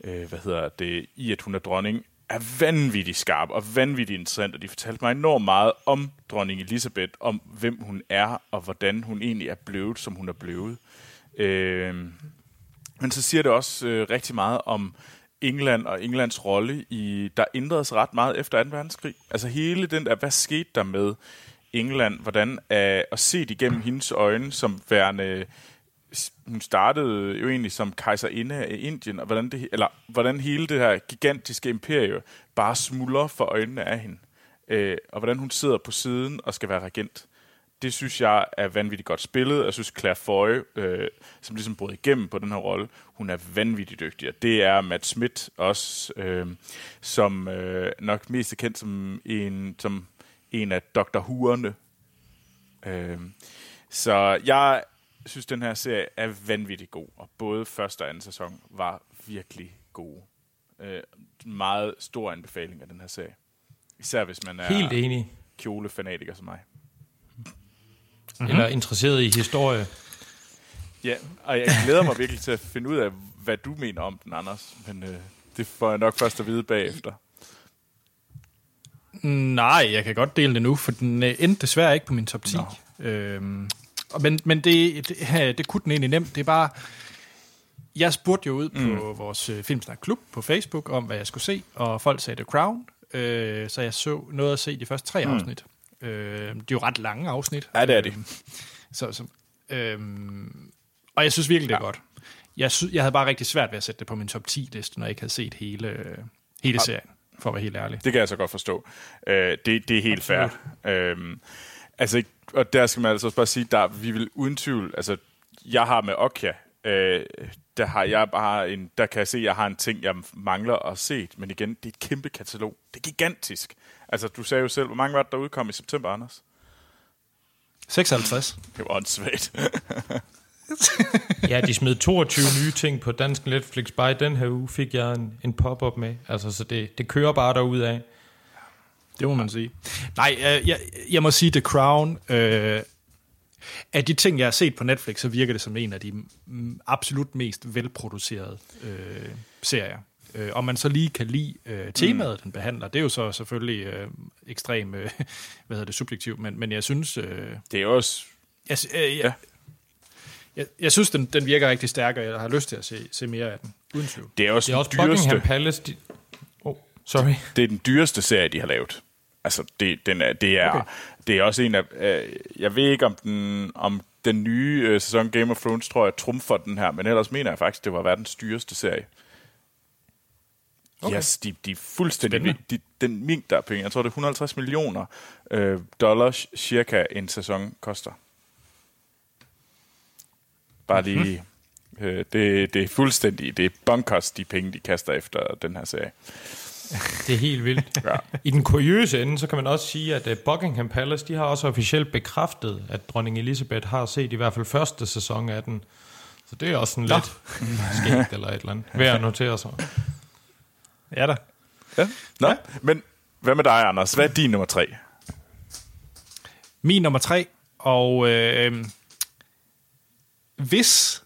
øh, hvad hedder det, i at hun er dronning, er vanvittigt skarp og vanvittigt interessant, og de fortalte mig enormt meget om dronning Elisabeth, om hvem hun er, og hvordan hun egentlig er blevet, som hun er blevet. Øh, men så siger det også øh, rigtig meget om England og Englands rolle i, der ændredes ret meget efter 2. verdenskrig. Altså hele den der, hvad skete der med England, hvordan øh, at se det igennem hendes øjne som værende hun startede jo egentlig som kejserinde af Indien, og hvordan, det, eller, hvordan hele det her gigantiske imperie bare smuldrer for øjnene af hende. Øh, og hvordan hun sidder på siden og skal være regent. Det synes jeg er vanvittigt godt spillet. Jeg synes Claire Foy, øh, som ligesom brød igennem på den her rolle, hun er vanvittigt dygtig. Og det er Matt Smith også, øh, som øh, nok mest er kendt som en, som en af Dr. Huerne. Øh, så jeg synes, den her serie er vanvittig god, og både første og anden sæson var virkelig gode. Øh, meget stor anbefaling af den her serie. Især hvis man er Helt enig. kjolefanatiker som mig. Mm-hmm. Eller interesseret i historie. Ja, og jeg glæder mig virkelig til at finde ud af, hvad du mener om den, Anders. Men øh, det får jeg nok først at vide bagefter. Nej, jeg kan godt dele det nu, for den øh, endte desværre ikke på min top 10. Øhm, og men men det, det, ja, det kunne den egentlig nemt. Det er bare... Jeg spurgte jo ud på mm. vores øh, Filmsnak Klub på Facebook om, hvad jeg skulle se, og folk sagde The Crown, øh, så jeg så noget at se de første tre mm. afsnit. Øh, det er jo ret lange afsnit. Ja, det er det. Øhm, Så, så, øhm, og jeg synes virkelig, det er ja. godt. Jeg, sy- jeg havde bare rigtig svært ved at sætte det på min top 10-liste, når jeg ikke havde set hele, øh, hele serien, for at være helt ærlig. Det kan jeg så godt forstå. Øh, det, det er helt fair. Øhm, altså, og der skal man altså også bare sige, der vi vil uden tvivl, altså, jeg har med Okja, øh, der har jeg bare en, der kan jeg se, at jeg har en ting, jeg mangler at se, men igen, det er et kæmpe katalog. Det er gigantisk. Altså, du sagde jo selv, hvor mange var det, der udkom i september, Anders? 56. Det var åndssvagt. <laughs> Ja, de smed 22 nye ting på dansk Netflix. Bare i den her uge fik jeg en, en pop-up med. Altså, så det, det kører bare derudad. Det må man sige. Nej, øh, jeg, jeg må sige, The Crown, øh, af de ting, jeg har set på Netflix, så virker det som en af de absolut mest velproducerede øh, serier. Øh, om man så lige kan lide øh, temaet, mm. den behandler, det er jo så selvfølgelig øh, ekstremt, øh, <laughs> hvad hedder det, subjektivt, men, men jeg synes... Øh, Det er også... jeg, øh, jeg, Ja. jeg, jeg synes, den, den virker rigtig stærk, og jeg har lyst til at se, se mere af den, uden tvivl. Det er også, Det er også dyreste, Buckingham Palace. De... Sorry. det er den dyreste serie, de har lavet. Altså, det, den er, det, er, okay. Det er også en af... Øh, jeg ved ikke, om den, om den nye øh, sæson Game of Thrones, tror jeg, trumfer den her, men ellers mener jeg faktisk, det var verdens dyreste serie. Okay. Yes, de, de er fuldstændig... Spændende. De, den mængde der er penge, jeg tror, det er 150 millioner øh, dollars cirka en sæson koster. Bare Mhm. lige... Øh, det, det er fuldstændig... Det er bunkers, de penge, de kaster efter den her serie. Det er helt vildt. Ja. I den kuriøse ende, så kan man også sige, at øh, Buckingham Palace, de har også officielt bekræftet, at dronning Elizabeth har set i hvert fald første sæson af den. Så det er også sådan lidt skægt eller et eller andet. Værd at notere sig. Ja da. Ja. Nå, ja. men hvad med dig, Anders? Hvad er din nummer tre? Min nummer tre, og øh, hvis...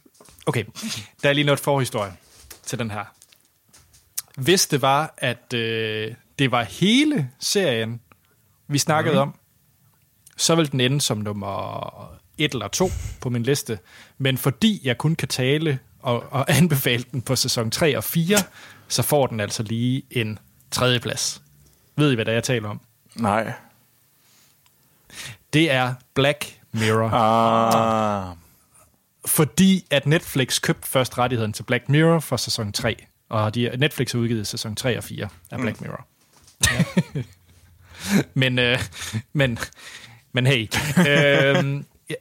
Okay, der er lige noget forhistorie til den her. Hvis det var, at øh, det var hele serien, vi snakkede mm. om, så vil den ende som nummer et eller to på min liste. Men fordi jeg kun kan tale og, og <laughs> anbefale den på sæson 3 og 4, så får den altså lige en tredjeplads. Ved I, hvad det er, jeg taler om? Nej. Det er Black Mirror. Ah. Fordi at Netflix købte først rettigheden til Black Mirror for sæson 3. Og de, Netflix har udgivet sæson 3 og 4 af Black Mirror. <laughs> men, øh, men, men hey. <laughs> Øh, ja.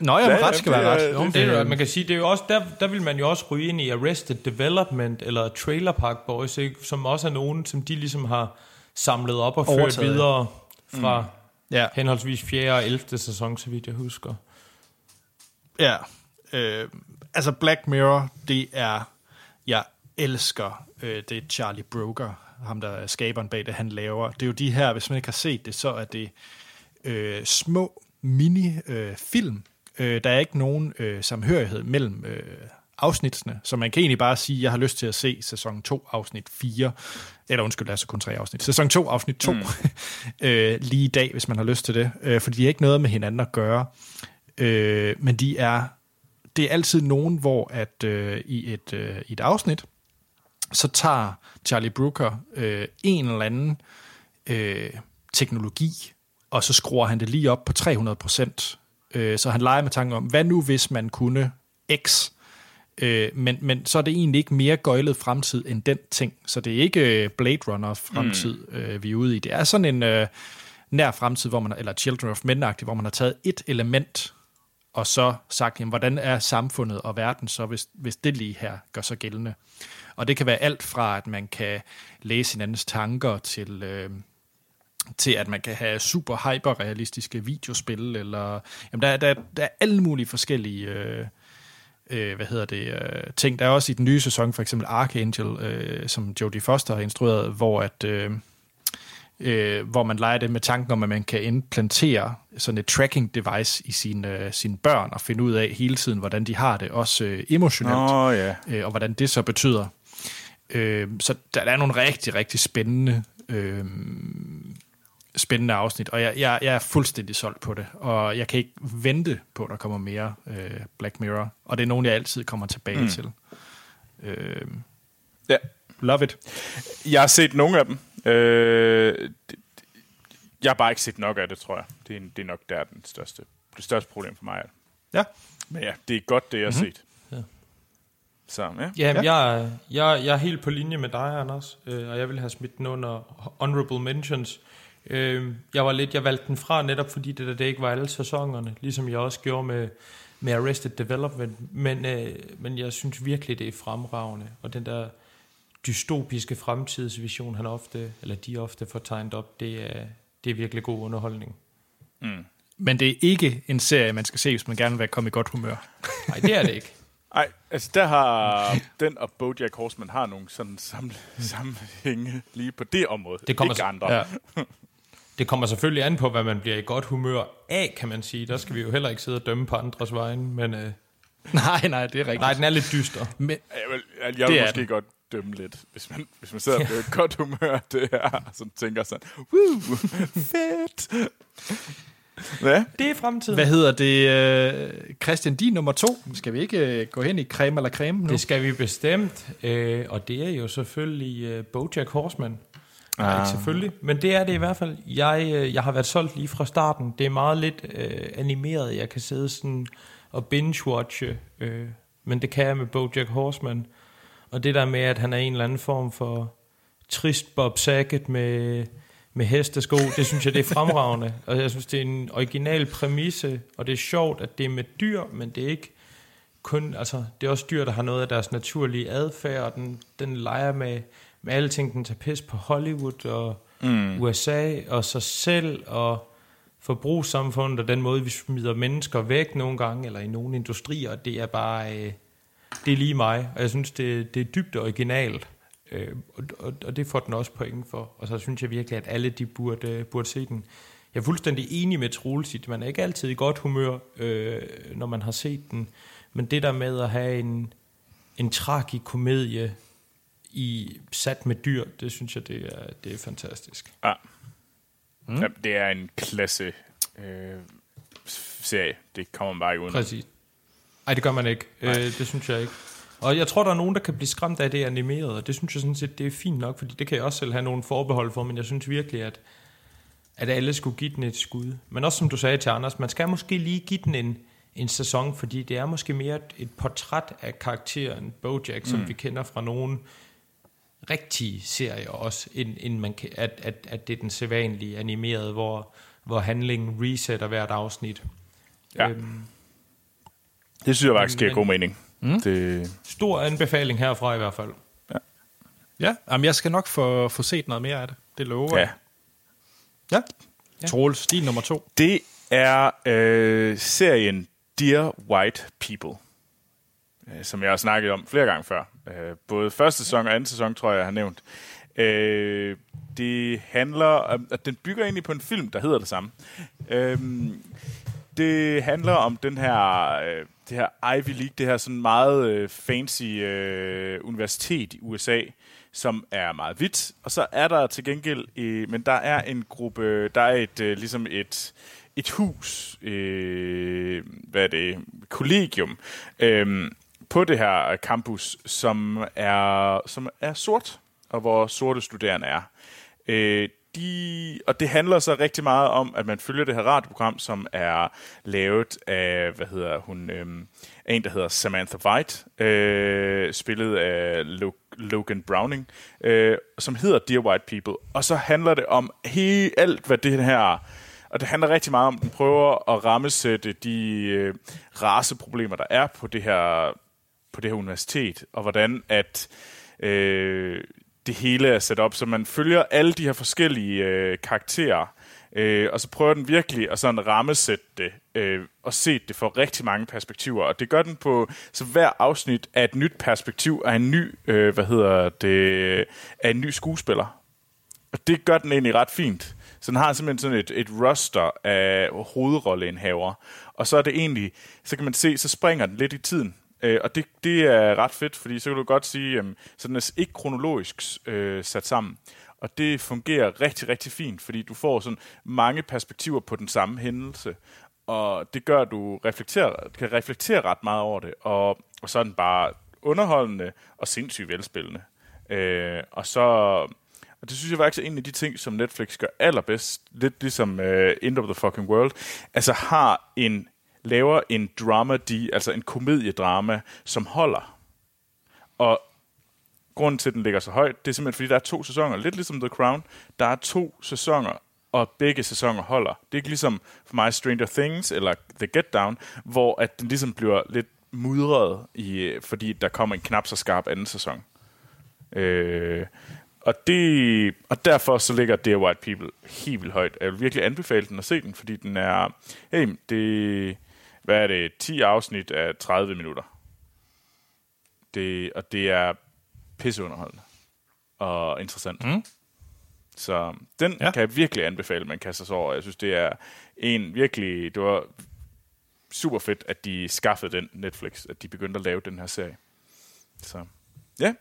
Nå, jeg Ja, ja, ja, ret skal være ret. Jo, men det er, man kan sige, det er jo også, der, der vil man jo også ryge ind i Arrested Development eller Trailer Park Boys, ikke? som også er nogen, som de ligesom har samlet op og ført Overtaget. videre fra mm. Ja, henholdsvis 4. og 11. sæson, så vidt jeg husker. ja. Øh, altså Black Mirror, det er... Jeg elsker øh, det Charlie Broker, ham der er skaberen bag det, han laver. Det er jo de her, hvis man ikke har set det, så er det øh, små mini-film. Øh, der er ikke nogen øh, samhørighed mellem øh, afsnittene, så man kan egentlig bare sige, at jeg har lyst til at se sæson 2, afsnit 4, eller undskyld, der er så kun tre afsnit, sæson 2, afsnit 2, mm. <laughs> øh, lige i dag, hvis man har lyst til det, øh, for de har ikke noget med hinanden at gøre, øh, men de er, det er altid nogen, hvor at øh, i, et, øh, i et afsnit, så tager Charlie Brooker øh, en eller anden øh, teknologi, og så skruer han det lige op på 300 procent. Øh, så han leger med tanken om, hvad nu hvis man kunne X? Øh, men, men så er det egentlig ikke mere gøjlet fremtid end den ting. Så det er ikke øh, Blade Runner fremtid, mm. øh, vi er ude i. Det er sådan en øh, nær fremtid, hvor man, eller Children of men hvor man har taget et element, og så sagt, jamen, hvordan er samfundet og verden så, hvis, hvis det lige her gør sig gældende. Og det kan være alt fra, at man kan læse hinandens tanker til, øh, til at man kan have super hyperrealistiske videospil, eller jamen der, der, der er alle mulige forskellige øh, øh, hvad hedder det, øh, ting. Der er også i den nye sæson, for eksempel Archangel, øh, som Jodie Foster har instrueret, hvor at... Øh, øh, hvor man leger det med tanken om, at man kan implantere sådan et tracking device i sine, øh, sine børn og finde ud af hele tiden, hvordan de har det, også øh, emotionelt, Nå, ja. øh, og hvordan det så betyder. Øh, så der, der er nogle rigtig, rigtig spændende øh, spændende afsnit, og jeg, jeg, jeg er fuldstændig solgt på det, og jeg kan ikke vente på, at der kommer mere øh, Black Mirror, og det er nogen, jeg altid kommer tilbage mm. til. Øh, ja. love it. Jeg har set nogle af dem. Øh, jeg har bare ikke set nok af det, tror jeg. Det er, det er nok der den største, det største problem for mig. Ja. Men ja, det er godt, det jeg har Mhm. set. Så, ja. Jamen, ja. jeg, jeg, jeg er helt på linje med dig, Anders, øh, og jeg vil have smidt den under honorable mentions. Øh, jeg var lidt, jeg valgte den fra netop fordi det der det ikke var alle sæsonerne, ligesom jeg også gjorde med, med Arrested Development, men, øh, men jeg synes virkelig, det er fremragende, og den der dystopiske fremtidsvision, han ofte, eller de ofte får tegnet op, det er, det er virkelig god underholdning. Men det er ikke en serie, man skal se, hvis man gerne vil komme i godt humør. Nej, det er det ikke. Ej, altså der har den og Bojack Horseman har nogle sådan samle, sammenhænge lige på det område. Det kommer ikke så- andre. Ja. Det kommer selvfølgelig an på, hvad man bliver i godt humør af, kan man sige. Der skal vi jo heller ikke sidde og dømme på andres vegne, men øh, <laughs> Nej, nej, det er rigtigt. nej, den er lidt dyster. Men, Jeg vil, jeg, jeg vil er måske den. godt dømme lidt, hvis man, hvis man sidder på et <laughs> godt humør, det her, og sådan tænker sådan, woo, <laughs> fedt. Hvad? Det er fremtiden. hvad hedder det? Øh, Christian, din nummer to. Skal vi ikke øh, gå hen i creme eller creme nu? Det skal vi bestemt, øh, og det er jo selvfølgelig øh, Bojack Horseman. Nej, ikke selvfølgelig, men det er det i hvert fald. Jeg, øh, jeg har været solgt lige fra starten. Det er meget lidt øh, animeret. Jeg kan sidde sådan og binge-watche, øh, men det kan jeg med Bojack Horseman. Og det der med, at han er en eller anden form for trist Bob Saget med, med hestesko, det synes jeg, det er fremragende. <laughs> Og jeg synes, det er en original præmisse, og det er sjovt, at det er med dyr, men det er ikke kun, altså, det er også dyr, der har noget af deres naturlige adfærd, og den, den leger med, med alle ting, den tager pis på Hollywood og mm. USA og sig selv og forbrugssamfundet og den måde, vi smider mennesker væk nogle gange, eller i nogle industrier, det er bare, øh, det er lige mig, og jeg synes, det, det er dybt originalt, øh, og, og, og det får den også point for, og så synes jeg virkelig, at alle de burde, øh, burde se den. Jeg er fuldstændig enig med Troels i, at man er ikke altid i godt humør, øh, når man har set den, men det der med at have en, en tragikomedie i sat med dyr, det synes jeg, det er, det er fantastisk. Ja. Mm. ja. Det er en klasse øh, serie. Det kommer man bare ikke uden. Præcis. Nej, det gør man ikke. Øh, det synes jeg ikke. Og jeg tror, der er nogen, der kan blive skræmt af det animerede, og det synes jeg sådan set, det er fint nok, fordi det kan jeg også selv have nogle forbehold for, men jeg synes virkelig, at, at alle skulle give den et skud. Men også som du sagde til Anders, man skal måske lige give den en, en sæson, fordi det er måske mere et, et portræt af karakteren Bojack, som vi kender fra nogle rigtige serier også, end, end man kan, at, at, at det er den sædvanlige animerede, hvor, hvor handlingen resetter hvert afsnit. Ja. Øhm, Det synes jeg faktisk giver god mening. Mm. Det, Stor anbefaling herfra i hvert fald. Ja, jamen, jeg skal nok få, få set noget mere af det. Det lover ja. Ja. ja. Troels, din nummer to. Det er øh, serien Dear White People, øh, som jeg har snakket om flere gange før. Øh, både første sæson og anden sæson, tror jeg, jeg har nævnt. Øh, det handler om, at den bygger egentlig på en film, der hedder det samme. Øh, det handler om den her, øh, det her Ivy League, det her sådan meget øh, fancy øh, universitet i USA, som er meget hvidt. Og så er der til gengæld, øh, men der er en gruppe, der er et øh, ligesom et et hus, øh, hvad er det, kollegium, øh, på det her campus, som er, som er sort, og hvor sorte studerende er. Øh, de, og det handler så rigtig meget om, at man følger det her radioprogram, som er lavet af, hvad hedder hun, øhm, en, der hedder Samantha White, øh, spillet af Logan Browning, øh, som hedder Dear White People. Og så handler det om he- alt, hvad det her... Og det handler rigtig meget om, at den prøver at rammesætte de øh, raceproblemer, der er på det her på det her universitet, og hvordan at øh, det hele er sat op, så man følger alle de her forskellige øh, karakterer, øh, og så prøver den virkelig at sådan rammesætte det, øh, og se det fra rigtig mange perspektiver, og det gør den på, så hver afsnit er et nyt perspektiv af en ny, øh, hvad hedder det, af en ny skuespiller. Og det gør den egentlig ret fint. Så den har simpelthen sådan et, et roster af hovedrolleindhaver. Og så er det egentlig, så kan man se, så springer den lidt i tiden. Øh, og det, det er ret fedt, fordi så kan du godt sige, øh, så den er ikke kronologisk øh, sat sammen. Og det fungerer rigtig, rigtig fint, fordi du får sådan mange perspektiver på den samme hændelse. Og det gør, at du reflekterer, kan reflektere ret meget over det. Og, og så er den bare underholdende og sindssygt velspillende. Øh, og så og det synes jeg faktisk er en af de ting, som Netflix gør allerbedst. Lidt ligesom uh, End of the Fucking World. Altså har en, laver en drama altså en komediedrama, som holder. Og grunden til, at den ligger så højt, det er simpelthen, fordi der er to sæsoner. Lidt ligesom The Crown. Der er to sæsoner, og begge sæsoner holder. Det er ikke ligesom for mig Stranger Things eller The Get Down, hvor at den ligesom bliver lidt mudret, i, fordi der kommer en knap så skarp anden sæson. Øh, og, det, og derfor så ligger Dear White People helt vildt højt. Jeg vil virkelig anbefale den at se den, fordi den er, hey, det, hvad er det, 10 afsnit af 30 minutter. Det, og det er pisseunderholdende og interessant. Mm. Så den ja. kan jeg virkelig anbefale, man kaster sig over. Jeg synes, det er en virkelig... Det var super fedt, at de skaffede den Netflix, at de begyndte at lave den her serie. Så ja,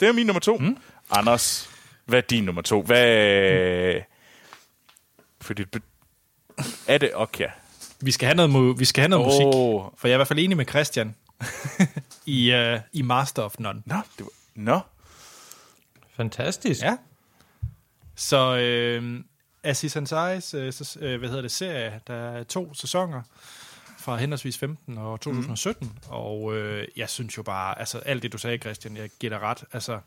det er min nummer to. Mm. Anders, hvad er din nummer to? Hvad... Fordi, er det okay? Vi skal have noget, vi skal have noget oh. musik, for jeg er i hvert fald enig med Christian <laughs> i, uh, i Master of None. Nå, det var, nå. Fantastisk. Ja. Så øh, Aziz Ansari's øh, øh, hvad hedder det, serie, der er to sæsoner fra henholdsvis 15 og 2017, mm. og øh, jeg synes jo bare, altså alt det du sagde, Christian, jeg giver dig ret, altså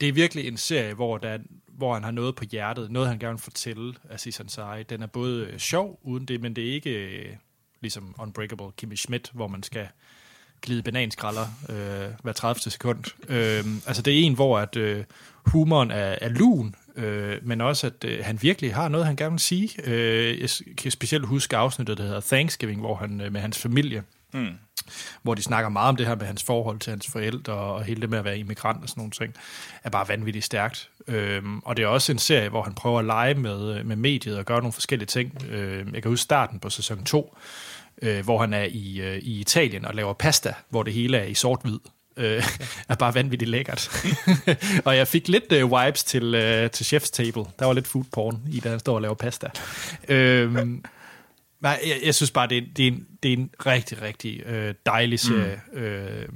det er virkelig en serie, hvor, der, hvor han har noget på hjertet, noget han gerne vil fortælle af Ansari. Den er både øh, sjov uden det, men det er ikke øh, ligesom Unbreakable Kimmy Schmidt, hvor man skal glide bananskralder øh, hver 30. sekund. Øh, altså det er en, hvor at øh, humoren er, er lun, øh, men også at øh, han virkelig har noget, han gerne vil sige. Øh, jeg kan specielt huske afsnittet, der hedder Thanksgiving, hvor han øh, med hans familie Mm. Hvor de snakker meget om det her med hans forhold til hans forældre og hele det med at være immigrant og sådan nogle ting, er bare vanvittigt stærkt. Øhm, og det er også en serie, hvor han prøver at lege med, øh, med mediet og gøre nogle forskellige ting. Øhm, jeg kan huske starten på sæson 2, øh, hvor han er i, øh, i Italien og laver pasta, hvor det hele er i sort-hvid. Øh, <laughs> er bare vanvittigt lækkert. <laughs> og jeg fik lidt øh, vibes til, øh, til Chef's Table. Der var lidt food porn i, da han står og laver pasta. Øhm, Nej, jeg, jeg synes bare, det er, det er, en, det er en rigtig, rigtig øh, dejlig serie, mm. øh,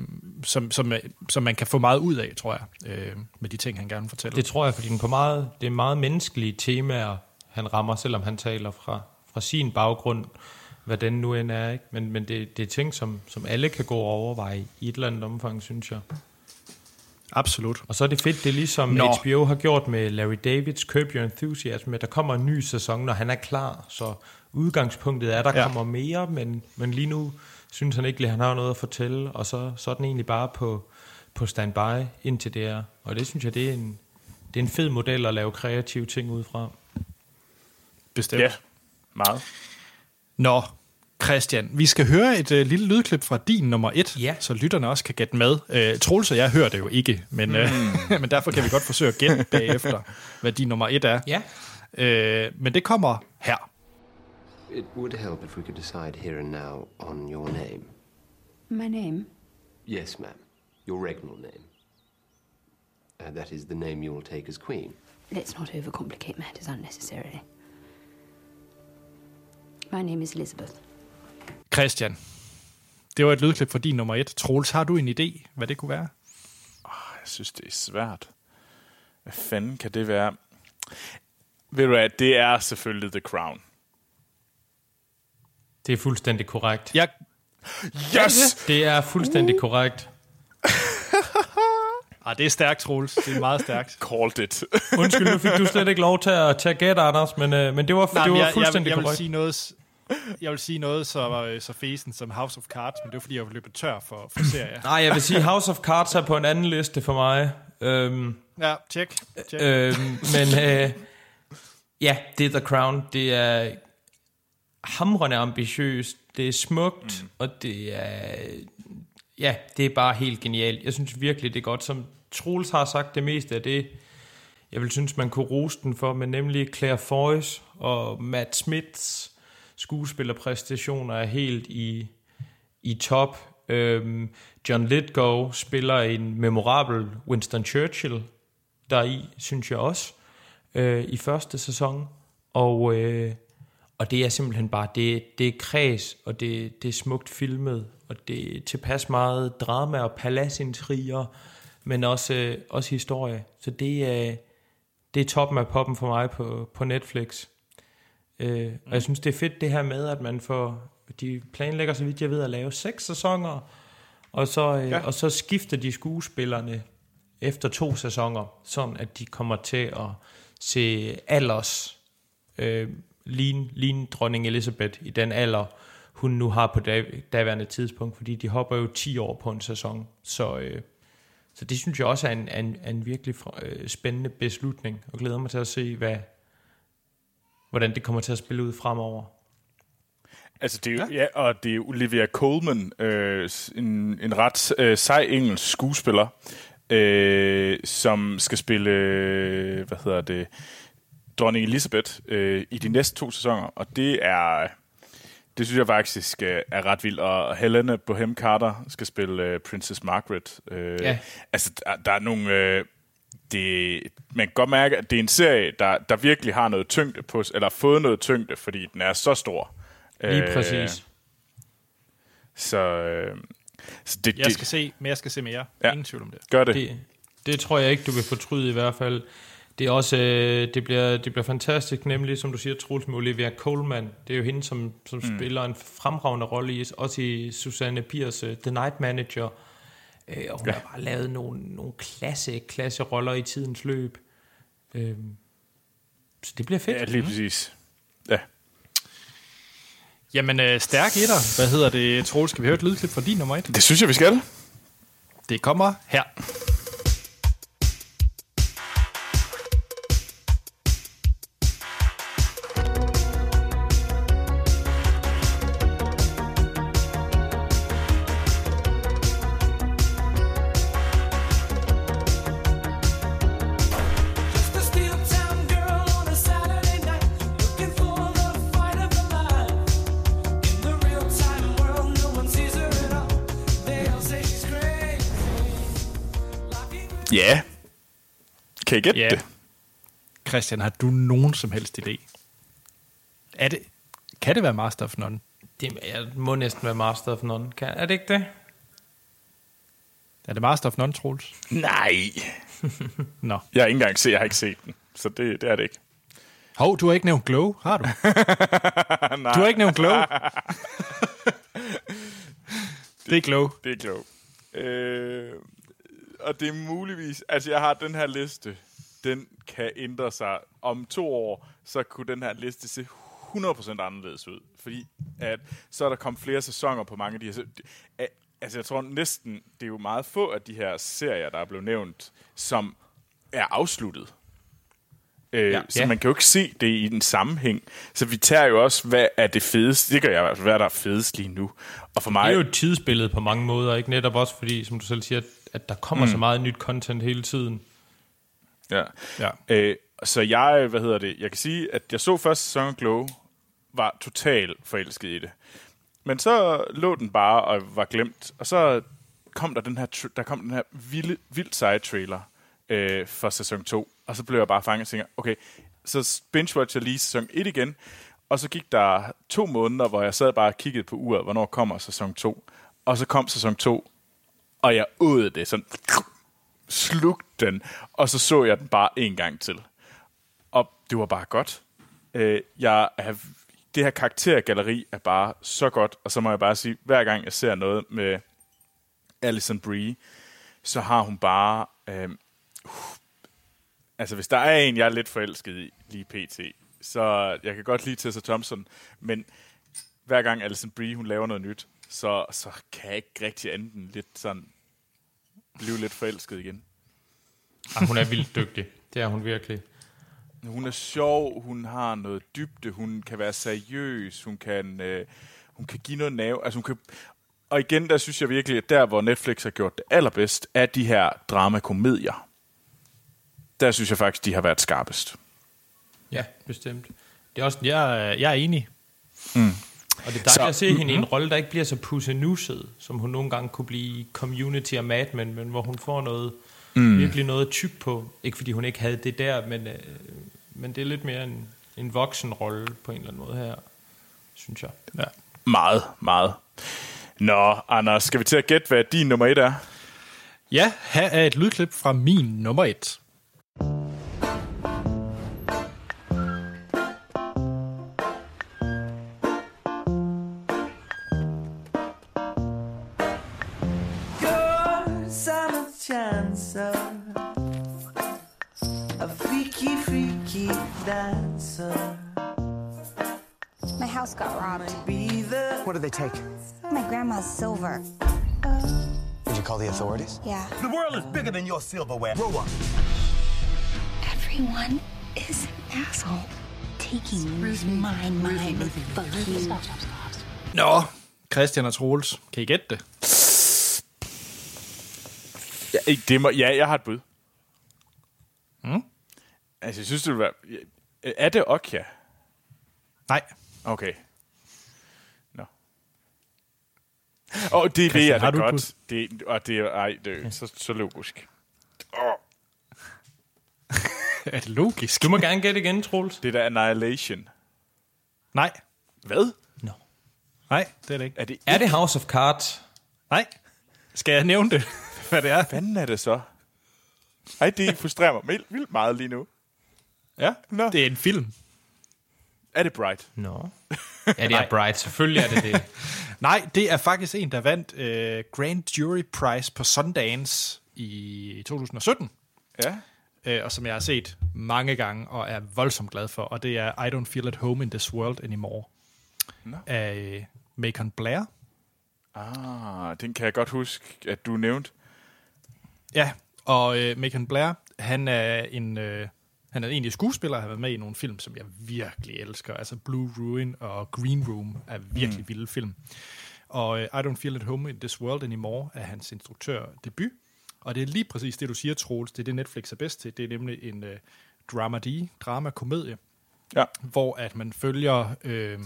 som, som, som man kan få meget ud af, tror jeg, øh, med de ting, han gerne fortæller. Det tror jeg, fordi den på meget, det er meget menneskelige temaer, han rammer, selvom han taler fra, fra sin baggrund, hvad den nu end er. Ikke? Men, men det, det er ting, som, som alle kan gå og overveje i et eller andet omfang, synes jeg. Absolut. Og så er det fedt, det er ligesom Nå. HBO har gjort med Larry Davids Curb Your Enthusiasm, at der kommer en ny sæson, når han er klar, så udgangspunktet er, der ja. kommer mere, men, men lige nu synes han ikke, at han har noget at fortælle, og så, så er den egentlig bare på, på standby indtil det er. Og det synes jeg, det er en, det er en fed model at lave kreative ting ud fra. Bestemt. Ja, meget. Nå, Christian, vi skal høre et øh, lille lydklip fra din nummer et, ja. så lytterne også kan gætte med. Øh, Troels og jeg hører det jo ikke, men, øh, mm. <laughs> men derfor kan vi godt forsøge at gætte <laughs> bagefter, hvad din nummer et er. Ja. Øh, men det kommer her. It would help if we could decide here and now on your name. My name? Yes, ma'am. Your regnal name. Uh, that is the name you will take as queen. Let's not overcomplicate matters unnecessarily. My name is Elizabeth. Christian, det var et lydklip for din nummer et. Troels, har du en idé, hvad det kunne være? Oh, jeg synes, det er svært. Hvad fanden kan det være? Ved du hvad, det er selvfølgelig The Crown. Det er fuldstændig korrekt. Ja. Yes! Det er fuldstændig uh. korrekt. <laughs> Ah, det er stærkt, Troels. Det er meget stærkt. Called it. <laughs> Undskyld, nu fik du slet ikke lov til at tage gæt, Anders, men, øh, men det var, Nej, det var jeg, fuldstændig jeg, jeg, korrekt. Vil sige noget, jeg vil sige noget så, så fesen som House of Cards, men det var fordi, jeg var løbet tør for, for serier. Nej, jeg vil sige House of Cards er på en anden liste for mig. Øhm, Ja, tjek. tjek. Øh, men øh, ja, det er The Crown. Det er hamrende ambitiøst. Det er smukt, mm. og det er... Ja, det er bare helt genialt. Jeg synes virkelig, det er godt. Som Troels har sagt det meste af det, jeg vil synes, man kunne rose den for, men nemlig Claire Foys og Matt Smiths skuespillerpræstationer er helt i, i top. Øhm, John Lithgow spiller en memorabel Winston Churchill, der i, synes jeg også, øh, i første sæson. Og, øh, og det er simpelthen bare, det, det er kreds, og det, det er smukt filmet, og det er tilpas meget drama og paladsintriger, men også, øh, også historie. Så det er, det er toppen af poppen for mig på, på Netflix. Øh, mm. Og jeg synes, det er fedt det her med, at man får, de planlægger, så vidt jeg ved, at lave seks sæsoner, og så, øh, ja. og så skifter de skuespillerne efter to sæsoner, sådan at de kommer til at se alders øh, ligne, ligne dronning Elizabeth i den alder, hun nu har på dag, daværende tidspunkt, fordi de hopper jo 10 år på en sæson. Så, øh, så det synes jeg også er en, en, en virkelig øh, spændende beslutning, og glæder mig til at se, hvad, hvordan det kommer til at spille ud fremover. Altså, det er jo, ja. ja, og det er Olivia Colman, øh, en, en ret øh, sej engelsk skuespiller, øh, som skal spille, øh, hvad hedder det, dronning Elizabeth øh, i de næste to sæsoner, og det er, det synes jeg faktisk øh, er ret vildt, og Helena Bohem Carter skal spille øh, Princess Margaret. Øh, ja. Altså, der, der er nogle... Øh, det, man kan godt mærke, at det er en serie, der, der virkelig har noget tyngde på, eller har fået noget tyngde, fordi den er så stor. Lige øh, præcis. Så, øh, så det, jeg det, skal se, men jeg skal se mere. Ja, Ingen tvivl om det. Gør det. det. Det tror jeg ikke, du vil fortryde i hvert fald. Det er også, øh, det bliver, det bliver fantastisk, nemlig som du siger, Troels med Olivia Colman. Det er jo hende, som, som mm. spiller en fremragende rolle i, også i Susanne Piers uh, The Night Manager. Uh, og hun ja. har bare lavet nogle, nogle klasse, klasse roller i tidens løb. Uh, så det bliver fedt. Ja, lige præcis. Ja. Jamen, øh, stærk etter. Hvad hedder det, Troels? Skal vi høre et lydklip fra din nummer et? Det synes jeg, vi skal. Det kommer her. Kan I gætte ja. det? Christian, har du nogen som helst idé? Er det, kan det være Master of None? Det må næsten være Master of None. Kan, er det ikke det? Er det Master of None, Troels? Nej. <laughs> Nå. Jeg har ikke engang set, jeg har ikke set den, så det, det er det ikke. Hov, du har ikke nævnt Glow, har du? <laughs> du har ikke nævnt Glow. <laughs> det er Glow. Det er Glow. Øh, og det er muligvis... Altså, jeg har den her liste. Den kan ændre sig. Om to år, så kunne den her liste se 100% anderledes ud. Fordi at, så er der kommet flere sæsoner på mange af de her... Altså, jeg tror næsten, det er jo meget få af de her serier, der er blevet nævnt, som er afsluttet. Øh, ja. Så ja. man kan jo ikke se det i den sammenhæng. Så vi tager jo også, hvad er det fedeste? Det gør jeg fald, hvad er der er fedest lige nu. Og for mig... Det er jo et tidsbillede på mange måder, ikke? Netop også fordi, som du selv siger, at der kommer mm. så meget nyt content hele tiden. Ja. ja. Øh, så jeg, hvad hedder det, jeg kan sige, at jeg så første sæson af Glow, var totalt forelsket i det. Men så lå den bare og var glemt, og så kom der den her, der kom den her vilde, vildt seje trailer øh, for sæson 2, og så blev jeg bare fanget og tænkte, okay, så binge-watcher jeg lige sæson 1 igen, og så gik der to måneder, hvor jeg sad bare og kiggede på uret, hvornår kommer sæson 2. Og så kom sæson 2, og jeg åd det sådan, slugte den, og så så jeg den bare en gang til. Og det var bare godt. Øh, jeg har, det her karaktergalleri er bare så godt, og så må jeg bare sige, hver gang jeg ser noget med Alison Brie, så har hun bare... Øh, uh, altså, hvis der er en, jeg er lidt forelsket i lige pt., så jeg kan godt lide Tessa Thompson, men hver gang Alison Brie, hun laver noget nyt, så, så kan jeg ikke rigtig andet lidt sådan blive lidt forelsket igen. Ah, hun er vildt dygtig. Det er hun virkelig. Hun er sjov, hun har noget dybde, hun kan være seriøs, hun kan, øh, hun kan give noget nerve. Altså hun kan, og igen, der synes jeg virkelig, at der, hvor Netflix har gjort det allerbedst, er de her dramakomedier. Der synes jeg faktisk, de har været skarpest. Ja, bestemt. Det er også, jeg, jeg er enig. Og det er dejligt Så- at se hende i en rolle, der ikke bliver så pussenusset, som hun nogle gange kunne blive i Community og Mad Men, men hvor hun får noget, mm. virkelig noget tyk på. Ikke fordi hun ikke havde det der, men, øh, men det er lidt mere en, en voksen rolle på en eller anden måde her, synes jeg. Ja. Meget, meget. Nå, Anders, skal vi til at gætte, hvad din nummer et er? Ja, her er et lydklip fra min nummer et. Take? My grandma's silver. Did you call the authorities? Yeah. The world is bigger than your silverware. Grow up. Everyone is an asshole. Taking Ruth, my mind. Fuck you. Nå, Christian og Troels, kan I gætte det? Ja, det må, ja jeg har et bud. Mm? Altså, jeg synes, det vil være... Er det Okja? Nej. Okay. Nå. Og det ved Christian, jeg da godt. Det, og det er, ej, det er så, så logisk. Oh, <laughs> Er det logisk? Du må gerne gætte igen, Troels. det der Annihilation. Nej. Hvad? Nej, det er det ikke. Er det Er det House of Cards? Nej. Skal jeg nævne det, <laughs> hvad det er? fanden er det så? Ej, det frustrerer mig vildt, vildt meget lige nu. Ja, Nå. det er en film. Er det Bright? Nå. Ja, det er <laughs> Bright. Selvfølgelig er det det. <laughs> Nej, det er faktisk en, der vandt øh, Grand Jury Prize på Sundance i 2017. Ja. øh, og som jeg har set mange gange og er voldsomt glad for, og det er I Don't Feel at Home in This World Anymore Nå. af øh, Macon Blair. Ah, den kan jeg godt huske, at du nævnte. Ja, og øh, Macon Blair, han er en... Øh, han er egentlig skuespiller, har været med i nogle film, som jeg virkelig elsker. Altså Blue Ruin og Green Room er virkelig mm. vilde film. Og øh, I Don't Feel at Home in This World Anymore er hans instruktør debut. Og det er lige præcis det, du siger, Troels. Det er det, Netflix er bedst til. Det er nemlig en øh, dramedy, drama-komedie, Ja. hvor at man følger øh,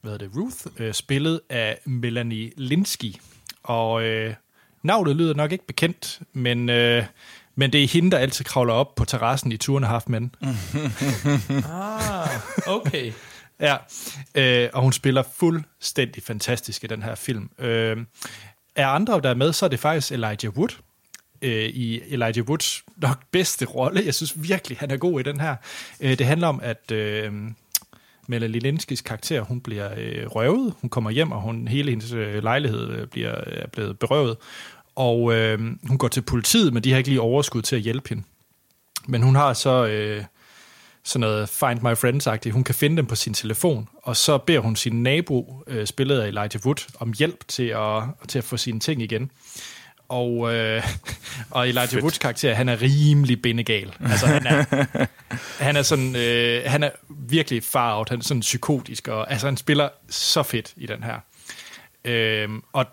hvad det, Ruth, øh, spillet af Melanie Linsky. Og øh, navnet lyder nok ikke bekendt, men, øh, men det er hende, der altid kravler op på terrassen i a Half Men. Ah, okay. <laughs> Ja, øh, og hun spiller fuldstændig fantastisk i den her film. Øh, af andre, der er med, så er det faktisk Elijah Wood. Øh, I Elijah Woods nok bedste rolle. Jeg synes virkelig, han er god i den her. Øh, det handler om, at øh, Melanie Linskis karakter, hun bliver øh, røvet. Hun kommer hjem, og hun, hele hendes øh, lejlighed øh, bliver, er blevet berøvet. Og øh, hun går til politiet, men de har ikke lige overskud til at hjælpe hende. Men hun har så... Øh, sådan noget Find My Friends-agtigt. Hun kan finde dem på sin telefon, og så beder hun sin nabo, øh, spillet af Elijah Wood, om hjælp til at, til at få sine ting igen. Og, øh, <laughs> og Elijah Fedt. Woods karakter, han er rimelig bindegal. Altså, han er, <laughs> han er sådan, øh, han er virkelig far out, han er sådan psykotisk, og altså, han spiller så fedt i den her. Øhm, og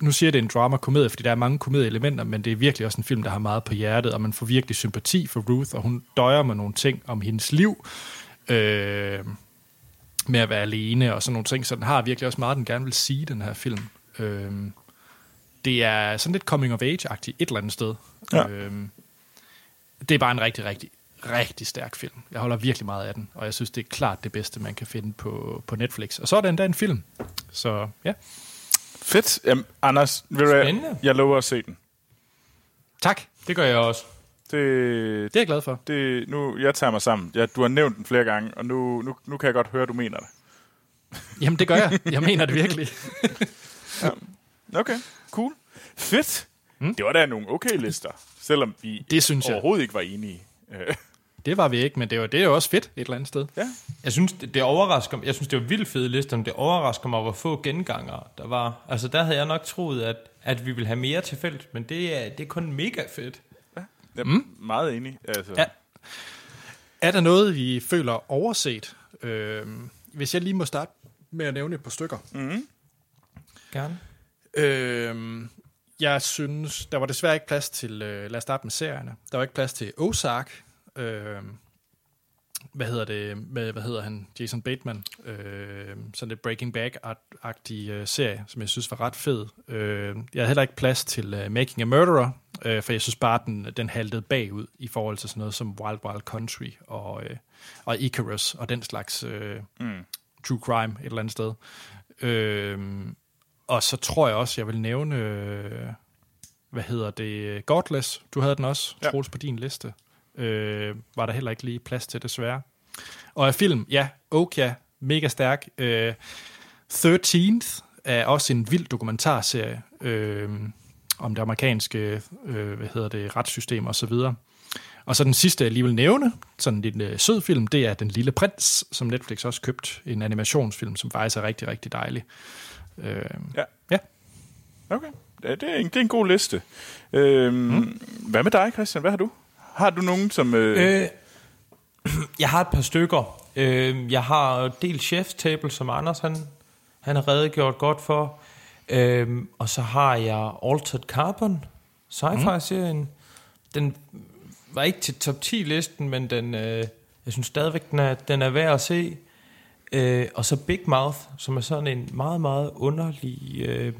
nu siger jeg, det er en drama-komedie, fordi der er mange komedieelementer, men det er virkelig også en film, der har meget på hjertet, og man får virkelig sympati for Ruth, og hun døjer med nogle ting om hendes liv, øh, med at være alene og sådan nogle ting, så den har virkelig også meget, den gerne vil sige, den her film. Øh, det er sådan lidt coming of age-agtigt et eller andet sted. Ja. Øh, det er bare en rigtig, rigtig, rigtig stærk film. Jeg holder virkelig meget af den, og jeg synes, det er klart det bedste, man kan finde på, på Netflix. Og så er der endda en film. Så ja, Fedt. Jamen, Anders, ved du jeg lover at se den. tak. Det gør jeg også. Det, Det er jeg glad for. det, nu, jeg tager mig sammen. Ja, du har nævnt den flere gange, og nu, nu, nu kan jeg godt høre, at du mener det. <laughs> Jamen, det gør jeg. Jeg mener det virkelig. <laughs> Okay, cool. Fedt. Mm. Det var da nogle okay lister, selvom vi Det synes jeg. overhovedet ikke var enige. Det var vi ikke, men det, var, det er jo også fedt et eller andet sted. ja. Jeg synes, det, det overrasker Jeg synes, det var vildt fede lister, men det overrasker mig, hvor få gengangere der var. Altså, der havde jeg nok troet, at, at vi ville have mere til felt, men det er, det er kun mega fedt. Jeg er mm. meget enig. Altså. Ja. Er der noget, vi føler overset? Øh, hvis jeg lige må starte med at nævne et par stykker. Mm. Gerne. Øh, jeg synes, der var desværre ikke plads til, øh, lad os starte med serierne. Der var ikke plads til Ozark. Øh, hvad hedder det, med, hvad hedder han, Jason Bateman, øh, sådan et Breaking Bad-agtig øh, serie, som jeg synes var ret fed. Øh, jeg havde heller ikke plads til øh, Making a Murderer, øh, for jeg synes bare, den, den haltede bagud i forhold til sådan noget som Wild Wild Country og, øh, og Icarus og den slags øh, Mm. true crime et eller andet sted. Øh, og så tror jeg også, jeg vil nævne, øh, hvad hedder det, Godless. Du havde den også, ja. Troels, på din liste. Øh, var der heller ikke lige plads til, desværre. Og af film, ja, Okja, mega stærk. Øh, 13th er også en vild dokumentarserie øh, om det amerikanske øh, hvad hedder det, retssystem og så videre. Og så den sidste, jeg lige vil nævne, sådan en øh, sød film, det er Den Lille Prins, som Netflix også købt. En animationsfilm, som faktisk er rigtig, rigtig dejlig. Øh, Ja. ja. Okay, ja, det, er en, det er en god liste. Øhm, mm. Hvad med dig, Christian? Hvad har du? Har du nogen, som... Øh, Øh, <clears throat> jeg har et par stykker. Øh, jeg har del Chef's Table, som Anders han, han har redegjort godt for. Øh, og så har jeg Altered Carbon, sci-fi-serien. Den var ikke til top 10-listen, men den, øh, jeg synes stadigvæk, den er, den er værd at se. Øh, og så Big Mouth, som er sådan en meget, meget underlig, øh,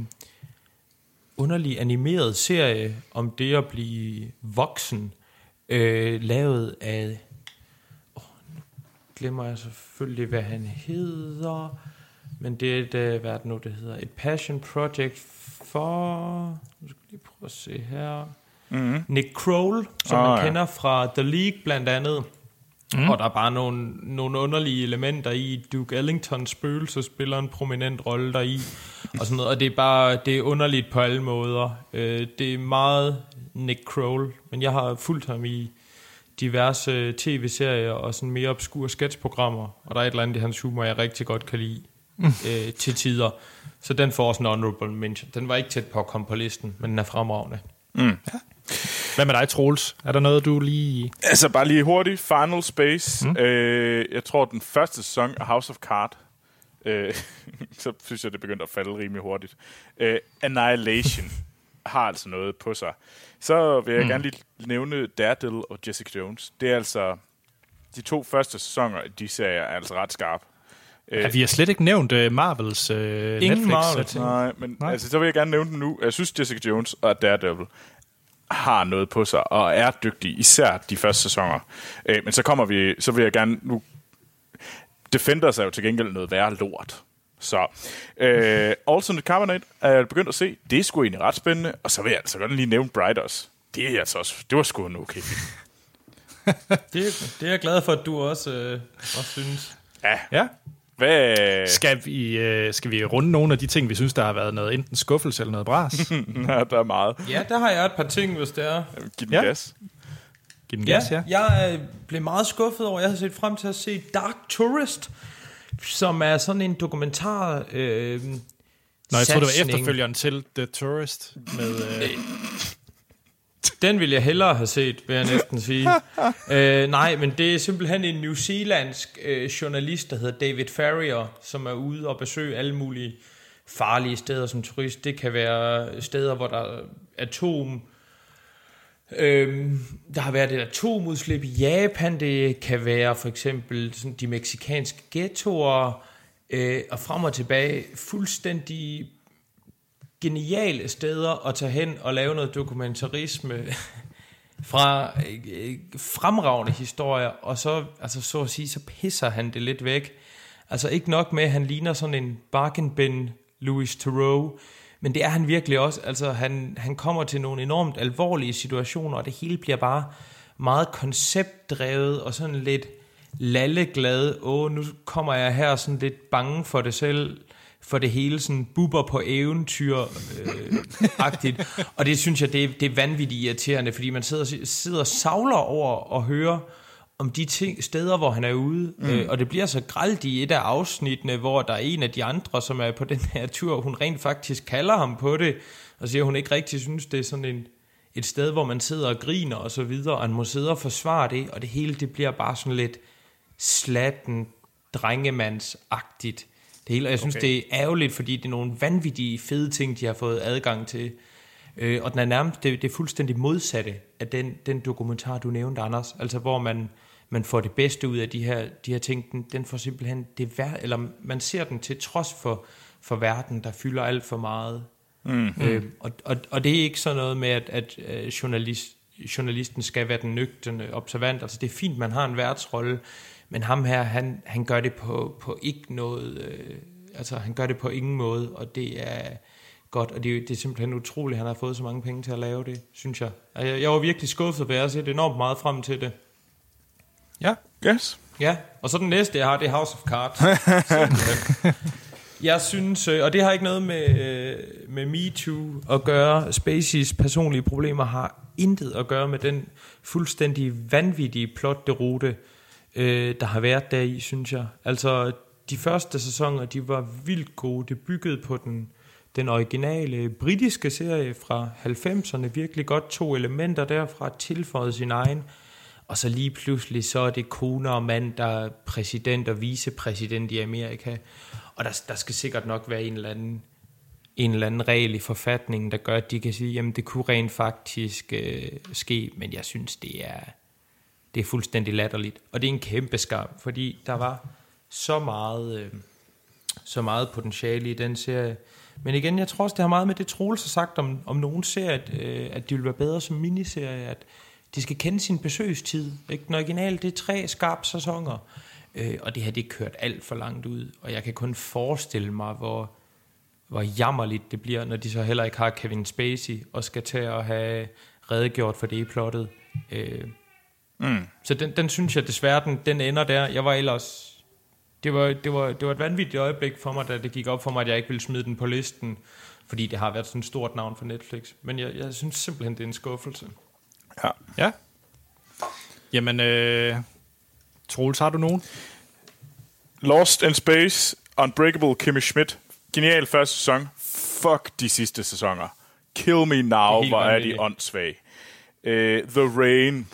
underlig animeret serie om det at blive voksen, øh, lavet af, oh, nu glemmer jeg selvfølgelig, hvad han hedder, men det er et, øh, hvad er det nu, det hedder, et passion project for, nu skal jeg lige prøve at se her, Mhm. Nick Kroll, som Ah, man ja. kender fra The League blandt andet, Mm. og der er bare nogle, nogle underlige elementer i. Duke Ellingtons spøgelse spiller en prominent rolle der i, og sådan noget. Og det er bare det er underligt på alle måder. Øh, det er meget Nick Kroll, men jeg har fulgt ham i diverse tv-serier og sådan mere obskure sketchprogrammer, og der er et eller andet i hans humor, jeg rigtig godt kan lide <laughs> øh, til tider. Så den får også en honorable mention. Den var ikke tæt på at komme på listen, men den er fremragende. mm. Hvad med dig, Troels? Er der noget, du lige... Altså, bare lige hurtigt. Final Space. Mm. Øh, jeg tror, den første sæson af House of Card, øh, <laughs> så synes jeg, det begyndte at falde rimelig hurtigt. Øh, Annihilation <laughs> har altså noget på sig. Så vil jeg mm. gerne lige nævne Daredevil og Jessica Jones. Det er altså... De to første sæsoner af de serier er altså ret skarpe. Øh, Ja, vi har slet ikke nævnt uh, Marvels uh, Netflix. Marvel. Nej, men Nej. Altså, så vil jeg gerne nævne dem nu. Jeg synes, Jessica Jones og Daredevil har noget på sig, og er dygtige, især de første sæsoner. Øh, men så kommer vi, så vil jeg gerne nu... Defenders er jo til gengæld noget værre lort. Så øh, Alternate Carbonate er jeg begyndt at se. Det er sgu egentlig ret spændende. Og så vil jeg altså godt lige nævne Bright også. Det er altså også, det var sgu en okay film. <laughs> Det, det er jeg glad for, at du også, øh, også synes. Ja, Ja. hvad... Skal vi, uh, skal vi runde nogle af de ting, vi synes, der har været noget enten skuffelse eller noget bras? <laughs> ja, der er meget. Ja, der har jeg et par ting, hvis det er. Giv den Ja. gas. Giv den Ja, gas, ja. jeg øh, blev meget skuffet over, jeg havde set frem til at se Dark Tourist, som er sådan en dokumentar... Øh, Nå, jeg tror det var efterfølgeren til The Tourist. Med, uh, Den ville jeg hellere have set, vil jeg næsten sige. <laughs> øh, nej, men det er simpelthen en new zealandsk øh, journalist, der hedder David Farrier, som er ude og besøge alle mulige farlige steder som turist. Det kan være steder, hvor der er atom... Øhm, der har været et atomudslip i Japan. Det kan være for eksempel sådan de meksikanske ghettoer. Øh, og frem og tilbage fuldstændig geniale steder at tage hen og lave noget dokumentarisme <laughs> fra øh, fremragende historier, og så, altså så at sige, så pisser han det lidt væk. Altså ikke nok med, at han ligner sådan en bargain bin Louis Theroux, men det er han virkelig også. Altså han, han kommer til nogle enormt alvorlige situationer, og det hele bliver bare meget konceptdrevet og sådan lidt lalleglad. Åh, nu kommer jeg her sådan lidt bange for det selv, for det hele sådan buber på eventyr-agtigt. Øh, og det synes jeg, det er, det er vanvittigt irriterende, fordi man sidder, sidder og savler over og hører om de ting, steder, hvor han er ude. Mm. Øh, og det bliver så gralt i et af afsnittene, hvor der er en af de andre, som er på den her tur, hun rent faktisk kalder ham på det, og siger, at hun ikke rigtig synes, det er sådan en, et sted, hvor man sidder og griner og så videre, og han må sidde og forsvare det, og det hele det bliver bare sådan lidt slatten, drengemandsagtigt. Det hele, og jeg synes, okay. det er ærgerligt, fordi det er nogle vanvittige fede ting, de har fået adgang til. Øh, og den er nærmest, det, det er fuldstændig modsatte af den, den dokumentar, du nævnte, Anders. Altså, hvor man, man får det bedste ud af de her, de her ting. Den, den får simpelthen det værd, eller man ser den til trods for, for verden, der fylder alt for meget. Mm. Øh, og, og, og det er ikke sådan noget med, at, at øh, journalist, journalisten skal være den nøgterne observant. Altså, det er fint, man har en værtsrolle, men ham her, han, han gør det på, på ikke noget... Øh, altså, han gør det på ingen måde, og det er godt, og det, er- det er simpelthen utroligt, at han har fået så mange penge til at lave det, synes jeg. Jeg, jeg var virkelig skuffet, for jeg har set enormt meget frem til det. Ja. Yes. Ja, og så den næste, jeg har, det er House of Cards. <laughs> Simpelthen. jeg synes, øh, og det har ikke noget med, øh, med MeToo at gøre. Spaceys personlige problemer har intet at gøre med den fuldstændig vanvittige plotderute, øh, der har været der i, synes jeg. Altså, de første sæsoner, de var vildt gode. Det byggede på den, den originale britiske serie fra 90'erne. Virkelig godt to elementer derfra, tilføjet sin egen. Og så lige pludselig, så er det kone og mand, der er præsident og vicepræsident i Amerika. Og der, der skal sikkert nok være en eller anden en eller anden regel i forfatningen, der gør, at de kan sige, jamen det kunne rent faktisk øh, ske, men jeg synes, det er, det er fuldstændig latterligt. Og det er en kæmpe skam, fordi der var så meget, øh, så meget potentiale i den serie. Men igen, jeg tror også, det har meget med det Troels har sagt om, om nogen serier, at, øh, at de vil være bedre som miniserie, at de skal kende sin besøgstid. Ikke? Den originale, det er tre skarpe sæsoner, øh, og det her, det er kørt alt for langt ud, og jeg kan kun forestille mig, hvor, hvor jammerligt det bliver, når de så heller ikke har Kevin Spacey, og skal til at have redegjort for det i plottet. Øh, Mm. så den, den synes jeg desværre, den, den ender der. Jeg var ellers... Det var, det, var, det var et vanvittigt øjeblik for mig, da det gik op for mig, at jeg ikke ville smide den på listen, fordi det har været sådan et stort navn for Netflix. Men jeg, jeg synes simpelthen, det er en skuffelse. Ja. Ja. Jamen, øh, Troels, har du nogen? Lost in Space, Unbreakable Kimmy Schmidt. Genial første sæson. Fuck de sidste sæsoner. Kill Me Now, hvor er de åndssvage. Uh, The Rain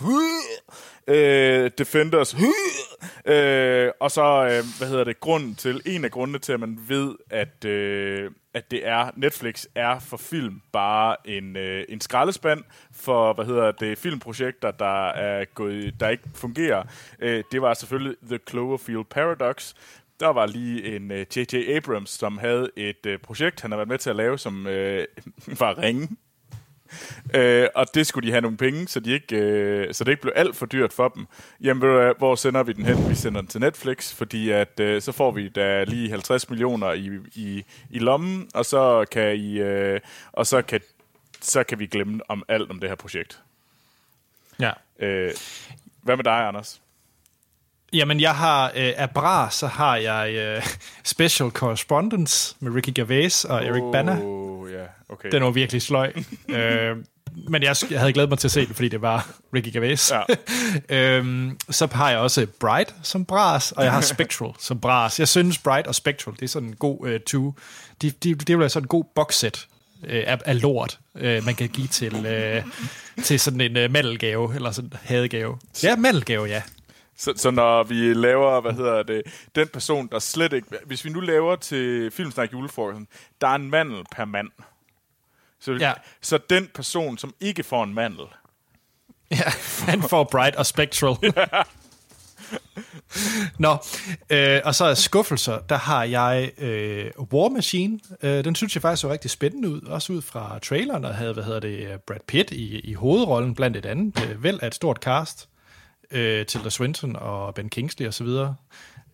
øh, Defenders. <laughs> øh, og så, øh, hvad hedder det, grunden til, en af grundene til, at man ved, at, øh, at det er, Netflix er for film bare en, øh, en skraldespand for, hvad hedder det, filmprojekter, der er gået, der ikke fungerer. Øh, det var selvfølgelig The Cloverfield Paradox, der var lige en øh, J.J. Abrams, som havde et uh, projekt, han har været med til at lave, som uh, <laughs> var ringe. Uh, <laughs> og det skulle de have nogle penge, så, de ikke, uh, så det ikke blev alt for dyrt for dem. Jamen, ved hvor sender vi den hen? Vi sender den til Netflix, fordi at, uh, så får vi da lige 50 millioner i, i, i lommen, og så kan, I, uh, og så kan, så kan vi glemme om alt om det her projekt. Ja. Uh, hvad med dig, Anders? Jamen, jeg har øh, af bra, så har jeg øh, <laughs> Special Correspondence med Ricky Gervais og Eric. Oh, ja, okay. Den var virkelig sløj. <laughs> øh, men jeg, jeg havde glædet mig til at se det, fordi det var Ricky Gervais. Ja. <laughs> øhm, så har jeg også Bright som bras, og jeg har Spectral <laughs> som bras. Jeg synes, Bright og Spectral, det er sådan en god uh, two. De, de, det være sådan en god boxset øh, af, af lort, øh, man kan give til, øh, til sådan en øh, mandelgave, eller sådan en hadegave. Ja, mandelgave, ja. Så, så når vi laver, hvad hedder det, den person, der slet ikke... Hvis vi nu laver til Filmsnak julefrokosten, der er en mandel per mand. Så, Ja. så den person, som ikke får en mandel, <laughs> Ja, han får Bright og Spectral. <laughs> <laughs> Nå, øh, og så er skuffelser, der har jeg øh, War Machine. Øh, den synes jeg faktisk så rigtig spændende ud, også ud fra traileren, og havde, hvad hedder det, Brad Pitt i, i hovedrollen, blandt et andet, øh, vel af et stort cast, øh, Tilda Swinton og Ben Kingsley osv.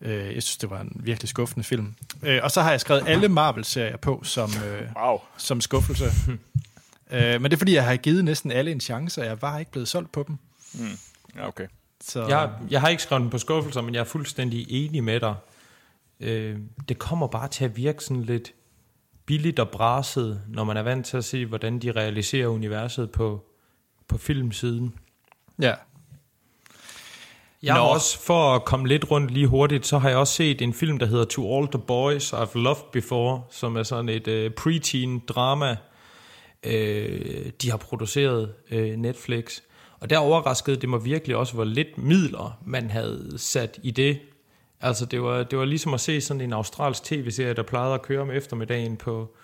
Øh, jeg synes, det var en virkelig skuffende film. Øh, og så har jeg skrevet alle Marvel-serier på som, øh, wow. som skuffelse. <laughs> øh, men det er fordi, jeg har givet næsten alle en chance, og jeg var ikke blevet solgt på dem. Mm. Ja, okay. Så, Jeg, jeg har ikke skrevet den på skuffelser, men jeg er fuldstændig enig med dig. Øh, det kommer bare til at virke sådan lidt billigt og braset, når man er vant til at se, hvordan de realiserer universet på, på filmsiden. Ja. Jeg har også, for at komme lidt rundt lige hurtigt, så har jeg også set en film, der hedder To All the Boys I've Loved Before, som er sådan et uh, preteen drama, øh, de har produceret øh, Netflix. Og der overraskede det mig virkelig også, hvor lidt midler man havde sat i det. Altså det var, det var ligesom at se sådan en australsk tv-serie, der plejede at køre om eftermiddagen på,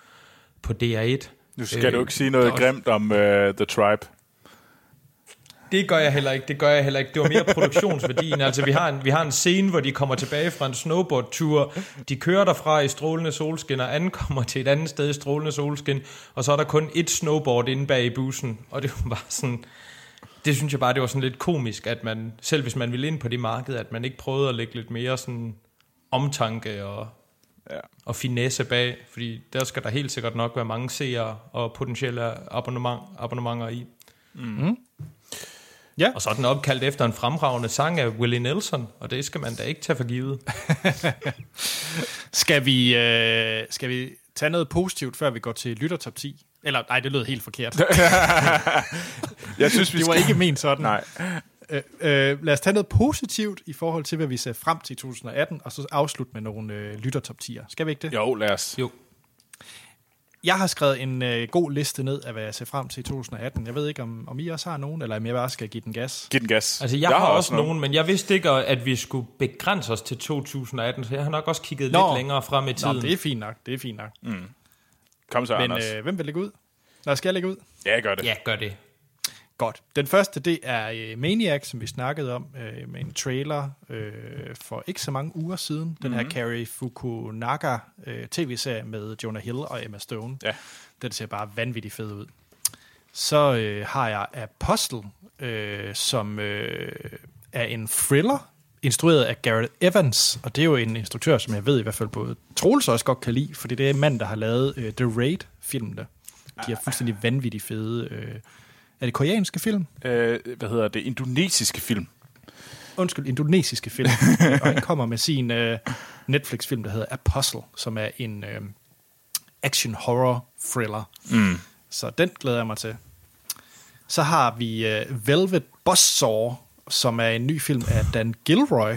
på DR1. Nu skal øh, du ikke sige noget grimt om uh, The Tribe. Det gør jeg heller ikke, det gør jeg heller ikke. Det var mere produktionsværdien. Altså, vi har, en, vi har en scene, hvor de kommer tilbage fra en snowboardtur. De kører derfra i strålende solskin, og ankommer til et andet sted i strålende solskin. Og så er der kun et snowboard inde bag i bussen. Og det var bare sådan... Det synes jeg bare, det var sådan lidt komisk, at man, selv hvis man ville ind på det marked, at man ikke prøvede at lægge lidt mere sådan omtanke og, ja. og finesse bag, fordi der skal der helt sikkert nok være mange seere og potentielle abonnement, abonnementer i. Mm. Ja. Og så er den opkaldt efter en fremragende sang af Willie Nelson, og det skal man da ikke tage for givet. <laughs> skal, vi, øh, skal vi tage noget positivt, før vi går til lyttertop 10? Eller nej, det lød helt forkert. <laughs> jeg synes, vi det var skal... ikke ment sådan. Nej. Øh, øh, lad os tage noget positivt i forhold til, hvad vi ser frem til 2018, og så afslutte med nogle øh, lyttertop 10'er. Skal vi ikke det? Jo, lad os. Jo. Jeg har skrevet en øh, god liste ned af, hvad jeg ser frem til i 2018. Jeg ved ikke, om, om I også har nogen, eller om jeg bare skal give den gas. Giv den gas. Altså, jeg, jeg har, har også nogen, nogen, men jeg vidste ikke, at vi skulle begrænse os til 2018, så jeg har nok også kigget Nå. lidt længere frem i tiden. Nå, det er fint nok, det er fint nok. Mm. Kom så, Men Anders. øh, hvem vil lægge ud? Nå, skal jeg lægge ud? Ja, gør det. Ja, gør det. Godt. Den første, det er øh, Maniac, som vi snakkede om, øh, med en trailer øh, for ikke så mange uger siden. Den mm-hmm. her Carrie Fukunaga øh, tv-serie med Jonah Hill og Emma Stone. Ja. Den ser bare vanvittigt fed ud. Så øh, har jeg Apostle, øh, som øh, er en thriller, instrueret af Garrett Evans, og det er jo en instruktør, som jeg ved i hvert fald både Troels også godt kan lide, fordi det er en mand, der har lavet øh, The Raid-filmene. De er fuldstændig vanvittigt fede. Øh, er det koreanske film? Øh, hvad hedder det? Indonesiske film. Undskyld, indonesiske film. <laughs> og han kommer med sin øh, Netflix-film, der hedder Apostle, som er en øh, action-horror-thriller. Mm. Så den glæder jeg mig til. Så har vi øh, Velvet Buzzsaw, som er en ny film af Dan Gilroy,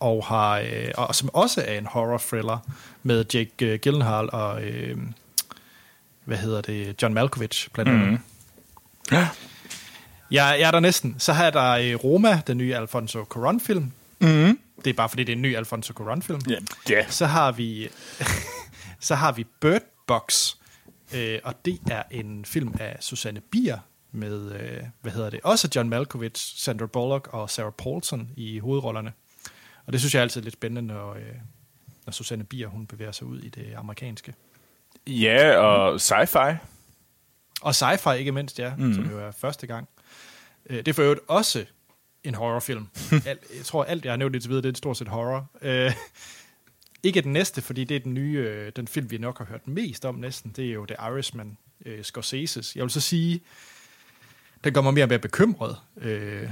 og, har, øh, og som også er en horror-thriller med Jake øh, Gyllenhaal og øh, hvad hedder det, John Malkovich blandt andet. Mm. Ja. Jeg, jeg er der næsten. Så har der øh, Roma, den nye Alfonso Cuarón-film. Mm. Det er bare fordi, det er en ny Alfonso Cuarón-film. Ja. Yeah. Så har vi, <laughs> så har vi Bird Box, øh, og det er en film af Susanne Bier med, øh, hvad hedder det, også John Malkovich, Sandra Bullock og Sarah Paulson i hovedrollerne. Og det synes jeg er altid lidt spændende, når, øh, når Susanne Bier, hun bevæger sig ud i det amerikanske. Ja, og sci-fi. Og sci-fi ikke mindst, ja, mm. som jo er første gang. Øh, det er for øvrigt også en horrorfilm. <laughs> Alt, jeg tror, alt jeg har nævnt indtil videre, det er stort set horror. Øh, ikke den næste, fordi det er den nye, øh, den film, vi nok har hørt mest om næsten. Det er jo The Irishman, øh, Scorsese's. Jeg vil så sige, den gør mig mere og mere bekymret, øh,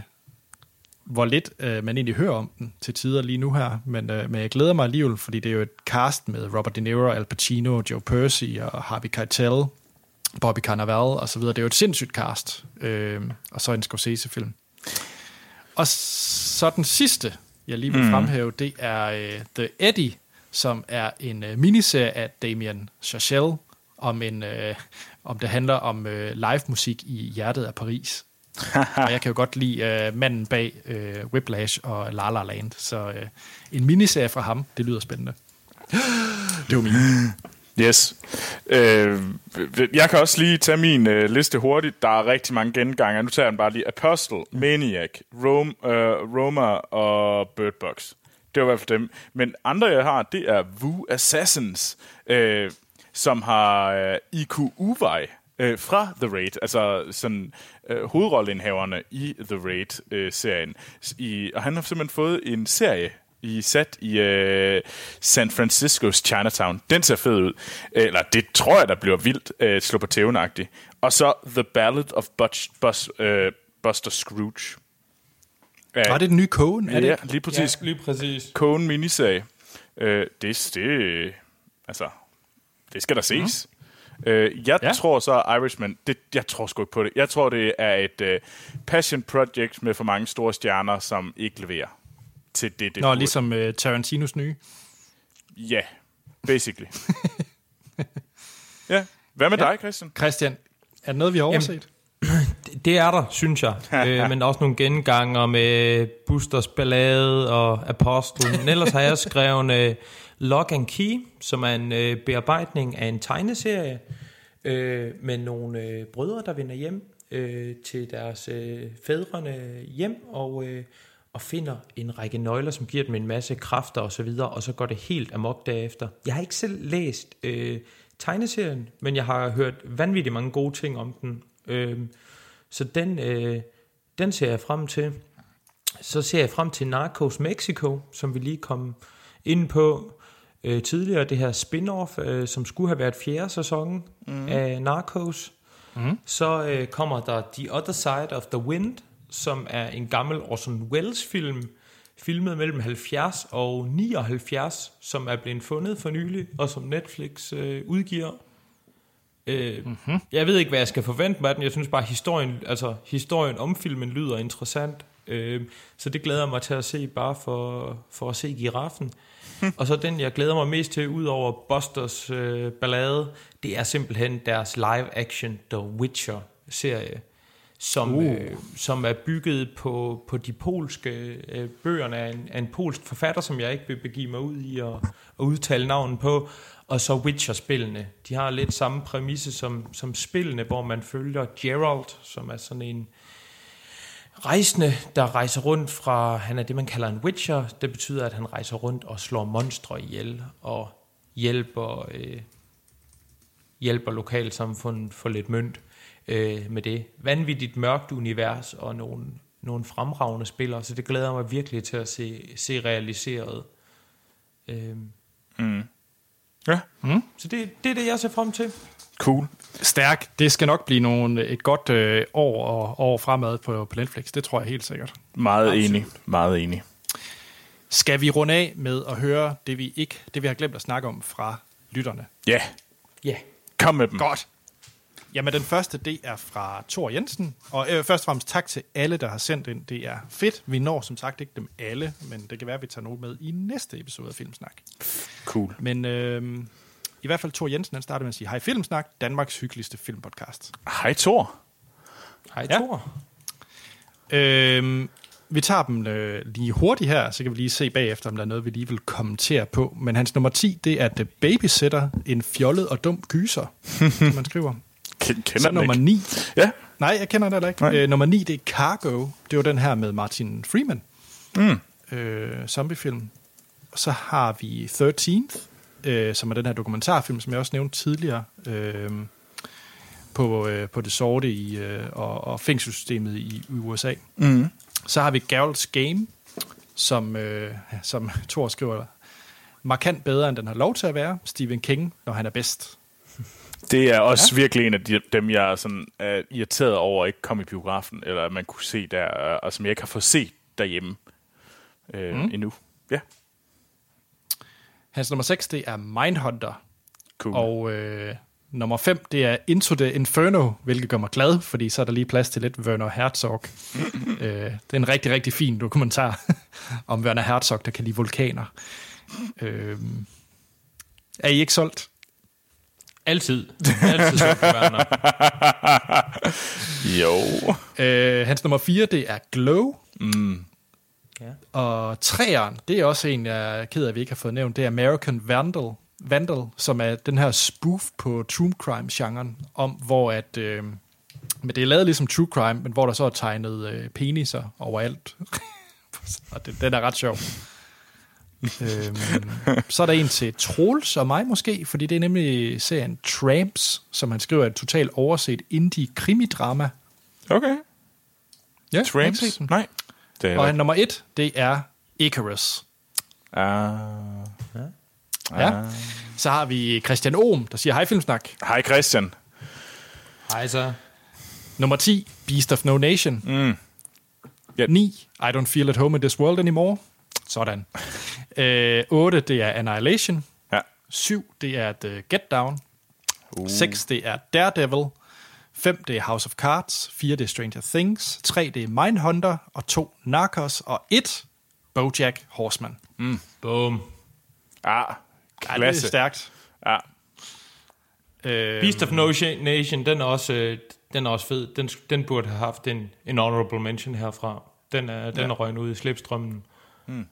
hvor lidt øh, man egentlig hører om den til tider lige nu her. Men, øh, men jeg glæder mig alligevel, fordi det er jo et cast med Robert De Niro, Al Pacino, Joe Percy og Harvey Keitel, Bobby Cannavale og så videre. Det er jo et sindssygt cast. Øh, og så en Scorsese-film. Og så den sidste, jeg lige vil Mm. fremhæve, det er øh, The Eddie, som er en øh, miniserie af Damien Chazelle, om, en, øh, om det handler om øh, live musik i hjertet af Paris. <laughs> og jeg kan jo godt lide øh, manden bag øh, Whiplash og La La Land, så øh, en miniserie fra ham, det lyder spændende. <gasps> Det var min. Yes. Øh, jeg kan også lige tage min øh, liste hurtigt. Der er rigtig mange genganger. Nu tager jeg den bare lige. Apostle, Maniac, Rome, øh, Roma og Bird Box. Det var i hvert fald dem. Men andre, jeg har, det er Wu Assassins, øh, som har øh, IQ Uvej øh, fra The Raid, altså sådan øh, hovedrolleindhaverne i The Raid-serien. Øh, I, og han har simpelthen fået en serie i sat i øh, San Franciscos Chinatown. Den ser fed ud. Eller det tror jeg, der bliver vildt øh, slå på tæven -agtigt. Og så The Ballad of Butch, Bus, øh, Buster Scrooge. Øh, Var det den nye Coen? Er det ja, lige præcis. Ja, lige præcis. Coen miniserie. Øh, det, det, altså, det skal der ses. Mm. Øh, jeg Ja. ja. tror så, Irishman, det, jeg tror sgu ikke på det. Jeg tror, det er et øh, passion project med for mange store stjerner, som ikke leverer til det, det Nå, burde. ligesom øh, Tarantinos nye. Ja, basically. ja. Hvad med Ja. dig, Christian? Christian, Er det noget, vi har overset? Det- <clears throat> Det er der, synes jeg. <laughs> øh, men også nogle genganger med Busters Ballade og Apostel. Men ellers har jeg skrevet øh, Lock and Key, som er en øh, bearbejdning af en tegneserie øh, med nogle øh, brødre, der vender hjem øh, til deres øh, fædrene hjem og, øh, og finder en række nøgler, som giver dem en masse kræfter og så videre, og så går det helt amok derefter. Jeg har ikke selv læst øh, tegneserien, men jeg har hørt vanvittigt mange gode ting om den. Øh, så den, øh, den ser jeg frem til. Så ser jeg frem til Narcos Mexico, som vi lige kom ind på øh, tidligere. Det her spin-off, øh, som skulle have været fjerde sæson mm. af Narcos. Mm. Så øh, kommer der The Other Side of the Wind, som er en gammel Orson Welles-film, filmet mellem 70 og 79, som er blevet fundet for nylig, og som Netflix øh, udgiver. Øh, mm-hmm. Jeg ved ikke, hvad jeg skal forvente af den. Jeg synes bare, historien, altså, historien om filmen lyder interessant. Øh, så det glæder jeg mig til at se, bare for, for at se giraffen. <laughs> og så den, jeg glæder mig mest til, ud over Busters øh, ballade, det er simpelthen deres live-action The Witcher-serie, som, uh. øh, som er bygget på, på de polske øh, bøgerne af en, af en polsk forfatter, som jeg ikke vil begive mig ud i at, at udtale navnet på, og så Witcher-spillene. De har lidt samme præmisse som, som spillene, hvor man følger Geralt, som er sådan en rejsende, der rejser rundt fra, han er det, man kalder en Witcher. Det betyder, at han rejser rundt og slår monstre ihjel, og hjælper, øh, hjælper lokalsamfundet for lidt mønt øh, med det. Vanvittigt mørkt univers og nogle, nogle fremragende spillere, så det glæder mig virkelig til at se, se realiseret. Øh, Mm. Ja. Mm. så det, det er det, jeg ser frem til. Cool. Stærk. Det skal nok blive nogle, et godt øh, år og år fremad på, på Netflix. Det tror jeg helt sikkert. Meget Absolut. enig. Meget enig. Skal vi runde af med at høre det, vi ikke, det vi har glemt at snakke om fra lytterne? Ja. Ja. Kom med dem. Godt. Jamen, den første, det er fra Thor Jensen. Og øh, først og fremmest tak til alle, der har sendt ind. Det er fedt. Vi når som sagt ikke dem alle, men det kan være, at vi tager nogen med i næste episode af Filmsnak. Cool. Men øh, i hvert fald Thor Jensen, han startede med at sige, hej Filmsnak, Danmarks hyggeligste filmpodcast. Hej Thor. Hej Ja. Thor. Øh, vi tager dem øh, lige hurtigt her, så kan vi lige se bagefter, om der er noget, vi lige vil kommentere på. Men hans nummer 10, det er The Babysitter, en fjollet og dum gyser, som man skriver. Ken- Kender Så den nummer ikke? 9. Ja. Nej, jeg kender det heller ikke. Øh, nummer 9, det er Cargo. Det var den her med Martin Freeman. Mm. Øh, zombiefilm. Og så har vi 13th, øh, som er den her dokumentarfilm, som jeg også nævnte tidligere, øh, på, øh, på det sorte i, øh, og, og fængselssystemet i, i USA. Mm. Så har vi Geralt's Game, som, øh, som <laughs> Thor skriver, markant bedre, end den har lov til at være. Stephen King, når han er bedst. Det er også ja. virkelig en af de, dem, jeg er sådan, er irriteret over, at ikke kom i biografen, eller at man kunne se der, og som jeg ikke har fået set derhjemme Mm. mm. endnu. Ja, Hans nummer 6, det er Mindhunter. cool. Og øh, nummer 5, det er Into the Inferno, hvilket gør mig glad, fordi så er der lige plads til lidt Werner Herzog. <clears throat> øh, det er en rigtig, rigtig fin dokumentar <laughs> om Werner Herzog, der kan lide vulkaner. Øh, er I ikke solgt? Altid. Altid for Werner. Jo. Øh, hans nummer 4, det er Glow. Mm. Ja. Og træeren, det er også en, jeg er ked af, at vi ikke har fået nævnt. Det er American Vandal, Vandal som er den her spoof på true crime-genren, om hvor at... Øh, men det er lavet ligesom true crime, men hvor der så er tegnet øh, peniser overalt. <laughs> og det, den er ret sjov. Øhm, så er der en til Troels og mig måske, fordi det er nemlig serien Tramps, som han skriver er et totalt overset indie-krimidrama. Okay. Ja, Tramps? Nej. Det er Og ikke. nummer et, det er Icarus. Ah. Ja. Så har vi Christian Ohm, der siger hej Filmsnak. Hej Christian. Hej så. Nummer 10, Beast of No Nation. Mm. Ja. 9, I Don't Feel at Home in This World Anymore. Sådan. øh, 8, det er Annihilation. Ja. 7, det er The Get Down. Uh. 6, det er Daredevil. 5, det er House of Cards. 4, det er Stranger Things. 3, det er Mindhunter. Og 2, Narcos. Og 1, Bojack Horseman. Boom. Ah, Ja, det er klasse. stærkt. Ja. Øh, Beast of No Nation, den er også, øh, den er også fed. Den, den burde have haft en, en honorable mention herfra. Den er, den Ja. er røgnet ud i slipstrømmen. Mm.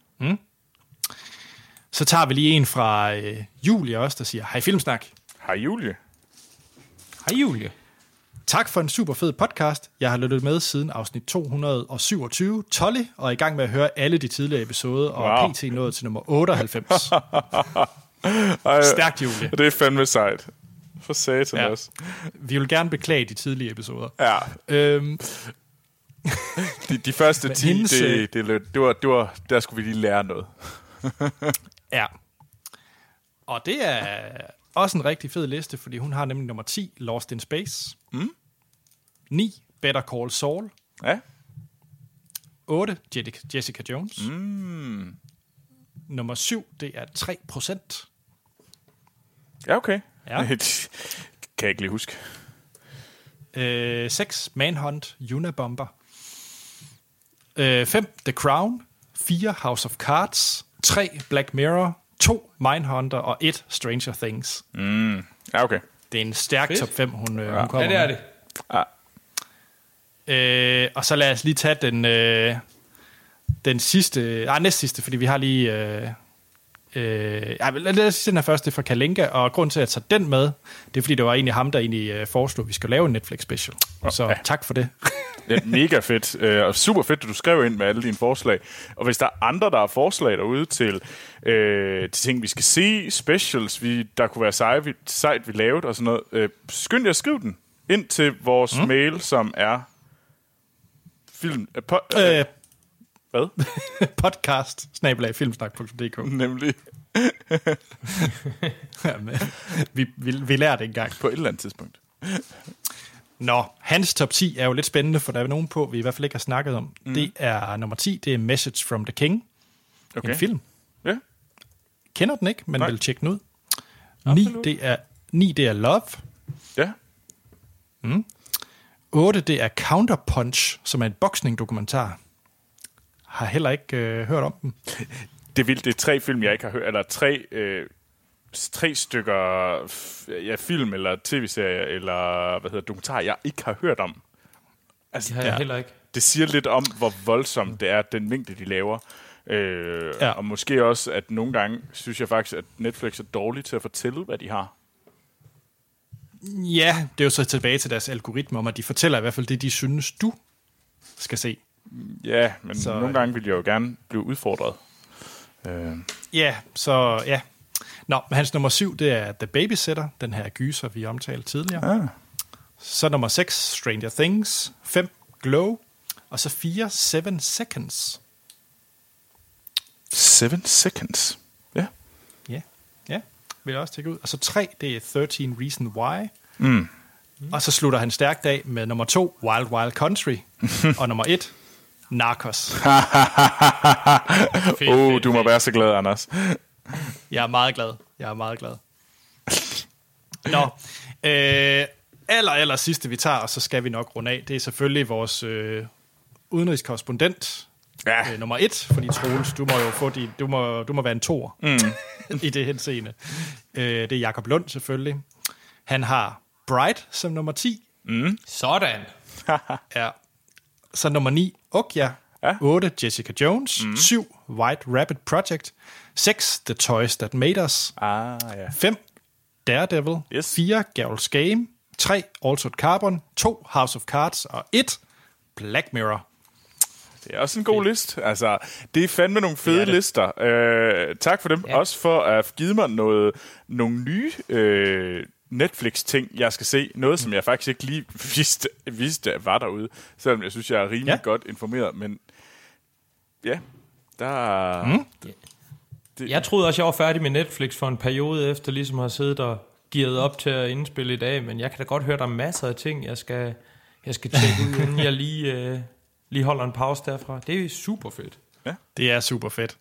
Så tager vi lige en fra øh, Julie også, der siger, hej Filmsnak. Hej Julie. Hej Julie. Tak for en super fed podcast. Jeg har lyttet med siden afsnit 227, Tolly, og er i gang med at høre alle de tidligere episoder, og Wow. PT nået til nummer 98. <laughs> Ej, Stærkt, Julie. Det er fandme sejt. For satan ja. også. Vi vil gerne beklage de tidlige episoder. Ja. Øhm, <laughs> De, de første Men 10, hendes, det, øh, det, det, var, det var, der skulle vi lige lære noget. <laughs> ja. Og det er også en rigtig fed liste, fordi hun har nemlig nummer 10, Lost in Space. Mm. 9, Better Call Saul. Ja. 8, Jessica- Jessica Jones. Mm. Nummer 7, det er 3 procent. Ja, okay. Ja. <laughs> kan jeg ikke lige huske. Øh, 6, Manhunt, Unabomber. Øh, 5, The Crown. 4, House of Cards. 3, Black Mirror. 2, Mindhunter. Og 1, Stranger Things. Mm. Ja, okay. Det er en stærk Fedt. top 5, hun, øh, Ja. hun kommer Ja, det er med. det. Ja. Øh, og så lad os lige tage den, øh, den sidste, nej, næst sidste, fordi vi har lige... Øh, øh, ej, lad os sige den her første fra Kalinka, og grund til, at jeg tager den med, det er, fordi det var egentlig ham, der egentlig øh, foreslog, at vi skal lave en Netflix special. Så Ja. tak for det. Det er mega fedt, øh, og super fedt, at du skrev ind med alle dine forslag. Og hvis der er andre, der har forslag derude til, øh, til ting, vi skal se, specials, vi, der kunne være seje, vi, sejt, vi lavede og sådan noget, øh, skynd jer at skrive den ind til vores mm. mail, som er film... Øh, po, øh, Øh, hvad? <laughs> podcast, filmsnak.dk. Nemlig <laughs> Jamen, vi, vi, vi lærer det engang. på et eller andet tidspunkt. Nå, hans top 10 er jo lidt spændende, for der er nogen på, vi i hvert fald ikke har snakket om. Mm. Det er nummer 10, det er Message from the King. Okay. En film. Ja. Kender den ikke, men Nej. vil tjekke den ud. 9, det er, 9, det er Love. Ja. 8, det er Counterpunch, som er en boksning-dokumentar. Har heller ikke øh, hørt om den. Det er vildt, det er tre film, jeg ikke har hørt, eller tre, øh, tre stykker ja, film, eller tv-serier, eller hvad hedder dokumentar, jeg ikke har hørt om. Altså, Det har jeg heller ikke. det siger lidt om, hvor voldsomt det er, den mængde, de laver. Øh, Ja. ja. Og måske også, at nogle gange synes jeg faktisk, at Netflix er dårlig til at fortælle, hvad de har. Ja, det er jo så tilbage til deres algoritme om, at de fortæller i hvert fald det, de synes, du skal se. Ja, men Så, så, nogle gange vil jeg jo gerne blive udfordret. Øh, Ja, så ja. Nå, men hans nummer 7, det er The Babysitter, den her gyser, vi omtalte tidligere. ah. Så nummer 6, Stranger Things. 5, Glow. Og så 4, 7 Seconds. Seven Seconds. Ja. Ja, ja, vil jeg også tjekke ud. Og så 3, det er 13 Reason Why. Mm. Og så slutter han stærkt af med nummer 2, Wild Wild Country. <laughs> og nummer 1, Narcos. <laughs> Fedt, oh, fedt, du må være så glad, Anders. Jeg er meget glad. Jeg er meget glad. Nå, øh, aller, aller sidste vi tager, og så skal vi nok runde af, det er selvfølgelig vores øh, udenrigskorrespondent, Ja. øh, nummer et, fordi Troels, du må jo få din, du må, du må være en tor mm. <laughs> i det henseende. Øh, det er Jakob Lund selvfølgelig. Han har Bright som nummer 10. Sådan. <laughs> Ja. Så nummer 9, Okja. Ja. 8, Jessica Jones. Mm. 7, White Rabbit Project. 6, The Toys That Made Us. Ah, ja. 5, Daredevil. Yes. 4, Geralt's Game. 3, Altered Carbon. 2, House of Cards. Og 1, Black Mirror. Det er også en god liste. Altså, det er fandme nogle fede Det det er lister. Øh, tak for dem. Ja. Også for at givet mig noget, nogle nye øh, Netflix-ting, jeg skal se. Noget, som jeg faktisk ikke lige vidste, vidste var derude. Selvom jeg synes, jeg er rimelig ja. godt informeret. Men ja, der... Mm. Jeg troede også, jeg var færdig med Netflix for en periode efter, ligesom at have siddet og gearet op til at indspille i dag, men jeg kan da godt høre, der er masser af ting, jeg skal, jeg skal tjekke ud, inden jeg lige, øh, lige holder en pause derfra. Det er super fedt. Det er super fedt.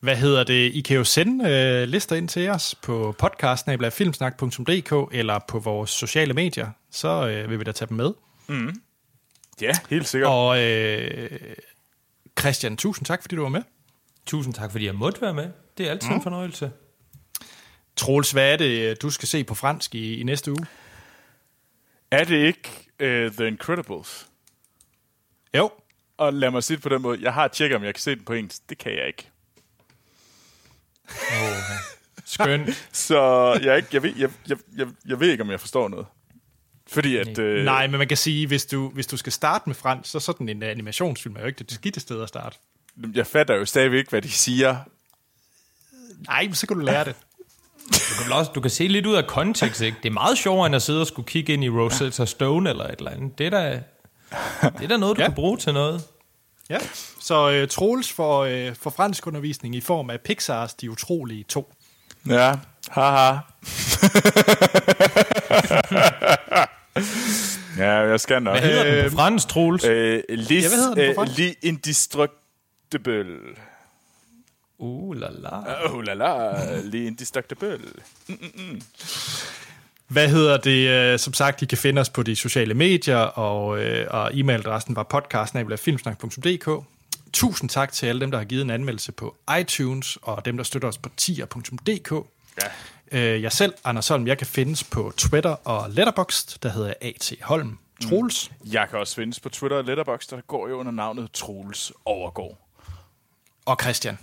Hvad hedder det? I kan jo sende øh, lister ind til os på podcast.filmsnak.dk eller på vores sociale medier. Så øh, vil vi da tage dem med. Ja, helt sikkert. Og øh, Christian, tusind tak, fordi du var med. Tusind tak, fordi jeg måtte være med. Det er altid mm. en fornøjelse. Troels, hvad er det, du skal se på fransk i, i næste uge? Er det ikke uh, The Incredibles? Jo. Og lad mig sige det på den måde. Jeg har tjekket, om jeg kan se den på engelsk. Det kan jeg ikke. Oh, skønt. <laughs> Så jeg, ikke, jeg, ved, jeg, jeg, jeg, jeg ved ikke, om jeg forstår noget. Fordi at... Øh, Nej, men man kan sige, hvis du, hvis du skal starte med fransk, så sådan en animationsfilm er jo ikke det skidte sted at starte. Jeg fatter jo stadigvæk ikke, hvad de siger. Nej, men så kan du lære det. Du kan, også, du kan se lidt ud af kontekst, ikke? Det er meget sjovere, end at sidde og skulle kigge ind i Rosetta Stone eller et eller andet. Det er da, det er da noget, du Ja. kan bruge til noget. Ja, så øh, Troels får, øh, får fransk undervisning i form af Pixars De Utrolige 2. Ja, haha. <laughs> ja, jeg skal nok. Hvad hedder den på fransk, Troels? Øh, lis, Ja, hvad hedder den på øh, fransk? li indestructible. Uh, la la. Oh la la, li indestructible. Hvad hedder det? øh, Som sagt, I kan finde os på de sociale medier, og, øh, og e-mailadressen var podcast.filmsnak.dk. Tusind tak til alle dem, der har givet en anmeldelse på iTunes, og dem, der støtter os på tier.dk. Ja. Øh, jeg selv, Anders Holm, jeg kan findes på Twitter og Letterboxd, der hedder A.T. Holm. Troels, mm. Jeg kan også findes på Twitter og Letterboxd, der går jo under navnet Troels Overgaard. og Christian.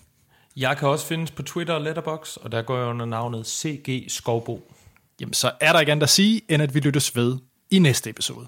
Jeg kan også findes på Twitter og Letterbox, og der går jeg under navnet CG Skovbo. Jamen, så er der ikke andet at sige, end at vi lyttes ved i næste episode.